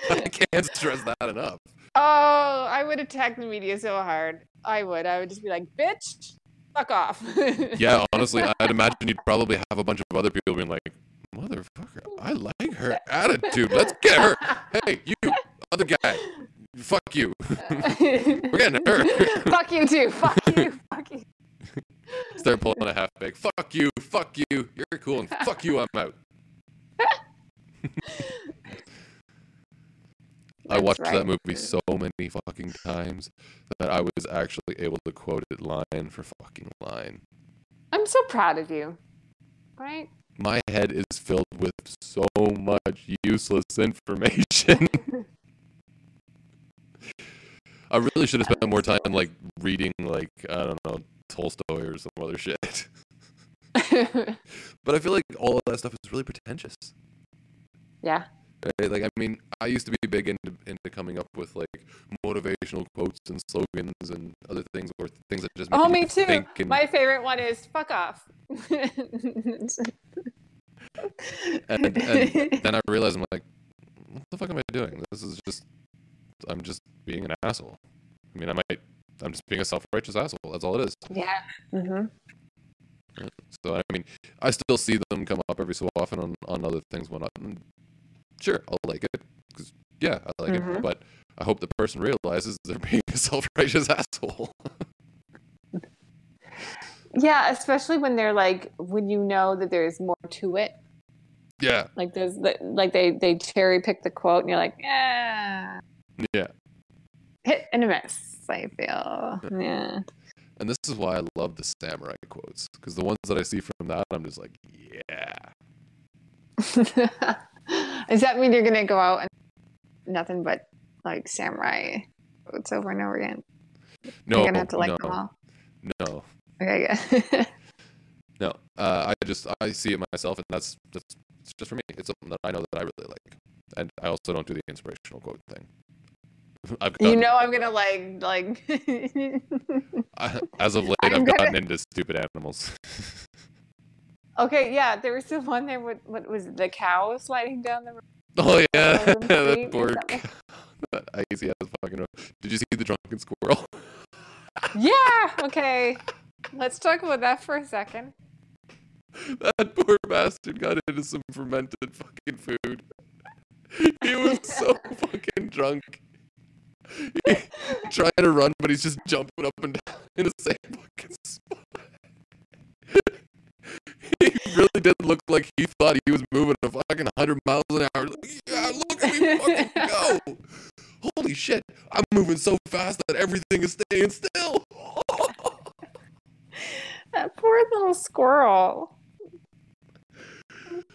Speaker 1: I can't stress that enough.
Speaker 2: oh i would attack the media so hard i would i would just be like bitch fuck off [laughs]
Speaker 1: Yeah, honestly, I'd imagine you'd probably have a bunch of other people being like, "Motherfucker, I like her attitude. Let's get her." Hey, you other guy, fuck you. [laughs] We're getting her. [laughs]
Speaker 2: fuck you too. Fuck you. Fuck you.
Speaker 1: Start pulling a half bag. Fuck you. Fuck you. You're cool. And fuck you. I'm out. I watched
Speaker 2: right.
Speaker 1: that movie so many fucking times that I was actually able to quote it line for fucking line.
Speaker 2: I'm so proud of you. Right?
Speaker 1: My head is filled with so much useless information. [laughs] I really should have spent more time like reading like I don't know Tolstoy or some other shit. [laughs] [laughs] But I feel like all of that stuff is really pretentious.
Speaker 2: yeah.
Speaker 1: Right? Like I mean, I used to be big into into coming up with like motivational quotes and slogans and other things or things that just make
Speaker 2: Oh, me too.
Speaker 1: and
Speaker 2: My favorite one is fuck off.
Speaker 1: and, and then I realized I'm like, what the fuck am I doing? This is just, I'm just being an asshole. I mean, I might, I'm just being a self-righteous asshole. That's all it is.
Speaker 2: yeah. hmm
Speaker 1: So I mean, I still see them come up every so often on on other things. When I'm sure I'll like it, because yeah, I like it.
Speaker 2: Mhm.
Speaker 1: But I hope the person realizes [laughs] they're being a self-righteous [laughs] asshole.
Speaker 2: Yeah, especially when they're like when you know that there's more to it.
Speaker 1: yeah,
Speaker 2: Like there's the, like they they cherry pick the quote and you're like, yeah,
Speaker 1: yeah.
Speaker 2: hit and a miss. I feel. Yeah.
Speaker 1: And this is why I love the samurai quotes, because the ones that I see from that, I'm just like, yeah. [laughs]
Speaker 2: Does that mean you're gonna go out and nothing but like samurai quotes over and over again?
Speaker 1: No,
Speaker 2: you're gonna have to like
Speaker 1: no,
Speaker 2: them all.
Speaker 1: no.
Speaker 2: Okay, good. [laughs]
Speaker 1: No, uh, I just I see it myself, and that's that's it's just for me. It's something that I know that I really like, and I also don't do the inspirational quote thing. [laughs] I've
Speaker 2: you know I'm gonna like like. [laughs]
Speaker 1: I, as of late,
Speaker 2: I'm
Speaker 1: I've gotten
Speaker 2: gonna-
Speaker 1: into stupid animals.
Speaker 2: Okay, yeah, there was the [laughs] one there. What, what was it, the cow sliding down the road? [laughs]
Speaker 1: oh yeah,
Speaker 2: Golden [laughs]
Speaker 1: that poor cow. that icy ass fucking. Did you see the drunken squirrel?
Speaker 2: Yeah. Okay. Let's talk about that for a second.
Speaker 1: that poor bastard got into some fermented fucking food. He was so fucking drunk. He, trying to run, but he's just jumping up and down in the same fucking spot. Really did look like he thought he was moving a fucking 100 miles an hour. Like, yeah, look at me fucking [laughs] go. Holy shit, I'm moving so fast that everything is staying still. [laughs]
Speaker 2: That poor little squirrel.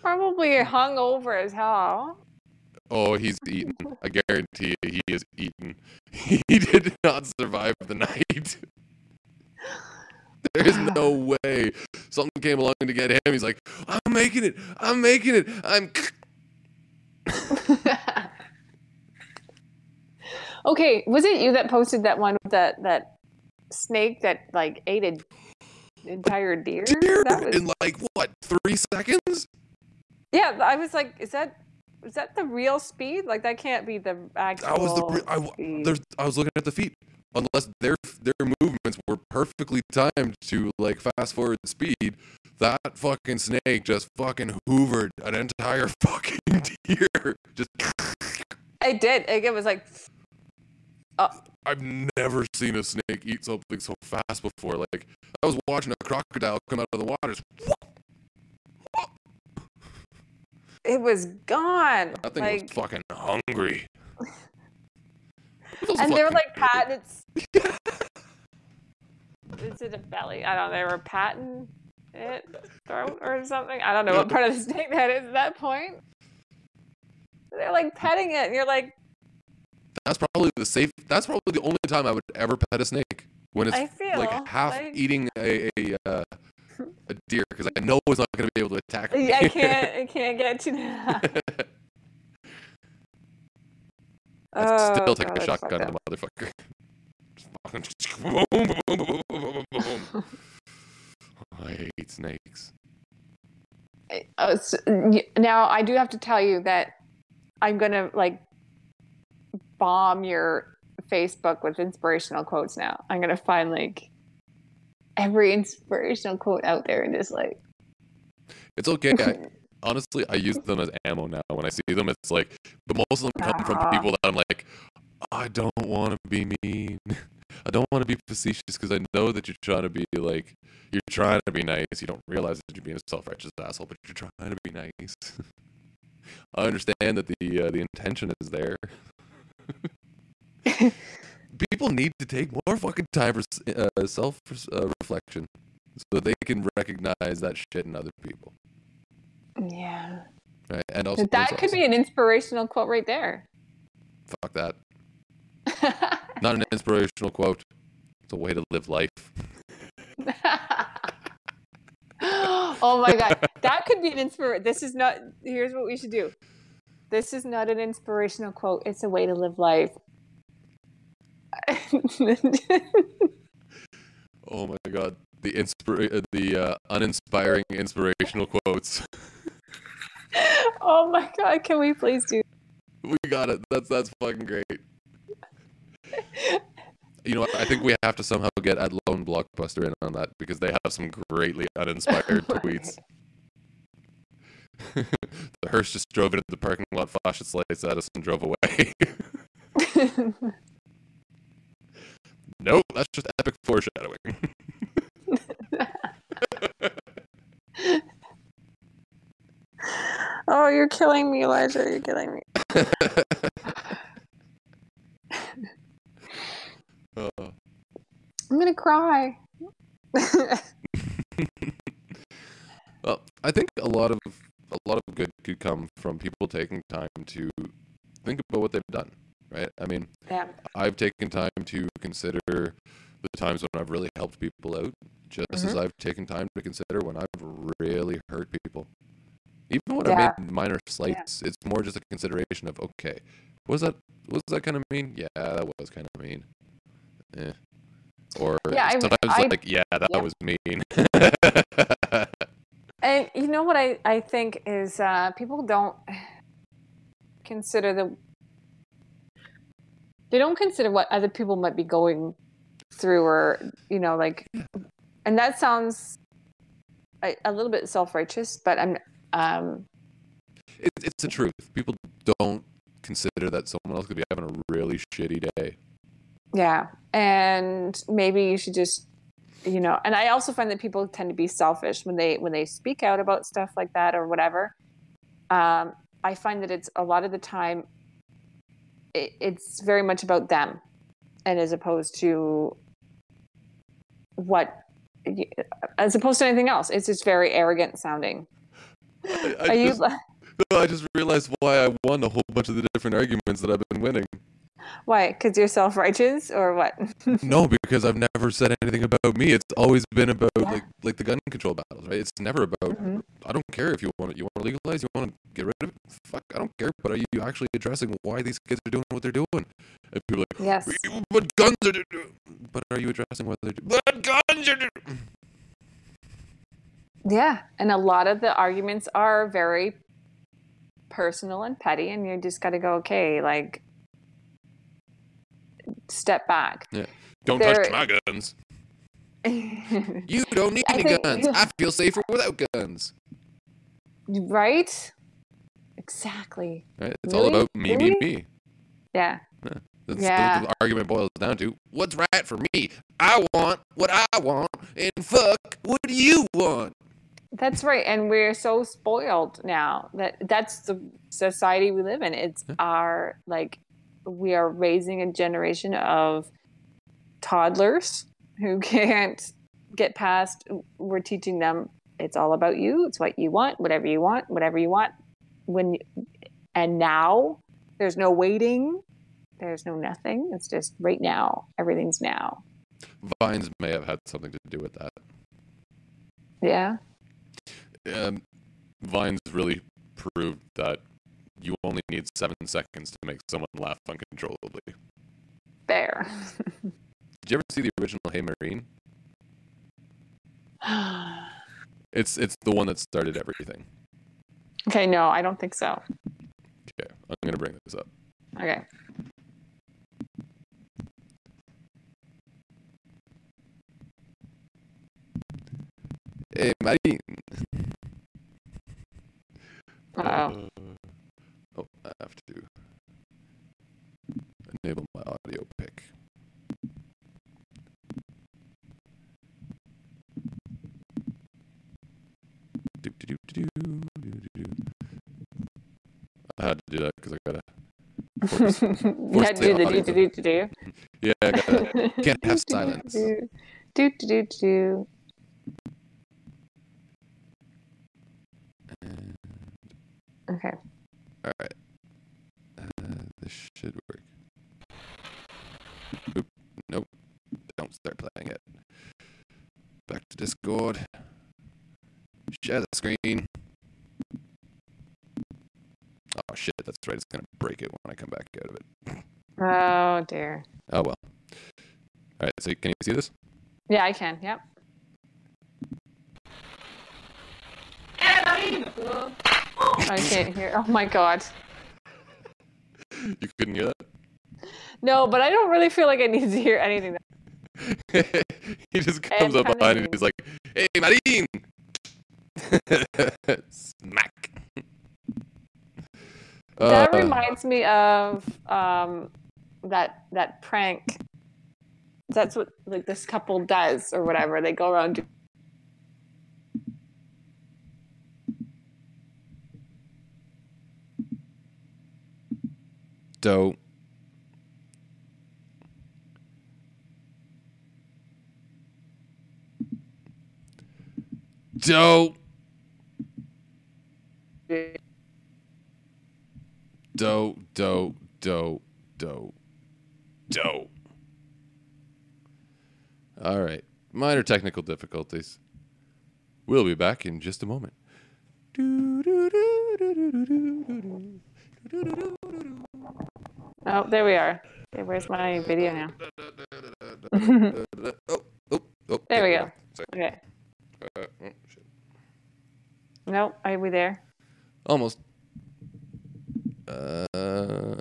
Speaker 2: Probably hung over as hell.
Speaker 1: Oh, he's eaten. I guarantee you, he is eaten. [laughs] He did not survive the night. [laughs] There is no way. Something came along to get him. He's like, I'm making it. I'm making it. I'm. [laughs]
Speaker 2: okay, was it you that posted that one with that that snake that like ate an entire deer?
Speaker 1: Deer
Speaker 2: That was,
Speaker 1: in like what three seconds?
Speaker 2: yeah, I was like, is that is that the real speed? Like that can't be the actual.
Speaker 1: That was the. re- I,
Speaker 2: speed.
Speaker 1: I was looking at the feet. Unless their their movements were perfectly timed to like fast forward speed, that fucking snake just fucking hoovered an entire [laughs] fucking deer. Just
Speaker 2: It did. It was like, uh,
Speaker 1: I've never seen a snake eat something so fast before. Like I was watching a crocodile come out of the water.
Speaker 2: it was gone.
Speaker 1: That thing
Speaker 2: like,
Speaker 1: was fucking hungry. [laughs]
Speaker 2: And they were like patting its. [laughs] Is it a belly? I don't know. They were patting it throat or something. I don't know what part of the snake that is at that point. They're like petting it, and you're like,
Speaker 1: That's probably the safe. That's probably the only time I would ever pet a snake when it's like half
Speaker 2: like-
Speaker 1: eating a a, uh, a deer because I know it's not going to be able to attack me.
Speaker 2: I can't, [laughs] I can't get you. [laughs]
Speaker 1: I'd still
Speaker 2: Oh,
Speaker 1: take
Speaker 2: God,
Speaker 1: a shotgun
Speaker 2: fucked
Speaker 1: to the motherfucker. Just boom, boom, boom, boom, boom, boom, boom. I hate snakes.
Speaker 2: Uh, s- y- now I do have to tell you that I'm gonna like bomb your Facebook with inspirational quotes. Now I'm gonna find like every inspirational quote out there and just like
Speaker 1: It's okay. I, [laughs] honestly, I use them as ammo now. When I see them, it's like, but most of them come from people that I'm like, I don't want to be mean. I don't want to be facetious because I know that you're trying to be like, you're trying to be nice. You don't realize that you're being a self-righteous asshole, but you're trying to be nice. [laughs] I understand that the uh, the intention is there. [laughs] People need to take more fucking time for uh, self uh, reflection so they can recognize that shit in other people.
Speaker 2: Yeah.
Speaker 1: Right? And also,
Speaker 2: that could be an inspirational quote right there.
Speaker 1: fuck that. [laughs] Not an inspirational quote. It's a way to live life. [laughs]
Speaker 2: oh my god, that could be an inspiration. This is not. Here's what we should do. This is not an inspirational quote. It's a way to live life. [laughs]
Speaker 1: Oh my god, the uh, the uh, uninspiring inspirational quotes. [laughs]
Speaker 2: oh my god, can we please do?
Speaker 1: we got it. That's that's fucking great. [laughs] You know. I think we have to somehow get at Lone Blockbuster in on that because they have some greatly uninspired [laughs] tweets. the hearse just drove into the parking lot, flashed its lights at us, and drove away. nope, that's just epic foreshadowing.
Speaker 2: Oh, you're killing me, Elijah. You're killing me. [laughs] I'm gonna cry. [laughs]
Speaker 1: well, I think a lot of a lot of good could come from people taking time to think about what they've done. Right? I mean,
Speaker 2: yeah.
Speaker 1: I've taken time to consider the times when I've really helped people out, just
Speaker 2: Mm-hmm.
Speaker 1: as I've taken time to consider when I've really hurt people. Even when
Speaker 2: Yeah.
Speaker 1: I made minor slights, it's more just a consideration of okay, was that was that kind of mean? Yeah, that was kind of mean. Eh. Or
Speaker 2: Yeah, I-
Speaker 1: sometimes
Speaker 2: I-
Speaker 1: like, yeah, that
Speaker 2: yeah.
Speaker 1: was mean. [laughs]
Speaker 2: And you know what I, I think is uh, people don't consider the they don't consider what other people might be going through or you know like and that sounds a, a little bit self-righteous but i'm um
Speaker 1: it, it's the truth. People don't consider that someone else could be having a really shitty day.
Speaker 2: yeah and maybe you should just you know and i also find that people tend to be selfish when they when they speak out about stuff like that or whatever um i find that it's a lot of the time it, it's very much about them and as opposed to what as opposed to anything else it's just very arrogant sounding
Speaker 1: I, I
Speaker 2: are you
Speaker 1: just, [laughs] I just realized why I won a whole bunch of the different arguments that I've been winning.
Speaker 2: why because you're self-righteous or what [laughs]
Speaker 1: No, because I've never said anything about me. It's always been about
Speaker 2: Yeah.
Speaker 1: like like the gun control battles, right? It's never about.
Speaker 2: Mhm.
Speaker 1: I don't care if you want it. You want to legalize. You want to get rid of it. Fuck, I don't care. But are you actually addressing why these kids are doing what they're doing? And people are like,
Speaker 2: yes
Speaker 1: but guns are. do-" But are you addressing what they're doing? But guns are. Do-"
Speaker 2: Yeah, and a lot of the arguments are very personal and petty, and you just got to go, okay, like step back. Yeah.
Speaker 1: Don't
Speaker 2: There-
Speaker 1: touch my guns. [laughs] You don't need
Speaker 2: I
Speaker 1: any
Speaker 2: think-
Speaker 1: guns. I feel safer without guns.
Speaker 2: right? Exactly.
Speaker 1: Right? It's all about me, me,
Speaker 2: Really?
Speaker 1: me.
Speaker 2: Yeah.
Speaker 1: That's
Speaker 2: Yeah.
Speaker 1: what the argument boils down to. What's right for me? I want what I want, and fuck what do you want?
Speaker 2: That's right. And we're so spoiled now that that's the society we live in. It's
Speaker 1: Yeah.
Speaker 2: our, like, we are raising a generation of toddlers who [laughs] can't get past. We're teaching them it's all about you. It's what you want, whatever you want, whatever you want. When, and now there's no waiting. There's no nothing. It's just right now. Everything's now.
Speaker 1: Vines may have had something to do with that.
Speaker 2: Yeah.
Speaker 1: Um, Vines really proved that you only need seven seconds to make someone laugh uncontrollably.
Speaker 2: There. [laughs]
Speaker 1: Did you ever see the original Hey Marine? [sighs] It's it's the one that started everything.
Speaker 2: okay. No, I don't think so.
Speaker 1: Okay, I'm gonna bring this up.
Speaker 2: Okay.
Speaker 1: Hey Marine.
Speaker 2: Uh-oh. Mm.
Speaker 1: oh, I have to enable my audio pick. Do, do, do. I had to do that because I gotta. Force- [laughs] the
Speaker 2: do the do do do do do.
Speaker 1: Yeah, I gotta. [laughs] Can't have silence.
Speaker 2: Do do do do Okay.
Speaker 1: all right. Uh, this should work. Oop, nope. Don't start playing it. Back to Discord. Share the screen. Oh shit, that's right. It's gonna break it when I come back out of it.
Speaker 2: Oh dear.
Speaker 1: Oh well. All right. So can you see this?
Speaker 2: Yeah, I can. Yep. I can't hear. Oh my god.
Speaker 1: You couldn't hear that?
Speaker 2: No, but I don't really feel like I need to hear anything. [laughs]
Speaker 1: he just comes up behind and he's like, "Hey, Marine!" [laughs] Smack.
Speaker 2: That
Speaker 1: Uh,
Speaker 2: reminds me of um, that that prank. That's what like this couple does or whatever. They go around. Do-
Speaker 1: Dope. Dope. Dope, dope, dope, dope. All right. Minor technical difficulties. We'll be back in just a moment.
Speaker 2: Oh, there we are. Okay, where's my video now? [laughs]
Speaker 1: oh, oh, oh,
Speaker 2: There we go. Okay.
Speaker 1: Uh, oh, shit.
Speaker 2: No, are we there?
Speaker 1: Almost. Uh,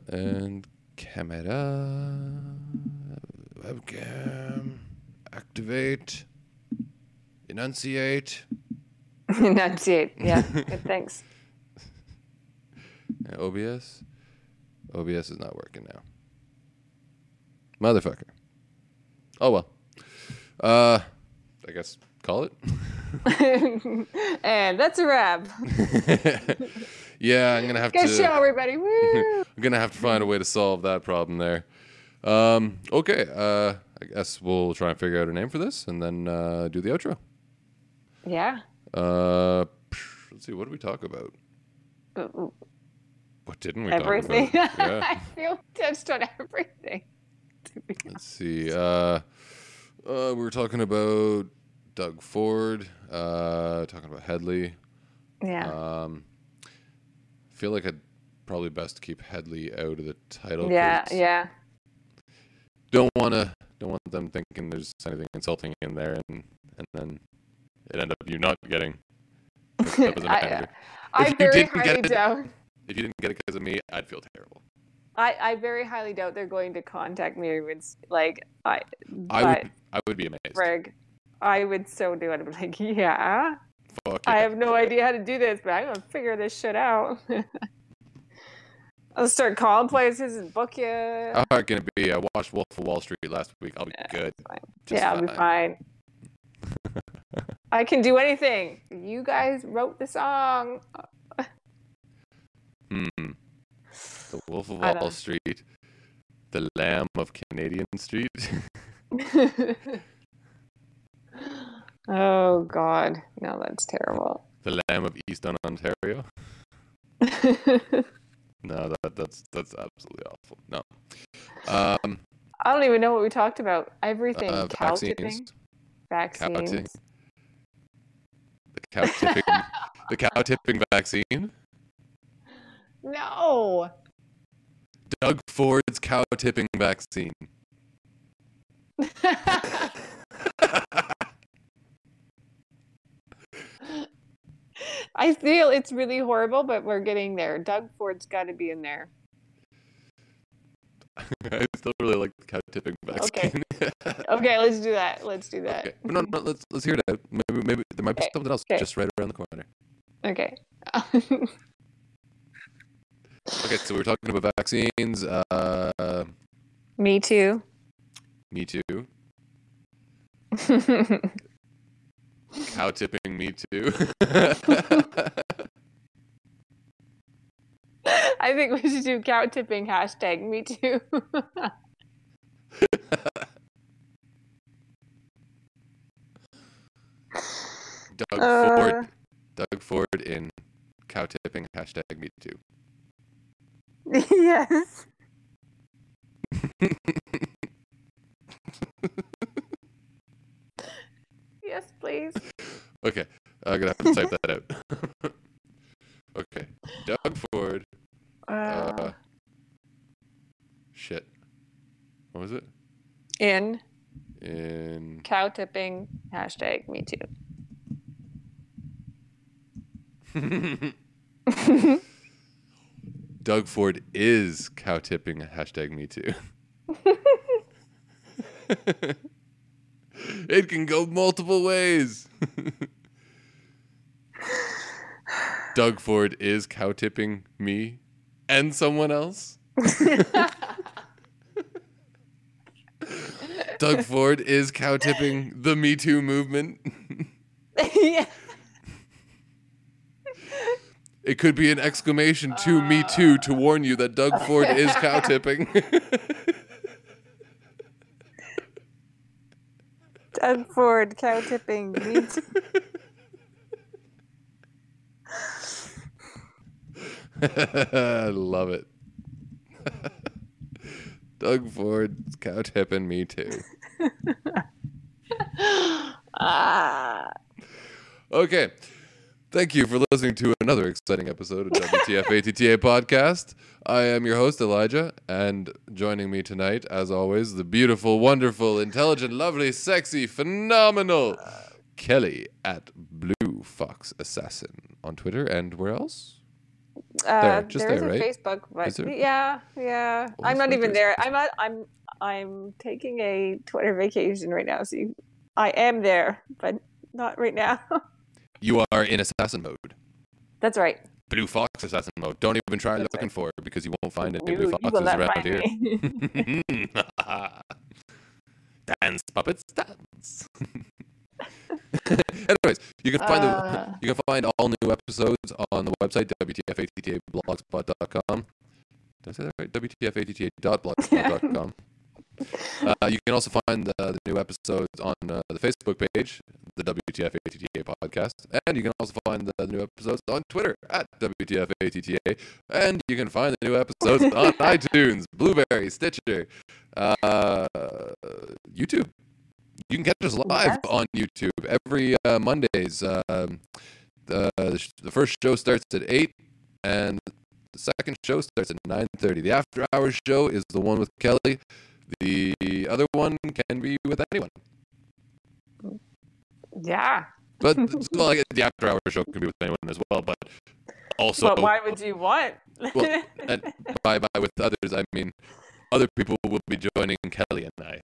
Speaker 1: and camera. Webcam. Activate. Enunciate. [laughs]
Speaker 2: Enunciate. Yeah. [laughs] Good. Thanks.
Speaker 1: OBS. OBS is not working now. Motherfucker. Oh well. Uh, I guess call it. [laughs]
Speaker 2: and that's a wrap. [laughs]
Speaker 1: yeah, I'm gonna have
Speaker 2: Good
Speaker 1: to.
Speaker 2: show, everybody. [laughs] Woo!
Speaker 1: I'm gonna have to find a way to solve that problem there. Um, okay, uh, I guess we'll try and figure out a name for this, and then uh, do the outro.
Speaker 2: yeah.
Speaker 1: Uh, let's see. What do we talk about?
Speaker 2: Ooh,
Speaker 1: What didn't we
Speaker 2: Everything.
Speaker 1: talk about? [laughs] Yeah.
Speaker 2: I feel touched on everything.
Speaker 1: Let's see. Uh, uh, we were talking about Doug Ford. Uh, talking about Hedley.
Speaker 2: Yeah.
Speaker 1: Um, I feel like I'd probably best keep Hedley out of the title.
Speaker 2: yeah. Yeah.
Speaker 1: Don't want to. Don't want them thinking there's anything insulting in there, and and then it end up you not getting. picked up as a [laughs]
Speaker 2: I. I
Speaker 1: you
Speaker 2: very highly doubt.
Speaker 1: If you didn't get it because of me, I'd feel terrible.
Speaker 2: I, I very highly doubt they're going to contact me. It's like I,
Speaker 1: I would I would be amazed.
Speaker 2: Greg, I would so do it. I'd be like, yeah,
Speaker 1: Fuck
Speaker 2: I
Speaker 1: yeah.
Speaker 2: have no idea how to do this, but I'm gonna figure this shit out. [laughs] I'll start calling places and book you.
Speaker 1: Hard can it be? I watched Wolf of Wall Street last week. I'll be
Speaker 2: Yeah,
Speaker 1: good.
Speaker 2: fine. Yeah, I'll be fine. [laughs] I can do anything. You guys wrote the song.
Speaker 1: Hmm. The Wolf of Wall. Street. The Lamb of Canadian Street. [laughs]
Speaker 2: oh God, no, that's terrible.
Speaker 1: the Lamb of Eastern Ontario. [laughs] No, that that's that's absolutely awful. No. Um,
Speaker 2: I don't even know what we talked about. Everything.
Speaker 1: uh,
Speaker 2: cow
Speaker 1: vaccines.
Speaker 2: tipping,
Speaker 1: Cow
Speaker 2: vaccines.
Speaker 1: tipping. The cow tipping. [laughs] the cow tipping vaccine.
Speaker 2: No.
Speaker 1: Doug Ford's cow tipping vaccine.
Speaker 2: I feel it's really horrible, but we're getting there. Doug Ford's got to be in there. [laughs]
Speaker 1: I still really like the cow tipping vaccine.
Speaker 2: Okay, [laughs] okay, let's do that. Let's do that.
Speaker 1: Okay. No, no, let's let's hear it out. Maybe maybe there might be
Speaker 2: Okay,
Speaker 1: something else
Speaker 2: okay.
Speaker 1: just right around the corner.
Speaker 2: Okay. [laughs]
Speaker 1: Okay, so we were talking about vaccines. Uh,
Speaker 2: Me too.
Speaker 1: me too. [laughs] Cow tipping. Me too.
Speaker 2: I think we should do cow tipping hashtag me too. [laughs]
Speaker 1: Doug
Speaker 2: Uh.
Speaker 1: Ford. Doug Ford in cow tipping hashtag me too. [laughs]
Speaker 2: yes. Yes, please.
Speaker 1: Okay, I'm gonna have to type that out. [laughs] okay, Doug Ford.
Speaker 2: Uh,
Speaker 1: Uh, shit. What was it?
Speaker 2: in
Speaker 1: In
Speaker 2: cow tipping hashtag me too. [laughs]
Speaker 1: Doug Ford is cow tipping hashtag me too. [laughs] it can go multiple ways. [laughs] Doug Ford is cow tipping me and someone else. [laughs] Doug Ford is cow tipping the Me Too movement.
Speaker 2: yeah.
Speaker 1: It could be an exclamation to Me Too to warn you that Doug Ford is [laughs] cow tipping. [laughs]
Speaker 2: Doug Ford cow tipping me too.
Speaker 1: I [laughs] love it. Doug Ford cow tipping me too.
Speaker 2: ah.
Speaker 1: Okay. Thank you for listening to another exciting episode of WTF ATTA podcast. I am your host, Elijah, and joining me tonight, as always, the beautiful, wonderful, intelligent, lovely, sexy, phenomenal Kelly at Blue Fox Assassin on Twitter and where else?
Speaker 2: Uh,
Speaker 1: just
Speaker 2: there's
Speaker 1: there,
Speaker 2: a
Speaker 1: right?
Speaker 2: Facebook, but
Speaker 1: there?
Speaker 2: yeah, yeah.
Speaker 1: Well,
Speaker 2: I'm not even
Speaker 1: Facebook.
Speaker 2: there. I'm not. I'm. I'm taking a Twitter vacation right now, so you, I am there, but not right now. [laughs]
Speaker 1: You are in assassin mode.
Speaker 2: That's right.
Speaker 1: Blue Fox Assassin mode. Don't even try
Speaker 2: That's
Speaker 1: looking
Speaker 2: right.
Speaker 1: for it because you won't find any Blue
Speaker 2: will
Speaker 1: Foxes around
Speaker 2: find
Speaker 1: here.
Speaker 2: me. [laughs]
Speaker 1: dance puppets dance. [laughs] Anyways, you can find
Speaker 2: Uh.
Speaker 1: the you can find all new episodes on the website wtfattablogspot.com. Did I say that right? wtfatta.blogspot.com. uh, you can also find the, the new episodes on uh, the Facebook page, the WTF ATTA podcast, and you can also find the, new episodes on Twitter at WTF ATTA, and you can find the new episodes on [laughs] iTunes, Blubrry, Stitcher, uh, YouTube. You can catch us live
Speaker 2: Yes.
Speaker 1: on YouTube every uh, Mondays. Um, the the first show starts at eight, and the second show starts at nine thirty. The after hours show is the one with Kelly. The other one can be with anyone.
Speaker 2: yeah.
Speaker 1: But [laughs] well, like, the after hours show can be with anyone as well. But Also,
Speaker 2: but why would you want?
Speaker 1: Well, [laughs] by by with others, I mean other people will be joining Kelly and I.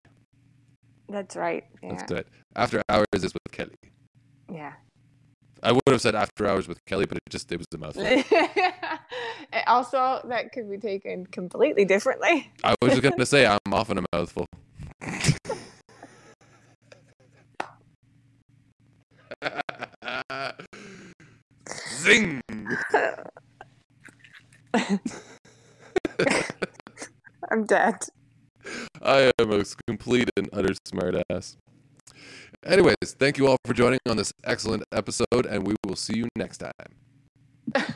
Speaker 2: That's right. Yeah.
Speaker 1: Do it. After hours is with Kelly.
Speaker 2: yeah.
Speaker 1: I would have said after hours with Kelly, but it just it was a mouthful. [laughs]
Speaker 2: Also, that could be taken completely differently. [laughs]
Speaker 1: I was just gonna say I'm often a mouthful. Zing! [laughs]
Speaker 2: I'm dead.
Speaker 1: I am a complete and utter smartass. Anyways, thank you all for joining on this excellent episode, and we will see you next time. [laughs]